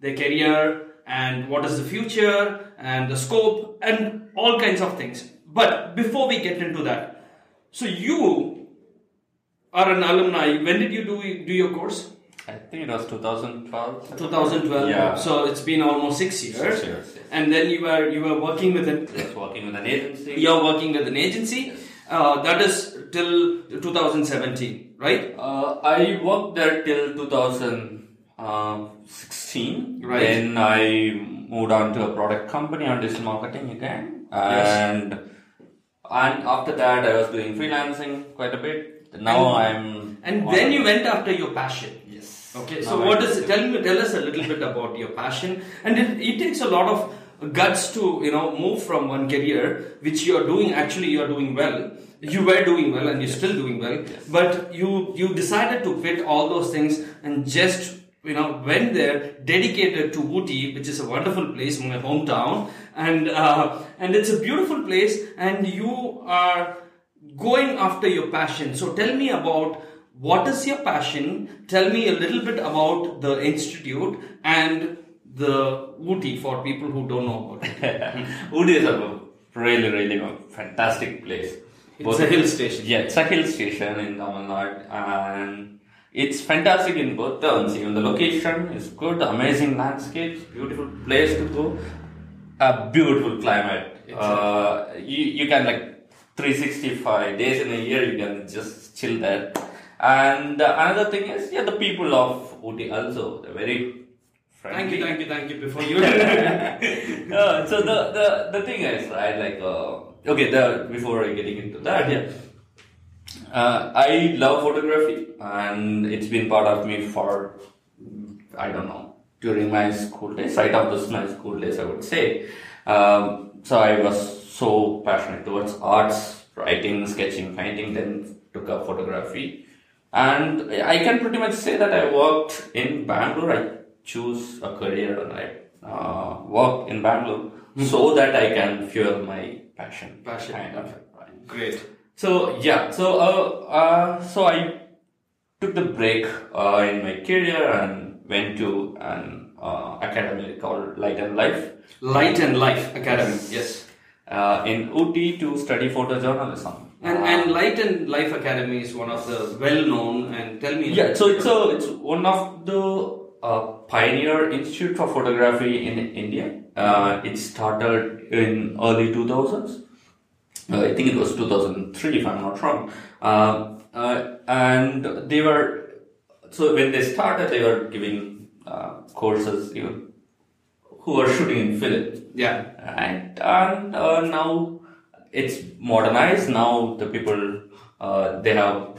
their career and what is the future and the scope and all kinds of things. But before we get into that, so you are an alumni. When did you do do your course? I think it was 2012. 2012. Yeah. So it's been almost six years. Six years, yes. And then you were you were working with an Yes, working with an agency. you're working with an agency. Uh, that is till 2017, right? Uh, I worked there till 2016. Right. Then I moved on to a product company on digital marketing again, Yes. And and after that I was doing freelancing quite a bit. Now I'm And then you went after your passion. Yes. Okay. Now So I- what is? Tell me. Tell us a little bit about your passion. And it, it takes a lot of guts to you know move from one career which you are doing. Actually, you are doing well. You were doing well, and you're still doing well. But you you decided to quit all those things and just you know went there dedicated to Ooty, which is a wonderful place, my hometown, and uh, and it's a beautiful place, and you are going after your passion. So tell me about what is your passion? Tell me a little bit about the institute and the Ooty for people who don't know about it. <laughs> Ooty is a really, really a fantastic place. It's a hill station. Yeah, it's a hill station in Tamil Nadu, and it's fantastic in both terms. Even the location is good, amazing landscapes, beautiful place to go, a beautiful climate. Uh, you you can like 365 days in a year you can just chill there. And another thing is, yeah, the people of Ooty also they're very Thank you, thank you, thank you. Before you. <laughs> uh, so the, the the thing is right like uh, okay the before getting into that yeah uh, I love photography and it's been part of me for I don't know during my school days right after my school days I would say um, so I was so passionate towards arts writing sketching painting then took up photography and I can pretty much say that I worked in Bangalore I choose a career and I uh, work in Bangalore so that I can fuel my passion. Passion. Kind of. Great. So yeah, so uh, uh, so I took the break uh, in my career and went to an uh, academy called Light and Life. Light and Life Academy. Yes. Uh, in Ooty to study photojournalism. And, and Light and Life Academy is one of the well-known. And tell me. Yeah, so it's a, it's one of the uh, pioneer institute for photography in India. Uh, it started in early 2000s. Uh, I think it was 2003, if I'm not wrong. Uh, uh, and they were so when they started, they were giving uh, courses even who were shooting in film. Yeah. Right, and uh, now it's modernized. Now the people uh, they have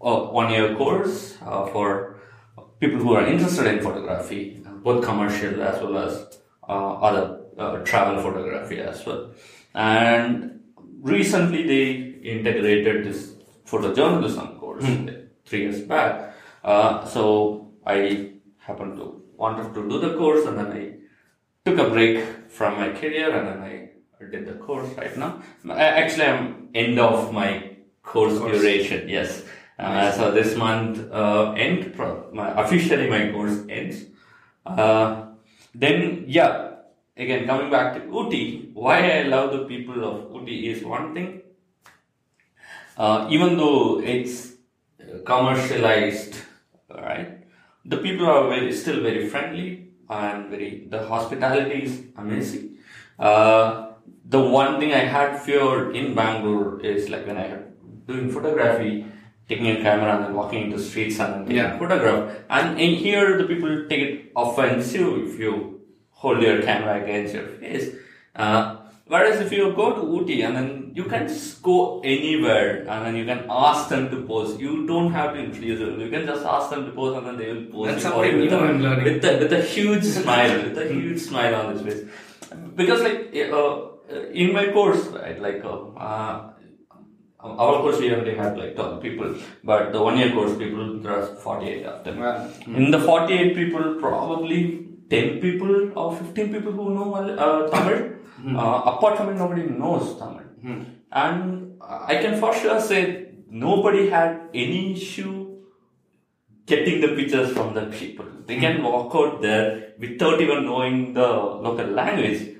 a one year course uh, for people who are interested in photography, both commercial as well as uh, other uh, travel photography as well. And recently they integrated this photojournalism course three years back. Uh, so I happened to wanted to do the course and then I took a break from my career and then I did the course right now. Actually, I'm end of my course, Course. duration. Yes. Uh, so this month uh, end pro- my, officially my course ends. Uh, then yeah, again coming back to Ooty, why I love the people of Ooty is one thing. Uh, even though it's commercialized, right? The people are very still very friendly and very the hospitality is amazing. Uh, the one thing I had fear in Bangalore is like when I had doing photography, taking a camera and then walking into streets and taking Yeah. a photograph. And in here, the people take it offensive if you hold your camera against your face. Uh, whereas if you go to Ooty and then you can just go anywhere and then you can ask them to pose. You don't have to introduce them. You can just ask them to pose and then they will pose. That's for something you with new a- I'm learning. With a, with a huge <laughs> smile, with a huge smile on his face. Because like uh, in my course, right, like uh, uh, our course we only had like 12 people, but the one year course people there are 48 of them. Wow. In the 48 people, probably 10 people or 15 people who know uh, Tamil. Uh, apart from it, nobody knows Tamil. And I can for sure say nobody had any issue getting the pictures from the people. They can walk out there without even knowing the local language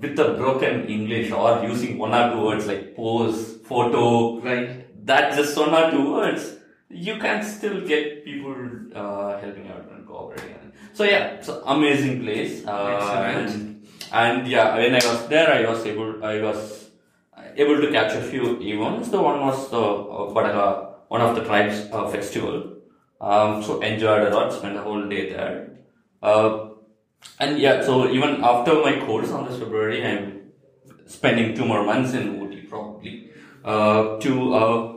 with a broken English or using one or two words like pose, photo. Right. That's just one or two words. You can still get people uh, helping out and cooperating. So yeah, it's an amazing place. Uh, Excellent. And, and yeah, when I was there, I was able, I was able to catch a few events. The one was the uh, one of the tribes uh, festival. Um, so enjoyed a lot, spent a whole day there. Uh, and yeah, so even after my course on this February, I'm spending two more months in Ooty probably uh, to uh,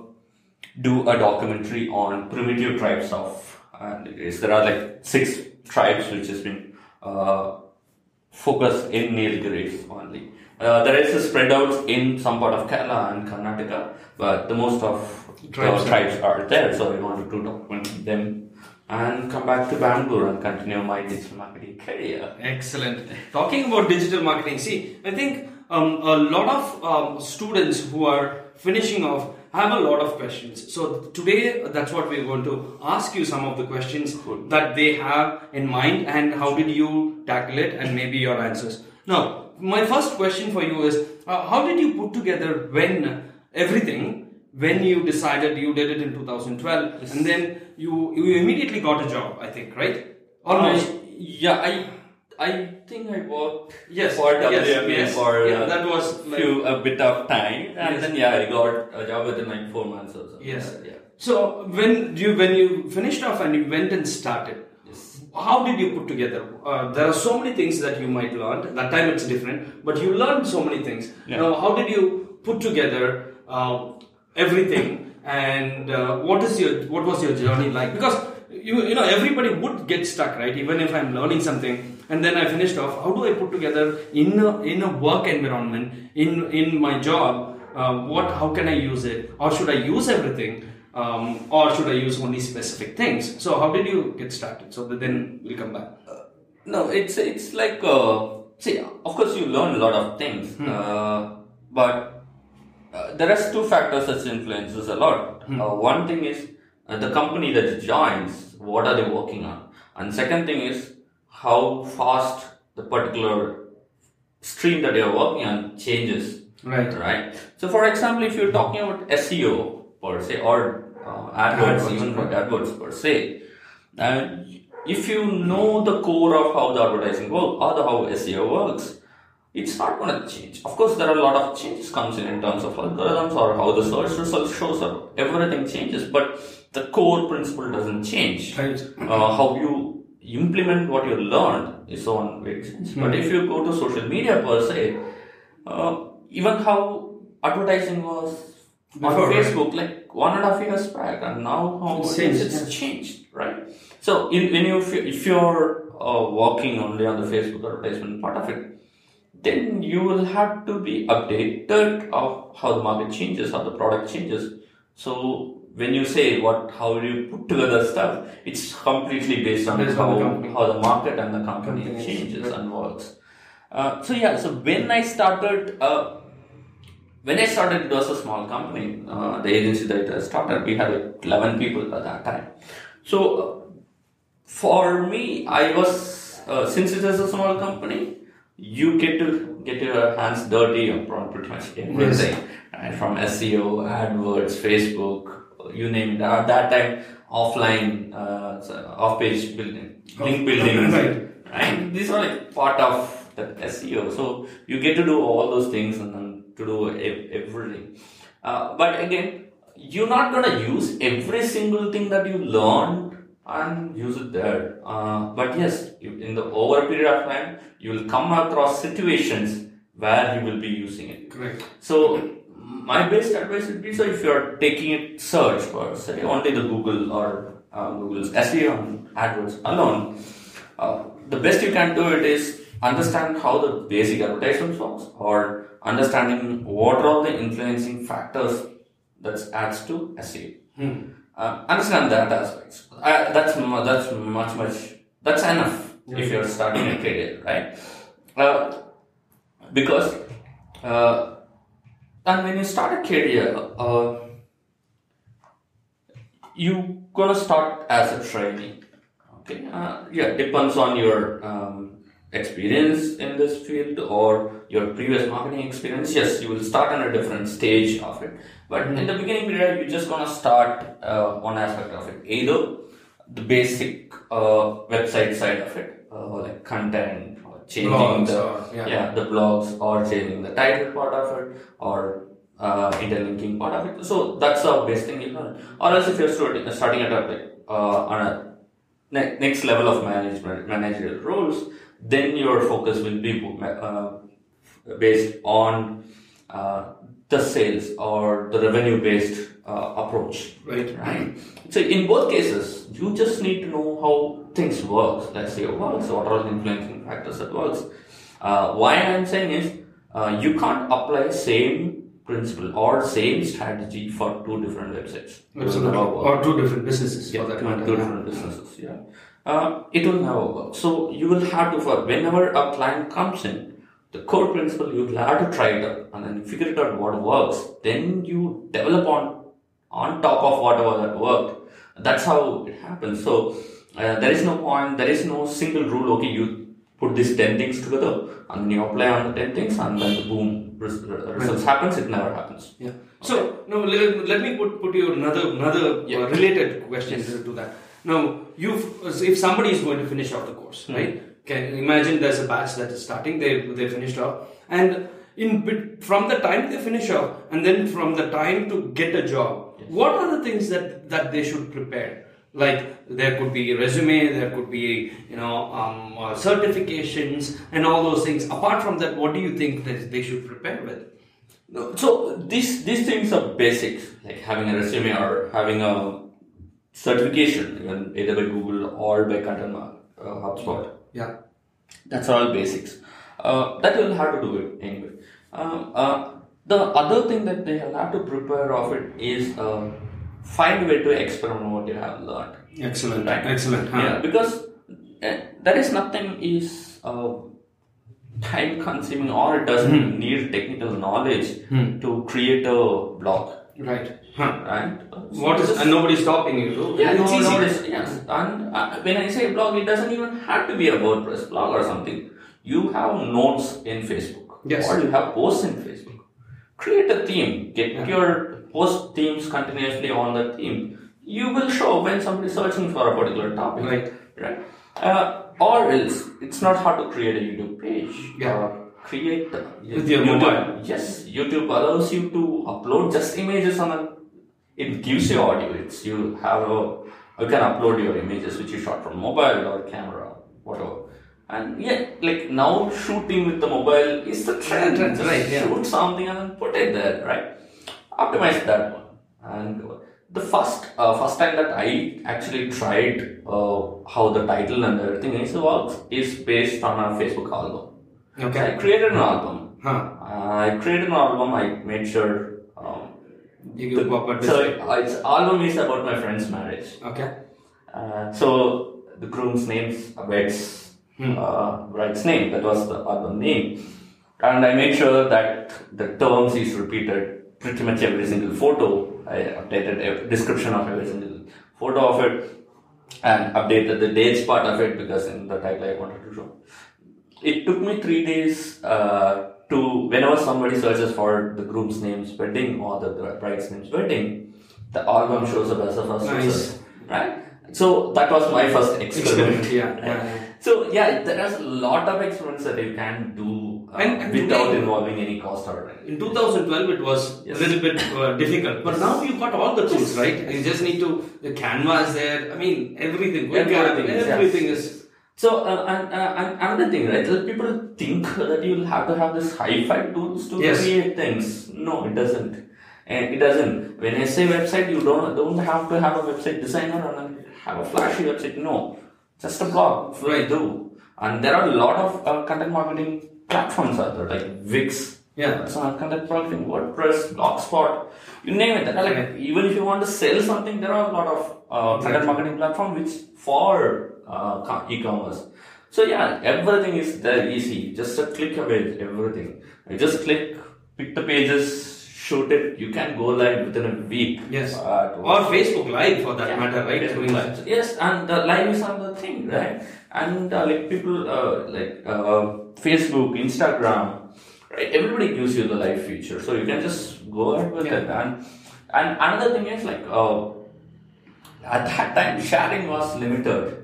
do a documentary on primitive tribes of Nilgiris. There are like six tribes which has been uh, focused in Nilgiris only. Uh, there is a spread out in some part of Kerala and Karnataka, but the most of Tribes the are- tribes are there, so we wanted to document them and come back to Bangalore and continue my digital marketing career. Excellent. Talking about digital marketing, see, I think um, a lot of um, students who are finishing off have a lot of questions. So today, that's what we're going to ask you some of the questions that they have in mind and how did you tackle it and maybe your answers. Now, my first question for you is uh, how did you put together when everything when you decided you did it in 2012 and then you you immediately got a job i think right almost I- yeah, I I think I worked Yes, for yes, WMA yes. for Yeah, uh, that was like- few a bit of time, and Yes. then yeah, I got a job within like four months or so. Yes. yeah. So when you when you finished off and you went and started, how did you put together? Uh, there are so many things that you might learn. That time it's different, but you learned so many things. Yeah. Now, how did you put together uh, everything? And uh, what is your what was your journey like? Because you you know everybody would get stuck, right? Even if I'm learning something and then I finished off, how do I put together in a, in a work environment in in my job? Uh, what how can I use it, or should I use everything? Um, or should I use only specific things? So how did you get started? So then we'll come back. No, it's it's like uh, see, of course you learn a lot of things, Hmm. uh, but uh, there are two factors that influences a lot. Hmm. Uh, one thing is uh, the company that joins, what are they working on, and second thing is how fast the particular stream that you're working on changes. Right. Right. So, for example, if you're talking about SEO per se or uh, AdWords, AdWords, even for right. AdWords per se, And if you know the core of how the advertising works or the how SEO works, it's not going to change. Of course, there are a lot of changes comes in in terms of algorithms or how the search results shows up. Everything changes, but the core principle doesn't change. Right. Uh, how you implement what you learned is one way changes. But if you go to social media per se, uh, even how advertising was Before, on right? Facebook like one and a half years back, and now how It's changed, it's changed, right? So in, when you if you're uh, working only on the Facebook advertisement part of it, then you will have to be updated of how the market changes, how the product changes. So when you say what, how do you put together stuff, it's completely based on Based how, on the how the market and the company Company changes right. and works. Uh, so yeah, so when I started, uh, when I started, it was a small company. Uh, the agency that I started, we had 11 people at that time. So for me, I was, uh, since it is a small company, you get to get your hands dirty on pretty much everything. Right? From SEO, AdWords, Facebook, you name it. At that time, offline, uh, off-page building, link building, <laughs> Right. right? These are like part of that SEO. So you get to do all those things and then to do everything. Uh, but again, you're not gonna use every single thing that you learned and use it there. Uh, but yes, you, in the over a period of time, you will come across situations where you will be using it. Correct. So my best advice would be so if you're taking it search for say only the Google or uh, Google's SEO and AdWords alone, uh, the best you can do it is understand how the basic advertisements works or understanding what are all the influencing factors that adds to SEO. Hmm. Uh, understand that aspects. Uh, that's that's much much that's enough if you're starting a career, right? Uh, because uh, and when you start a career, uh, you gonna start as a trainee. Okay. Uh, yeah, depends on your um, experience in this field or your previous marketing experience. Yes, you will start on a different stage of it. But in the beginning period, you're just gonna start uh, one aspect of it. Either the basic uh, website side of it, uh, like content or changing Blogs the or- yeah. yeah the blogs or changing the title part of it or uh, interlinking part of it. So that's the best thing you can. Or else if you're starting, starting at a uh, on a ne- next level of management managerial roles, then your focus will be uh, based on uh, the sales or the revenue based uh, approach. Right. Right. So in both cases, you just need to know how things work. Let's say it works. What are the influencing factors that works? Uh, why I'm saying is uh, you can't apply same principle or same strategy for two different websites. It will Absolutely. work. Or two different businesses Yeah, two, matter. different businesses. Yeah, uh, it will never work. So you will have to, for whenever a client comes in, the core principle you have to try it out and then figure it out what works. Then you develop on on top of whatever that worked. That's how it happens. So uh, there is no point. There is no single rule. Okay, you put these ten things together and you apply on the ten things and then boom, res- results happens. It never happens. Yeah. So now let, let me put put you another another uh, related question to to that. Now you if somebody is going to finish out the course, Hmm. right? Can imagine there's a batch that is starting. They they finished off and in bit, from the time they finish off and then from the time to get a job, what are the things that that they should prepare? Like there could be resume, there could be you know um, uh, certifications and all those things. Apart from that, what do you think that they should prepare with? No, so these these things are basics, like having a resume or having a certification, even either by Google or by Content uh, HubSpot. Yeah. That's all basics. Uh, that you'll have to do it anyway. Um, uh, the other thing that they will have to prepare of it is uh, find a way to experiment what you have learned. Excellent. Right? Excellent. Huh. Yeah, because uh, there is nothing is uh, time consuming or it doesn't Hmm. need technical knowledge Hmm. to create a blog. Right. Huh. Right. What is and nobody's stopping you? So Yeah, it's no, easy. no, yes. And uh, when I say blog, it doesn't even have to be a WordPress blog or something. You have notes in Facebook, Yes. or you have posts in Facebook. Create a theme. Get your post themes continuously on the theme. You will show when somebody is searching for a particular topic. Right. Right. Uh, or else, it's not hard to create a YouTube page. Yeah. Uh, create uh, With your YouTube- mobile. Yes, YouTube allows you to upload just images on a. It gives you audio. It's you have a. You can upload your images which you shot from mobile or camera, whatever. And yeah, like now shooting with the mobile is the trend. Trend, Just right, yeah. Shoot something and then put it there, right? Optimize that one. And the first uh, first time that I actually tried uh, how the title and everything is works is based on a Facebook album. Okay. I created an album. Huh. I created an album. I made sure. You give proper so its album is about my friend's marriage. Okay. Uh, so the groom's name's Abed's Hmm. uh, bride's name. That was the album name, and I made sure that the terms is repeated pretty much every single photo. I updated a description of every single photo of it, and updated the dates part of it because in the title I wanted to show. It took me three days uh, to whenever somebody searches for the groom's name's wedding or the bride's name's wedding, the album shows up as a first Nice. result, right? So that was my first experiment. Experiment, yeah, yeah, yeah. So yeah, there is a lot of experiments that you can do uh, And- and without today- involving any cost or. In 2012, it was Yes. a little bit uh, difficult, but now you got all the tools, right? You just need to the canvas there. I mean, everything. Everything is, yes. everything is. So, uh, and, uh, and another thing, right? that People think that you'll have to have this hi-fi tools to Yes. create things. No, it doesn't. And it doesn't. When I say website, you don't don't have to have a website designer and have a flashy website. No, just a blog. Right. Do. And there are a lot of uh, content marketing platforms out there, like Wix. Yeah. On content marketing, WordPress, Blogspot, you name it. There are even if you want to sell something, there are a lot of uh, content marketing platform which for uh, e-commerce. So yeah, everything is there easy. Just a click away, everything. You just click, pick the pages, shoot it. You can go live within a week. Yes. Uh, Or Facebook Live for that Yeah, matter, right? Facebook Live. Yes, and uh, live is another thing, right? And uh, like people, uh, like uh, Facebook, Instagram, right? Everybody gives you the live feature, so you can just go ahead with it. And and another thing is like uh, at that time sharing was limited.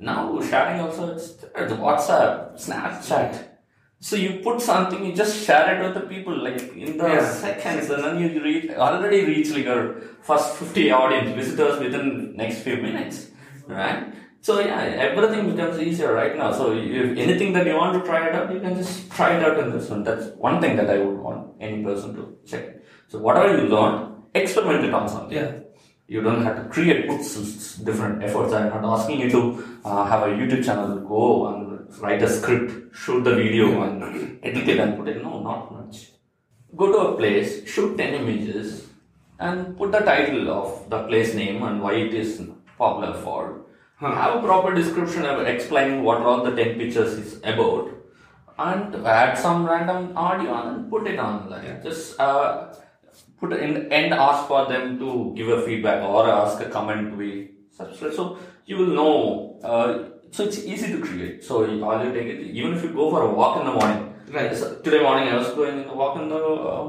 Now sharing also it's, it's uh, WhatsApp, Snapchat. So you put something, you just share it with the people like in the Yeah. seconds, and then you reach already reach like your first fifty audience visitors within next few minutes, right? So yeah, everything becomes easier right now. So if anything that you want to try it out, you can just try it out in this one. That's one thing that I would want any person to check. So whatever you learn, experiment it on something. Yeah. You don't have to create put s- s- different efforts. I'm not asking you to uh, have a YouTube channel, go and write a script, shoot the video and edit it and put it. No, not much. Go to a place, shoot 10 images and put the title of the place name and why it is popular for. Have a proper description of explaining what all the 10 pictures is about and add some random audio and put it on. Like just uh, put in and ask for them to give a feedback or ask a comment to be subscribed. So you will know. Uh, so it's easy to create. So you- all you take it, even if you go for a walk in the morning. Right. So today morning I was going in a walk in the um,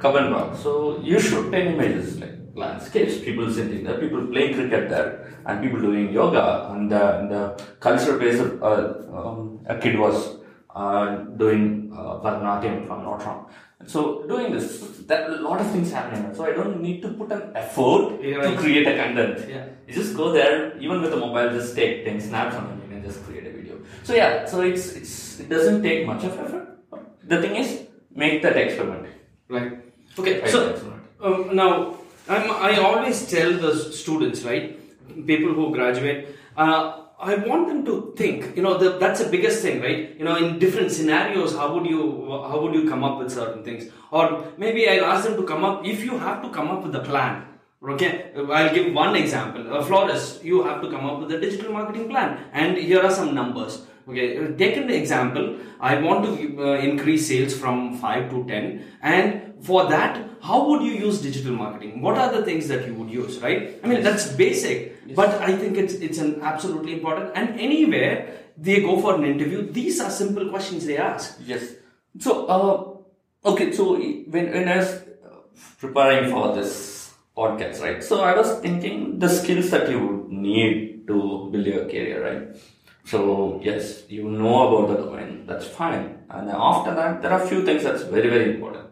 Cubbon. So you should 10 images like landscapes, people sitting there, people playing cricket there, and people doing yoga. And the, and the cultural base, uh, um, a kid was uh, doing uh, Bharatanatyam, if I'm not wrong. So doing this, there are a lot of things happening. So I don't need to put an effort Yeah, to create a content. Yeah. You just go there, even with a mobile, just take 10 snaps and then you can just create a video. So yeah, so it's, it's it doesn't take much of effort. The thing is, make that experiment. Right. Okay. Right, So um, now I'm, I always tell the students, right, people who graduate, uh, I want them to think. You know, the, that's the biggest thing, right? You know, in different scenarios, how would you how would you come up with certain things? Or maybe I'll ask them to come up. If you have to come up with a plan, Okay, I'll give one example. A florist, you have to come up with a digital marketing plan, and here are some numbers. Okay, take an example. I want to uh, increase sales from 5 to 10, and for that, how would you use digital marketing? What are the things that you would use, right? I mean, that's basic, but I think it's, it's an absolutely important. And anywhere they go for an interview, these are simple questions they ask. Yes. So, uh, okay, so when, when I was uh, preparing for this podcast, right? So I was thinking the skills that you would need to build your career, right? So yes, you know about the domain, that's fine. And after that, there are a few things that's very, very important.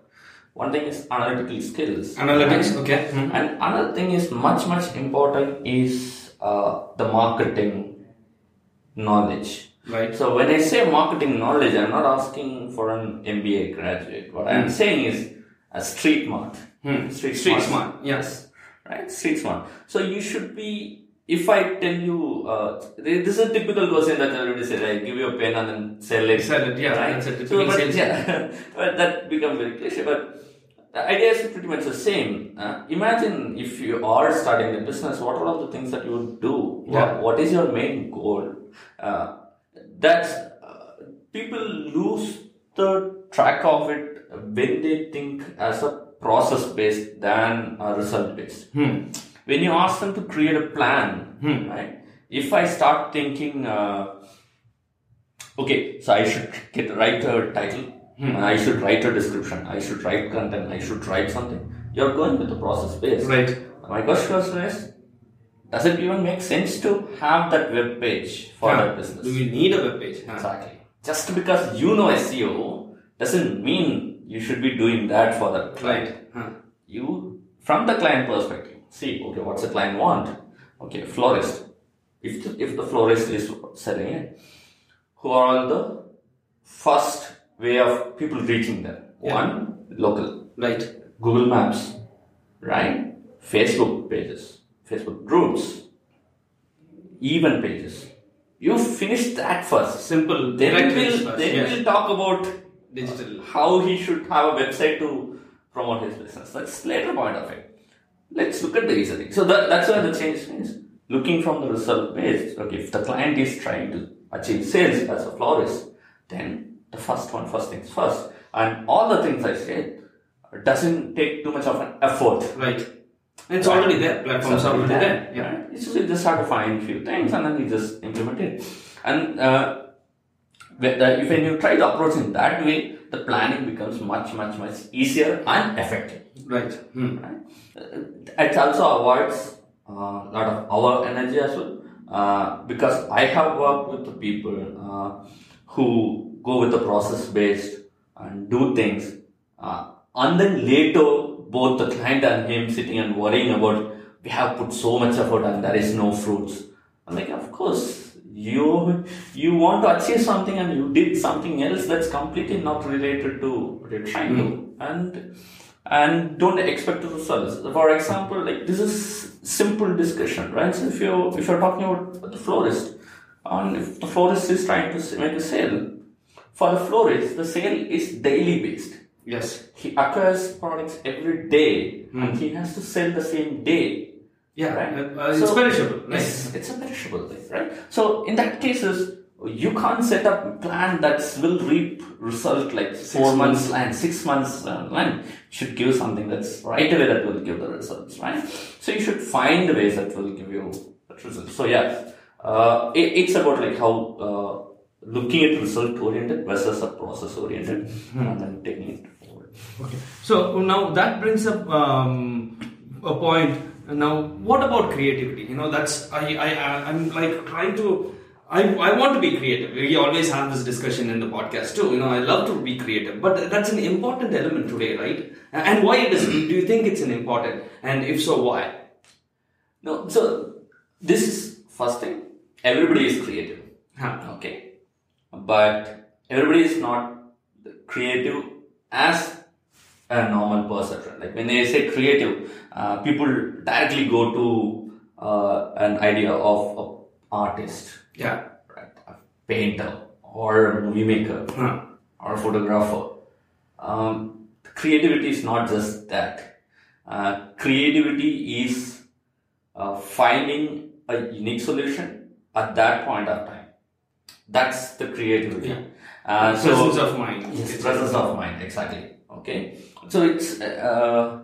One thing is analytical skills. Analytics, And- okay. Mhm. And another thing is much, much important is uh, the marketing knowledge. Right. So when I say marketing knowledge, I'm not asking for an MBA graduate. What I'm Hmm. saying is a street smart. Hmm. Street, Street smart, yes. Right? Street smart. So you should be, if I tell you, uh, this is a typical question that everybody says, I give you a pen and then sell it. Sell it, yeah, Right? that's a So, but, yeah, <laughs> but that becomes very cliche. But the idea is pretty much the same. Uh, imagine if you are starting a business, what are all the things that you would do? Yeah. What, what is your main goal? Uh, that's uh, people lose the track of it when they think as a process based than a result based. Hmm. When you ask them to create a plan, right? If I start thinking, uh, okay, so I should get write a title, Hmm. I should write a description, I should write content, I should write something. You're going with the process based. Right. My question is, does it even make sense to have that web page for Yeah. that business? Do we need a web page? Exactly. Just because you know SEO doesn't mean you should be doing that for the client. Huh. You, from the client perspective, see, okay, what's the client want? Okay, florist. If the, if the florist is selling it, who are all the first way of people reaching them? Yeah. One, local. Right. Google Maps, right? Facebook pages, Facebook groups, Even pages. You finish that first. Simple. Then we'll, first, then yes. we'll talk about Digital. how he should have a website to promote his business. That's later point of it. Let's look at the reasoning. So that, that's where the change is. Looking from the result based. Okay, if the client is trying to achieve sales as a florist, then the first one, first things first. And all the things I say doesn't take too much of an effort. Right. It's already there. Platforms are already there. Yeah. Right? It's just, you just have to find a few things and then you just implement it. And uh, if when you try to approach in that way, the planning becomes much, much, much easier and effective. Right. Hmm. right? It also avoids uh, a lot of our energy as well. Uh, because I have worked with the people uh, who go with the process based and do things, uh, and then later both the client and him sitting and worrying about we have put so much effort and there is no fruits. I'm like, of course, you you want to achieve something and you did something else that's completely not related to what you're trying to, and and don't expect the results. For example, like this is simple discussion, right? So if you if you're talking about the florist, and if the florist is trying to make a sale, for the florist, the sale is daily based. Yes. He acquires products every day, and he has to sell the same day. Yeah, right. uh, it's perishable, right? Yes, it's a perishable thing, right? So in that cases, you can't set up a plan that will reap result like four months and six months uh, line. Should give something that's right away that will give the results, right? So you should find the ways that will give you that result. So yeah, uh, it, it's about like how uh, looking at result oriented versus a process oriented, and then taking it forward. Okay. So now that brings up um, a point. Now, what about creativity? You know, that's I I I'm like trying to. I, I want to be creative. We always have this discussion in the podcast too. You know, I love to be creative, but that's an important element today, right? And why it is? Do you think it's an important? And if so, why? No, so this is first thing. Everybody is creative. Okay. But everybody is not creative as a normal person. Like when they say creative, uh, people directly go to uh, an idea of an artist. Yeah. Right. A painter or a movie maker or a photographer. Um, creativity is not just that. Uh, creativity is uh, finding a unique solution at that point of time. That's the creativity. Yeah. Uh, so- Presence of mind. Yes, presence of mind, exactly. Okay. So it's, uh,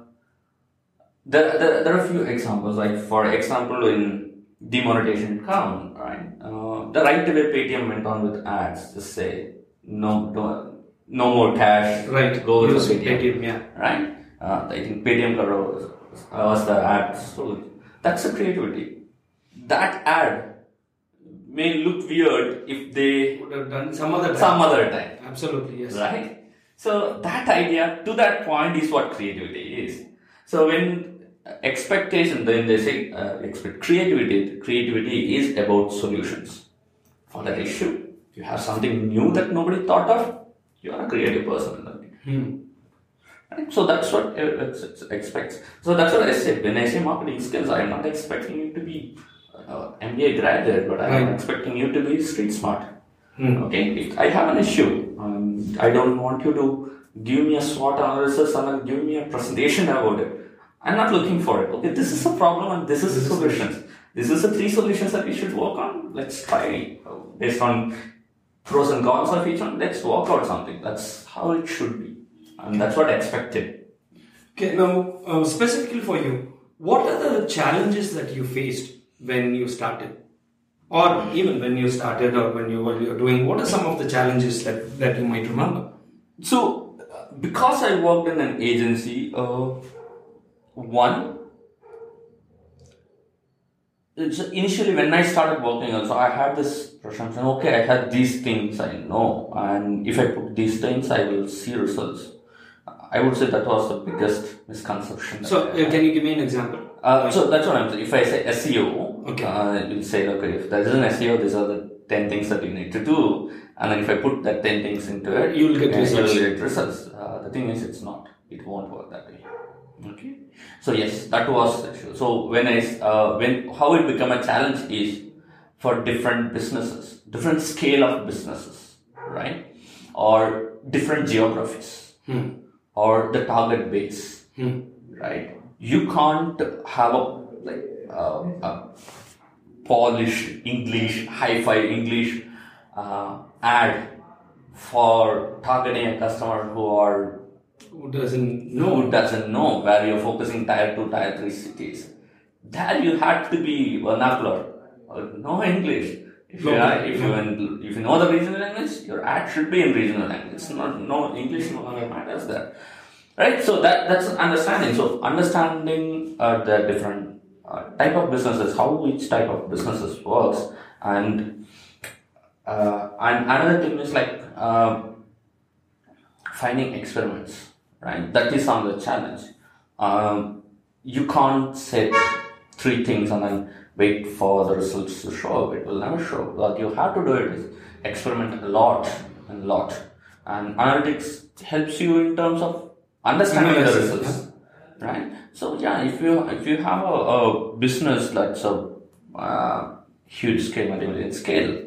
there, there, there are a few examples, like for example, in demonetization count, right? Uh, the right away Paytm went on with ads, just say, no, no, no more cash. Right. Go with Use Paytm. Paytm, yeah. Right? Uh, I think Paytm was, was the ad. So that's the creativity. That ad may look weird if they would have done some other time. some other time. Absolutely, yes. Right? So that idea to that point is what creativity is. So when expectation, then they say uh, expect creativity. Creativity is about solutions for that issue. You have something new that nobody thought of. You are a creative person. Hmm. Right? So that's what it it- it expects. So that's what I said. When I say marketing skills, I am not expecting you to be uh, MBA graduate, but I am Right. expecting you to be street smart. Hmm. Okay, I have an issue. Um, I don't want you to give me a SWOT analysis and then give me a presentation about it. I'm not looking for it. Okay, this is a problem and this is the solutions. This is the three solutions that we should work on. Let's try uh, based on pros and cons of each one. Let's work out something. That's how it should be, and that's what I expected. Okay, now uh, specifically for you, what are the challenges that you faced when you started, or even when you started, or when you were doing? What are some of the challenges that that you might remember? So, uh, because I worked in an agency, uh, one, it's initially when I started working, also I had this presumption. Okay, I had these things I know, and if I put these things, I will see results. I would say that was the biggest misconception. So, uh, can you give me an example? Uh, so that's what I'm saying. If I say SEO, okay. uh, you'll say, okay, if there is an SEO, these are the 10 things that you need to do. And then if I put that 10 things into it, You'll get results. You'll get results. Uh, the thing is, it's not. It won't work that way. Okay. So yes, that was the issue. So when I, uh, when, how it become a challenge is for different businesses, different scale of businesses, right? Or different geographies, Hmm. or the target base, Hmm. right? You can't have a like uh, a polished English, hi-fi English uh, ad for targeting a customer who are Who doesn't know? who doesn't know where you're focusing tier 2, tier 3 cities. There you had to be vernacular, uh, no English. If you, are, if, you, in- if you know the regional language, your ad should be in regional language. Not, no English no longer matters there. Right? So that, that's understanding. So understanding uh, the different uh, type of businesses, how each type of businesses works, and uh, and another thing is like uh, finding experiments, right? That is on the challenge. Um, you can't set three things and then wait for the results to show up. It will never show. What you have to do it is experiment a lot and lot. And analytics helps you in terms of understanding the results, right? So yeah, if you if you have a, a business that's a uh, huge scale, multi-million scale,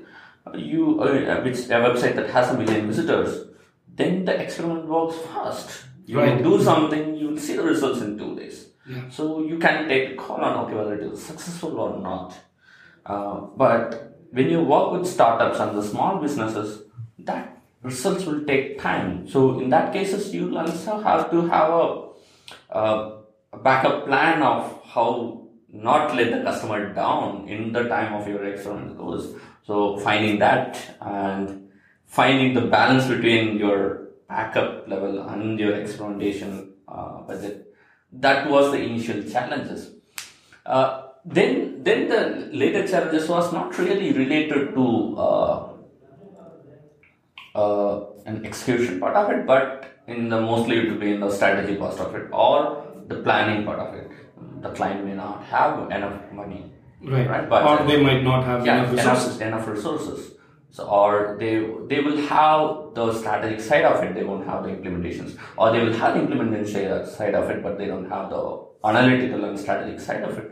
you uh, which a website that has a million visitors, then the experiment works fast. You Right. do something, you will see the results in two days. Yeah. So you can take a call on okay whether it is successful or not. Uh, but when you work with startups and the small businesses, that results will take time. So in that cases, you also have to have a, a, backup plan of how not let the customer down in the time of your experiment goes. So finding that and finding the balance between your backup level and your experimentation uh, budget. That was the initial challenges. Uh, then, then the later challenges was not really related to uh, an execution part of it, but in the mostly it will be in the strategy part of it or the planning part of it. The client may not have enough money, Right. right? Or they might not have yeah, enough resources. enough resources. So, or they they will have the strategic side of it, they won't have the implementations, or they will have the implementation side of it, but they don't have the analytical and strategic side of it.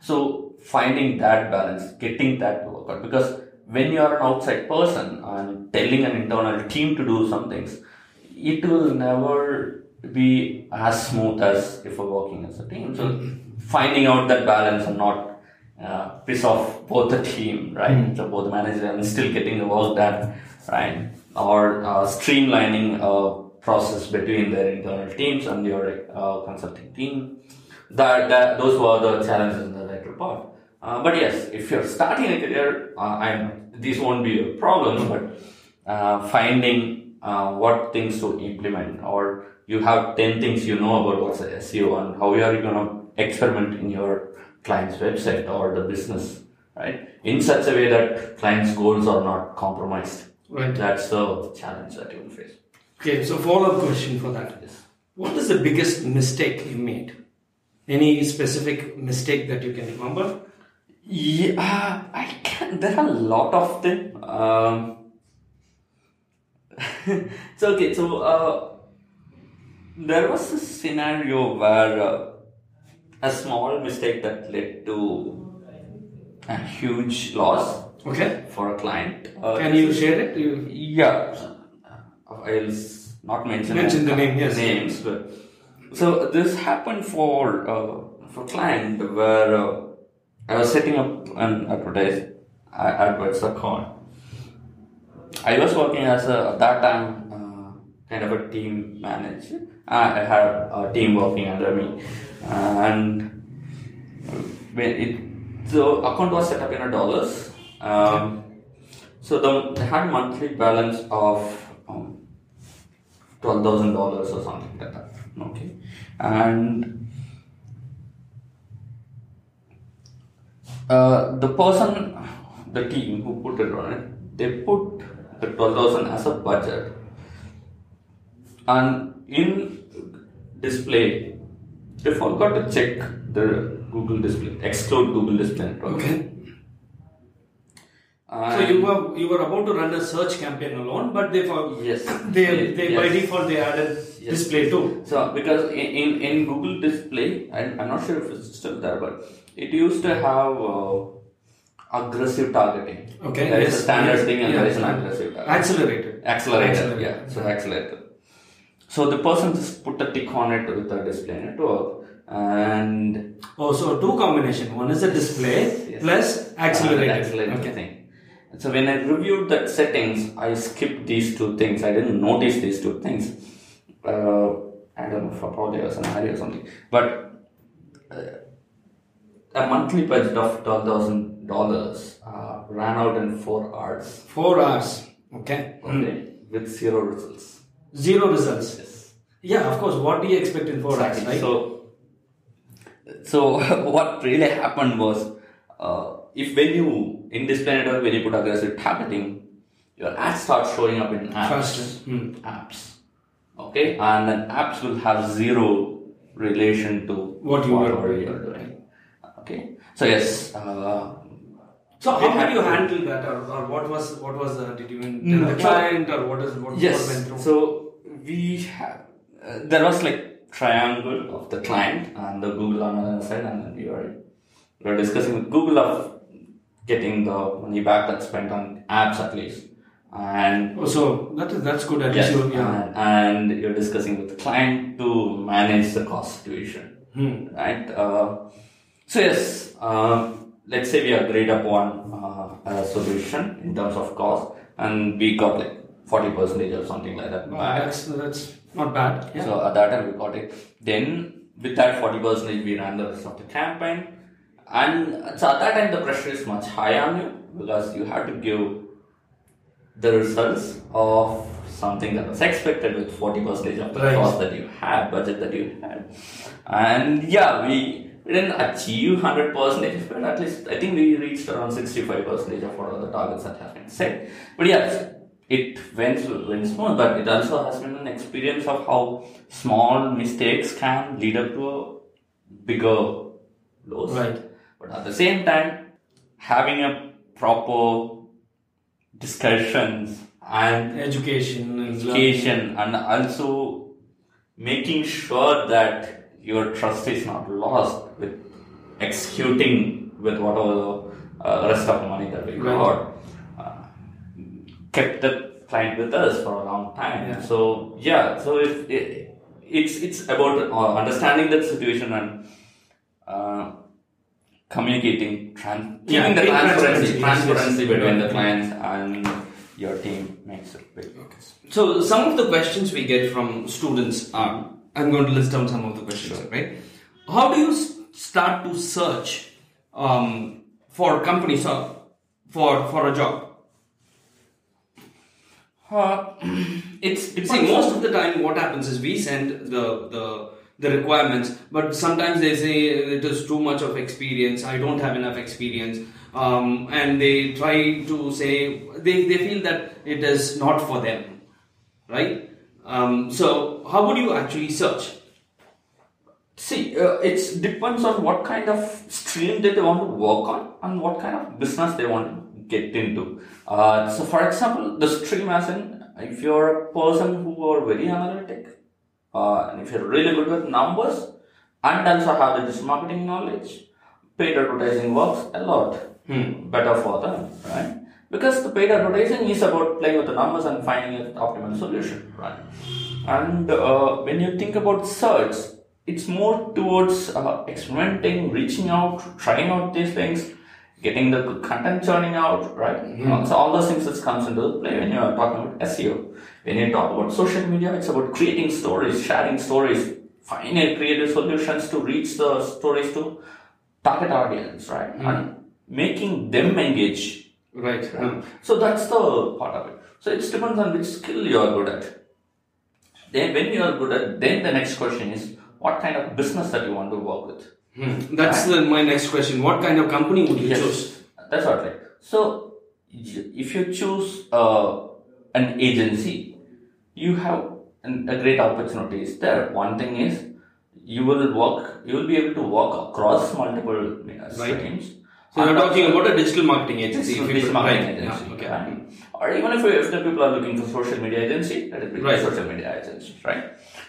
So, finding that balance, getting that to work out, because when you are an outside person and telling an internal team to do some things, it will never be as smooth as if we're working as a team. So, finding out that balance and not uh, piss off both the team, right? So both the manager and still getting the work done, right? Or uh, streamlining a process between their internal teams and your uh, consulting team. That, that those were the challenges in the later part. Uh, but yes, if you're starting a career, uh, these won't be a problem, <laughs> but uh, finding uh, what things to implement or you have 10 things you know about what's a SEO and how you are going to experiment in your client's website or the business, right? In such a way that client's goals are not compromised. Right. That's the challenge that you will face. Okay, so follow up question for that. What is the biggest mistake you made? Any specific mistake that you can remember? Yeah, I can. There are a lot of them. Um, <laughs> so okay, so uh, there was a scenario where uh, a small mistake that led to a huge loss. Okay. For a client. Uh, Can you share it? You- Yeah, I'll not mention Mention the name, yes. names, but so this happened for uh, for client where uh, I was setting up an advertise uh, adverts account. I was working as a at that time uh, kind of a team manager. I had a team working under me, and when it the account was set up in dollars. Um, so the they had monthly balance of um, twelve thousand dollars or something like that. Okay, and uh, the person, the team who put it on it, they put the twelve thousand as a budget, and in display, they forgot to check the Google display, exclude Google display. network. Okay. So you were you were about to run a search campaign alone, but they for yes they they by Yes. default they added Yes. display too. So because in, in, in Google Display, and I'm not sure if it's still there, but it used to have uh, aggressive targeting. Okay, there is yes, a standard yes, thing and yeah. there is an aggressive targeting. Accelerated. Accelerated, Accelerated. yeah. So accelerated. So the person just put a tick on it with the display network, and Oh, so two combination. One is the display plus accelerated. Uh, accelerated okay. thing. So when I reviewed that settings, I skipped these two things. I didn't notice these two things. Uh, I don't know for probably a scenario or something. But uh, a monthly budget of twelve thousand dollars uh, ran out in four hours. Four hours. Okay. Okay. With zero results. Zero results. Yes. Yeah, of course. What do you expect in four hours, right? So, <laughs> so what really happened was, uh, if when you in display network when you put aggressive targeting, your ads start showing up in apps. Faster. Apps. Okay, and then apps will have zero relation to What you were you're doing. Okay, so yes. Uh, So how did you handle that, or, or what was what was the, did you tell the client, or what is what, yes. what went through? So we have uh, there was like triangle of the client and the Google on the other side, and then we were we were discussing with Google of getting the money back that's spent on apps at least. And Oh, so that is that's good. At yes, least you, yeah. and, and you're discussing with the client to manage the cost situation, Hmm. right? Uh, so yes, um, let's say we agreed upon uh, a solution in terms of cost, and we got like forty percentage or something like that Oh, that's that's not bad. Yeah. So at that time we got it. Then with that forty percentage, we ran the rest of the campaign, and so at that time the pressure is much higher on you because you have to give the results of something that was expected with forty percentage of the Right. cost that you had, budget that you had, and yeah, we. We didn't achieve hundred percentage, but at least I think we reached around sixty-five percentage of what are the targets that have been set. But yes, it went went smooth, but it also has been an experience of how small mistakes can lead up to a bigger loss. Right. But at the same time, having a proper discussions and Education and education and also making sure that your trust is not lost with executing with whatever the uh, rest of the money that we Right. got uh, kept the client with us for a long time. Yeah. So yeah, so if it, it's it's about uh, understanding that situation and uh, communicating, tran- Yeah, keeping the transparency, transparency, yes, transparency yes. between the clients and your team makes it big. So some of the questions we get from students are I'm going to list down some of the questions, right? How do you start to search um, for companies or for for a job? Uh, <clears throat> it's See, most of the time, what happens is we send the the the requirements, but sometimes they say it is too much of experience. I don't have enough experience, um, and they try to say they, they feel that it is not for them, right? Um, so, how would you actually search? See, uh, it depends on what kind of stream that they want to work on and what kind of business they want to get into. Uh, so, for example, the stream as in if you're a person who are very analytic, uh, and if you're really good with numbers and also have the digital marketing knowledge, paid advertising works a lot better for them, right? Because the paid advertising is about playing with the numbers and finding an optimal solution, right? And uh, when you think about search, it's more towards uh, experimenting, reaching out, trying out these things, getting the content churning out, right? Mhm. So all those things that comes into play when you're talking about SEO. When you talk about social media, it's about creating stories, sharing stories, finding creative solutions to reach the stories to target audience, right? Mhm. And making them engage. Right. So that's the part of it. So it depends on which skill you are good at. Then when you are good at, then the next question is what kind of business that you want to work with. Hmm. That's the, my next question. What kind of company would you Yes. choose? That's what right. So if you choose uh, an agency, you have an, a great opportunity is there. One thing is you will work, you will be able to work across multiple uh, Right. streams. So you're talking about a digital marketing agency. You digital marketing right. agency. Yeah, okay. right? Or even if, if the people are looking for social media agency, it be Right. social media agency, right?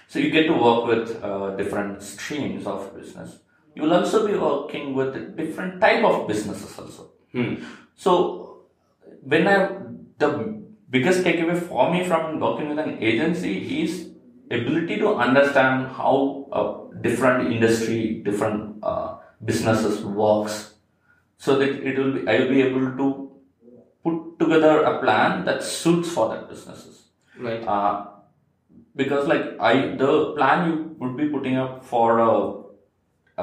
So you get to work with uh, different streams of business. You will also be working with different type of businesses also. Hmm. So when I the biggest takeaway for me from working with an agency is ability to understand how a different industry, different uh, businesses works, so that it will be I will be able to put together a plan that suits for that businesses. Right. Uh, because like I the plan you would be putting up for a,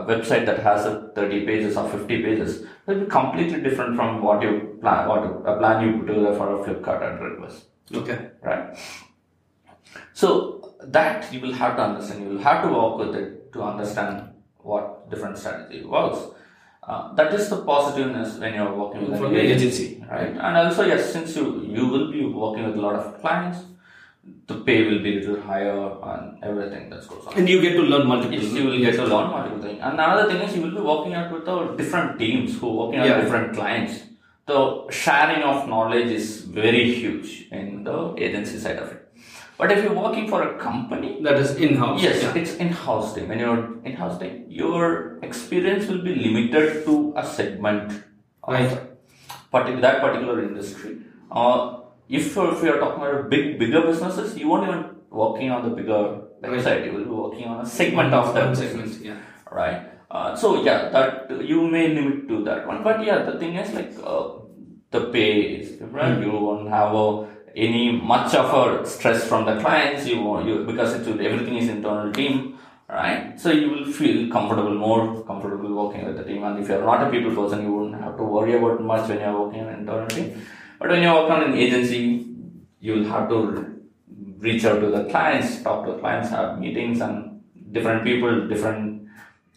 a website that has a 30 pages or 50 pages will be completely different from what you plan what a plan you put together for a Flipkart and request. Okay. Right. So that you will have to understand. You will have to work with it to understand what different strategy works. Uh, that is the positiveness when you're working with an agency, right? And also, yes, since you you will be working with a lot of clients, the pay will be a little higher and everything that goes on. And you get to learn multiple. Yes, you will get to learn multiple things. And another thing is you will be working out with different teams who are working on Yeah. different clients. The sharing of knowledge is very huge in the agency side of it. But if you're working for a company That is in-house, yes, yeah. it's in-house team. When you're in-house team, your experience will be limited to a segment Right. of partic- that particular industry. Uh, if you're, if you're talking about big, bigger businesses, you won't even working on the bigger website. You will be working on a segment of that segment, yeah. right? Uh, so yeah, that you may limit to that one, but yeah, the thing is like uh, the pay is different. Hmm. You won't have a, any much of a stress from the clients. You you because it's everything is internal team, right? So you will feel comfortable, more comfortable working with the team. And if you're not a people person, you won't have to worry about much when you're working on an internal team. But when you work on an agency, you'll have to reach out to the clients, talk to the clients, have meetings, and different people, different.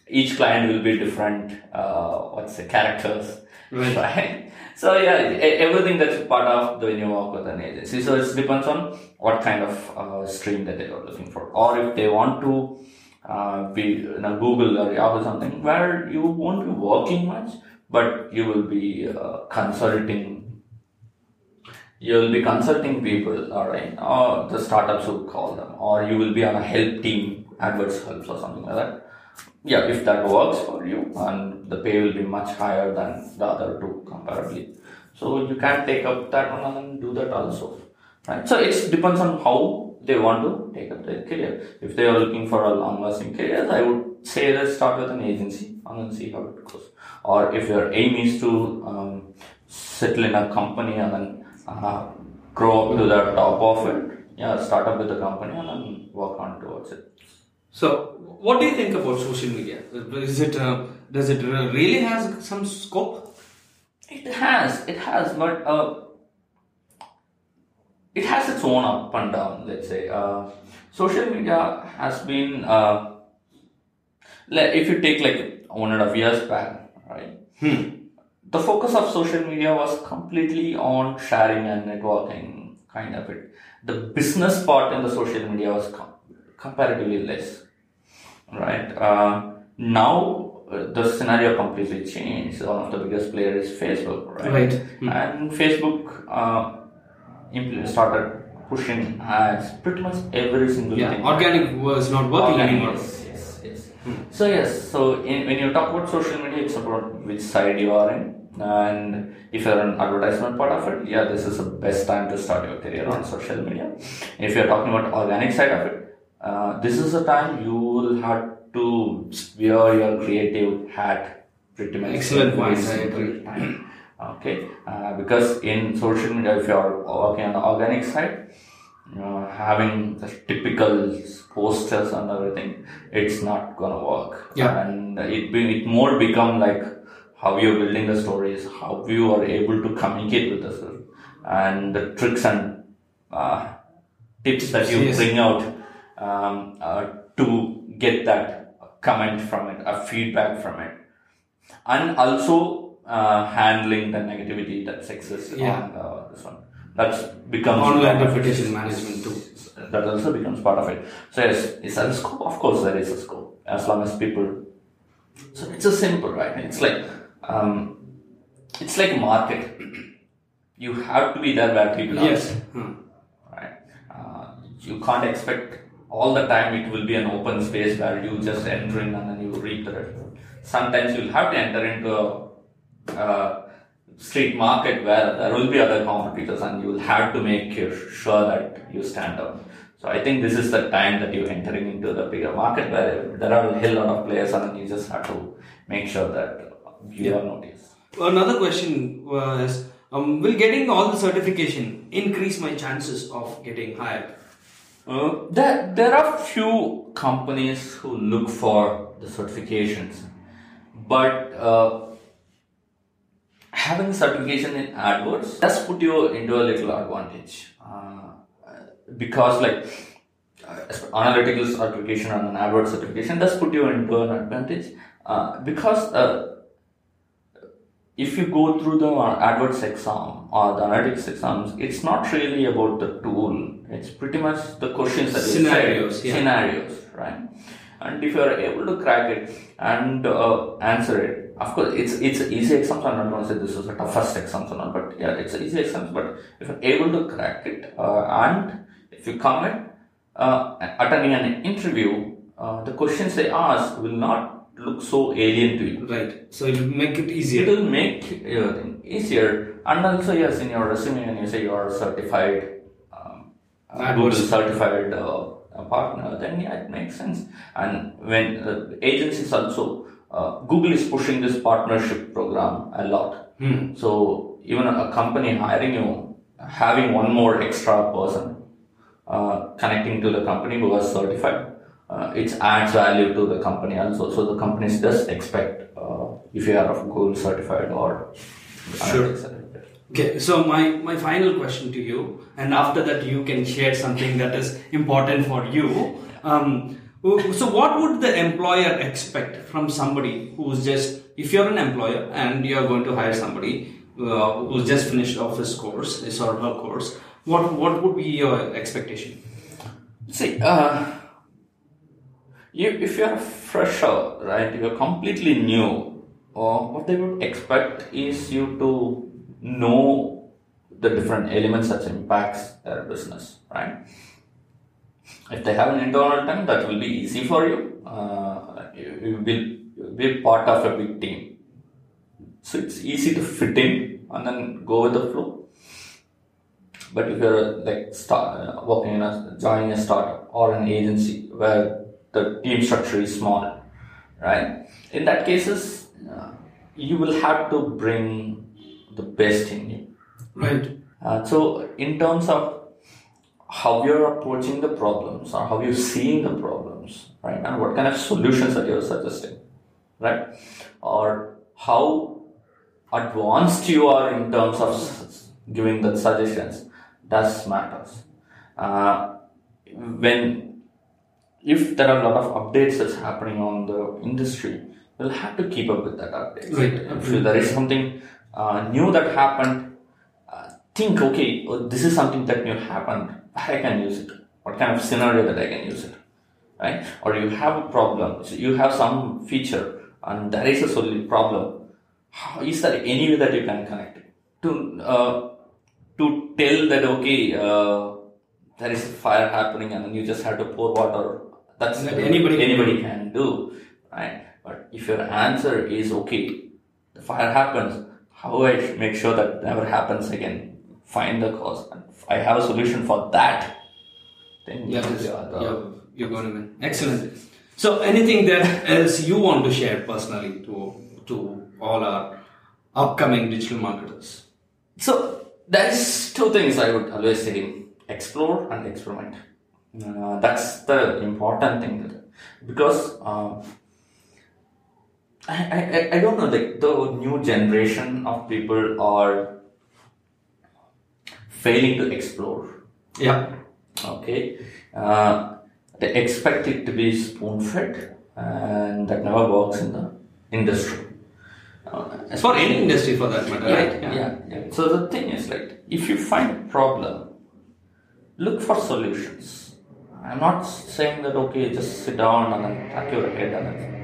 Each client will be different. Uh, what's the characters, Right. <laughs> So yeah, everything that's part of the when you work with an agency. So it depends on what kind of uh, stream that they are looking for, or if they want to uh, be in a Google or Yahoo something where you won't be working much, but you will be uh, consulting you will be consulting people, all right, or the startups would call them, or you will be on a help team, AdWords helps or something like that. Yeah, if that works for you, and the pay will be much higher than the other two comparably. So you can take up that one and do that also, right? So it depends on how they want to take up their career. If they are looking for a long-lasting career, I would say let's start with an agency and then see how it goes. Or if your aim is to um, settle in a company and then uh, grow up to the top of it, yeah, start up with the company and then work on towards it. So, what do you think about social media? Is it uh, does it really has some scope? It has, it has, but uh, it has its own up and down. Let's say uh, social media has been. Uh, like if you take like one and a half years back, right? The focus of social media was completely on sharing and networking, kind of it. The business part in the social media was com- comparatively less, right? Uh, now uh, the scenario completely changed. One of the biggest players is Facebook, right? Right. Hmm. And Facebook uh, impl- started pushing ads pretty much every single Yeah, thing. organic was not working Organic, anymore. Yes, yes, yes. So yes, so in, when you talk about social media, it's about which side you are in, and if you're an advertisement part of it, yeah, this is the best time to start your career on social media. If you're talking about organic side of it, uh, this is the time you will have to wear your creative hat pretty much. Excellent point, I agree. time. Okay, uh, because in social media, if you're working on the organic side, uh, having the typical posters and everything, it's not gonna work. Yeah. And it be, it more become like how you're building the stories, how you are able to communicate with the story, and the tricks and uh, tips that you Yes. bring out um, uh, to get that comment from it, a feedback from it, and also uh, handling the negativity that exists Yeah. on uh, this one. That's becomes Online part of it. reputation management too. That also becomes part of it. So yes, is there a scope? Of course, there is a scope as long as people. So it's a simple, right? It's like um, it's like a market. You have to be there where people are. Yes. Hmm. Right. Uh, you can't expect all the time it will be an open space where you just enter in and then you reap the reward. Sometimes you'll have to enter into a uh, street market where there will be other competitors and you will have to make sure that you stand out. So I think this is the time that you're entering into the bigger market where there are a hell lot of players and then you just have to make sure that you are noticed. Another question was um, Will getting all the certification increase my chances of getting hired? Uh, there, there are few companies who look for the certifications, but uh, having certification in AdWords does put you into a little advantage uh, because, like, uh, analytical certification and an AdWords certification does put you into an advantage uh, because uh, if you go through the AdWords exam or the analytics exams, it's not really about the tool. It's pretty much the questions that Scenarios, yeah. scenarios, right? And if you are able to crack it and uh, answer it, of course, it's it's easy exams. I'm not going to say this is the toughest not, but yeah, it's an easy exams. But if you're able to crack it uh, and if you come in uh, attending an interview, uh, the questions they ask will not look so alien to you. Right. So it will make it easier. It will make everything easier. And also, yes, in your resume, when you say you are certified, uh, AdWords. Google certified uh, partner, then yeah, it makes sense. And when uh, agencies also, uh, Google is pushing this partnership program a lot. Hmm. So even a company hiring you, having one more extra person uh, connecting to the company who was certified, uh, it adds value to the company also. So the companies just expect uh, if you are of Google certified or Sure. Okay, so my, my final question to you, and after that you can share something that is important for you. Um, so what would the employer expect from somebody who's just, if you're an employer and you're going to hire somebody uh, who's just finished off his course, his or her course, what what would be your expectation? See, uh, you, if you're a fresher, right, you're completely new, uh, what they would expect is you to know the different elements that impacts their business, right? If they have an internal team, that will be easy for you. Uh, you, you will be part of a big team. So it's easy to fit in and then go with the flow. But if you're like start, uh, working in a joining a startup or an agency where the team structure is small, right? In that cases, uh, you will have to bring the best in you. Right. Uh, so in terms of how you're approaching the problems or how you're seeing the problems, right? And what kind of solutions that you're suggesting, right? Or how advanced you are in terms of giving the suggestions does matters. Uh, when if there are a lot of updates that's happening on the industry, we'll have to keep up with that update. Right. If there is something uh, new that happened, uh, think, okay, oh, this is something that new happened. I can use it. What kind of scenario that I can use it, right? Or you have a problem. So you have some feature, and there is a solution problem. How, is there any way that you can connect it to uh, to tell that okay, uh, there is a fire happening, and then you just have to pour water. That's That anybody anybody can do, right? But if your answer is okay, the fire happens. How do I make sure that never happens again? Find the cause. I have a solution for that. Then Yeah, you this- are the- you're, you're going to win. Excellent. So, anything that else you want to share personally to to all our upcoming digital marketers? So there's two things I would always say: explore and experiment. Uh, that's the important thing because um, I, I I don't know like the new generation of people are failing to explore. Yeah. Okay. Uh, they expect it to be spoon fed, and that never works in the industry. Uh, For any industry for that matter, yeah, right? Yeah. yeah, So the thing is, like, if you find a problem, look for solutions. I'm not saying that okay, just sit down and then crack your head and then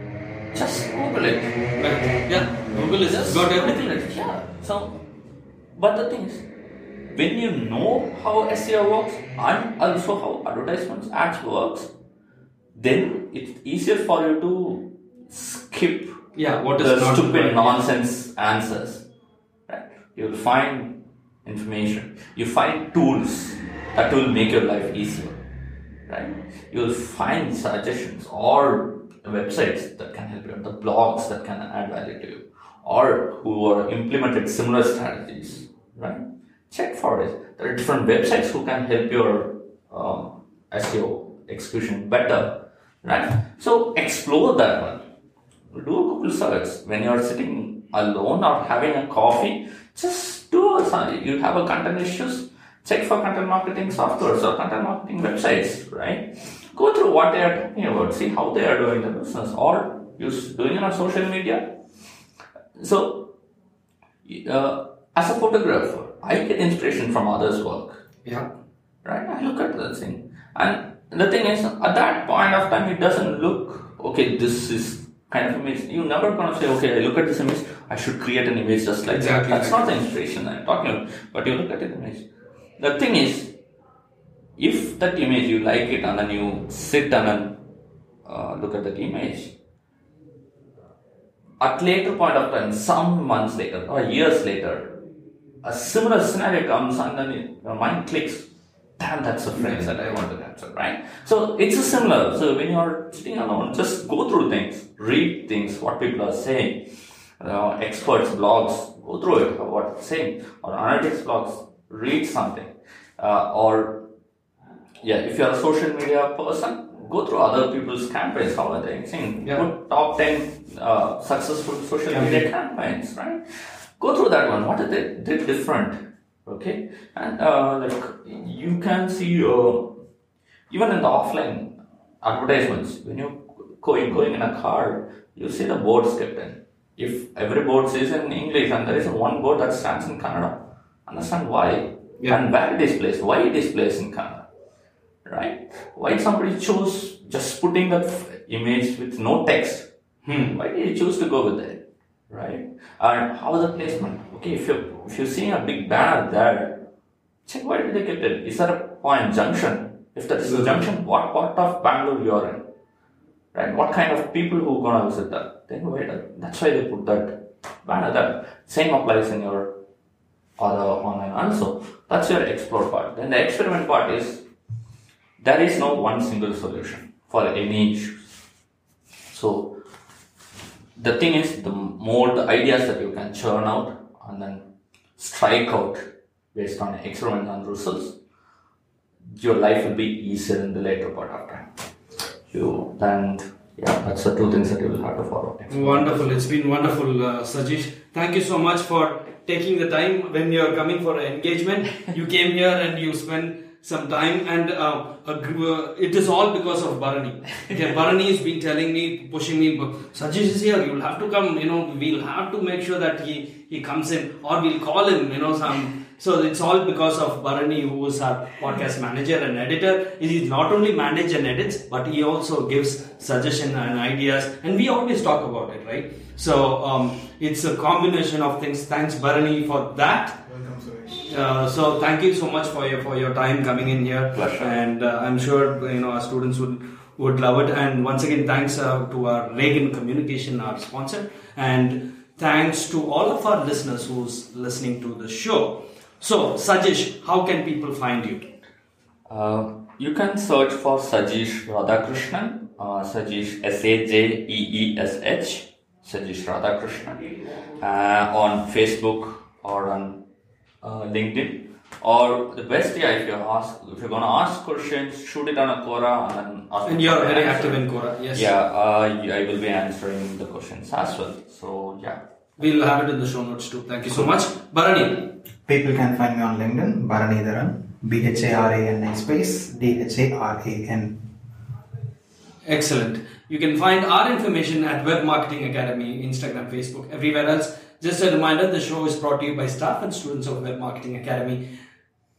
just Google it. Right. Yeah. Google is just got everything. It. Yeah. So, but the thing is, when you know how SEO works and also how advertisements ads works, then it's easier for you to skip Yeah, what is the not stupid nonsense answers. Right? You'll find information. You find tools that will make your life easier. Right? You'll find suggestions or websites that can help you, the blogs that can add value to you, or who are implemented similar strategies. Right? Check for it. There are different websites who can help your um, SEO execution better, right? So explore that one. Do a Google search when you're sitting alone or having a coffee. Just do a you have a content issues. Check for content marketing softwares or content marketing websites, right? Go through what they are talking about. See how they are doing the business or use doing it on social media. So, uh, as a photographer, I get inspiration from others' work. Yeah. Right? I look at the thing. And the thing is, at that point of time, it doesn't look, okay, this is kind of image. You're never going to say, okay, I look at this image, I should create an image just like Exactly, that. That's not the inspiration I'm talking about. But you look at the image. The thing is, if that image you like it and then you sit and then uh, look at that image, at later point of time, some months later or years later, a similar scenario comes and then your mind clicks. Damn, that's a phrase that I want to capture, right? So it's a similar. So when you're sitting alone, just go through things, read things, what people are saying, uh, experts, blogs, go through it, what saying, or analytics blogs, read something, uh, or yeah, if you're a social media person, go through other people's campaigns, how are they saying, put top 10 uh, successful social media campaigns, right? Go through that one. What did they did different? Okay, and uh, like you can see uh, even in the offline advertisements when you're going going in a car, you see the boards kept in. If every board says in English and there is one board that stands in Kannada, understand why yeah. and where it is placed, why it is placed in Kannada, right? Why somebody chose just putting that image with no text? Hmm. Why did you choose to go with that, right? And how is the placement? Okay, if you if you're seeing a big banner there, check why did they keep it? Is there a point junction? If that is a junction, what part of Bangalore you are in? Right? What kind of people who gonna visit that? Then wait, that's why they put that banner there. Same applies in your other online also. That's your explore part. Then the experiment part is there is no one single solution for any issues. So the thing is, the more the ideas that you can churn out and then strike out based on experiment and results, your life will be easier in the later part of time. You and yeah, that's the two things that you will have to follow. Wonderful. It's been wonderful, uh, Sajeesh. Thank you so much for taking the time when you're coming for engagement. you came here and you spent some time, and uh, a uh, it is all because of Bharani. Okay, <laughs> Bharani has been telling me, pushing me, Sajeesh is here, you'll have to come, you know, we'll have to make sure that he, he comes in, or we'll call him, you know, some. <laughs> So it's all because of Bharani, who is our podcast manager and editor. He not only manage and edits, but he also gives suggestion and ideas, and we always talk about it, right? So um, it's a combination of things. Thanks, Bharani, for that. Welcome, Suresh. Uh, so thank you so much for your for your time coming in here, Pleasure. and uh, I'm sure you know our students would would love it. And once again, thanks uh, to our Ragan Communication, our sponsor, and thanks to all of our listeners who's listening to the show. So, Sajeesh, how can people find you? Uh, you can search for Sajeesh Radhakrishnan, uh, Sajeesh S A J E E S H, Sajeesh Radhakrishnan, uh, on Facebook or on uh, LinkedIn. Or the best, yeah, if you ask, if you're gonna ask questions, shoot it on a Quora and then ask. And me you're for the very answer. active in Quora, yes. Yeah, uh, I will be answering the questions as well. So yeah. We'll have it in the show notes too. Thank you so much, Bharani. People can find me on LinkedIn, Bharanidharan, B H A R A N I space D H A R A N. Excellent. You can find our information at Web Marketing Academy, Instagram, Facebook, everywhere else. Just a reminder the show is brought to you by staff and students of Web Marketing Academy.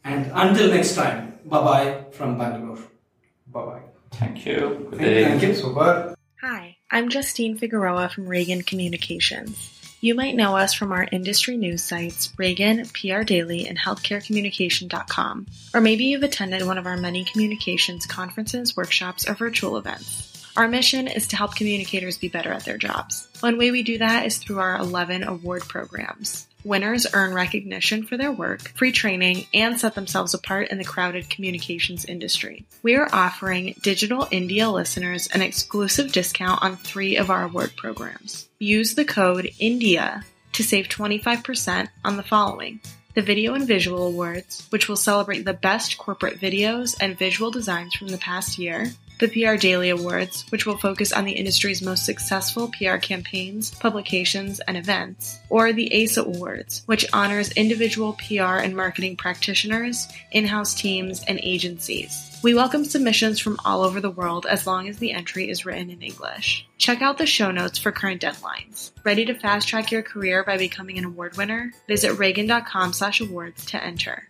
And until next time, bye bye from Bangalore. Bye bye. Thank you. Good Thank- day. thank you. Super. Hi, I'm Justine Figueroa from Ragan Communications. You might know us from our industry news sites, Ragan, PR Daily, and healthcarecommunication.com. Or maybe you've attended one of our many communications conferences, workshops, or virtual events. Our mission is to help communicators be better at their jobs. One way we do that is through our 11 award programs. Winners earn recognition for their work, free training, and set themselves apart in the crowded communications industry. We are offering Digital India listeners an exclusive discount on three of our award programs. Use the code INDIA to save 25% on the following the Video and Visual Awards, which will celebrate the best corporate videos and visual designs from the past year, the PR Daily Awards, which will focus on the industry's most successful PR campaigns, publications, and events, or the ACE Awards, which honors individual PR and marketing practitioners, in house teams, and agencies. We welcome submissions from all over the world as long as the entry is written in English. Check out the show notes for current deadlines. Ready to fast track your career by becoming an award winner? Visit ragan.com slash awards to enter.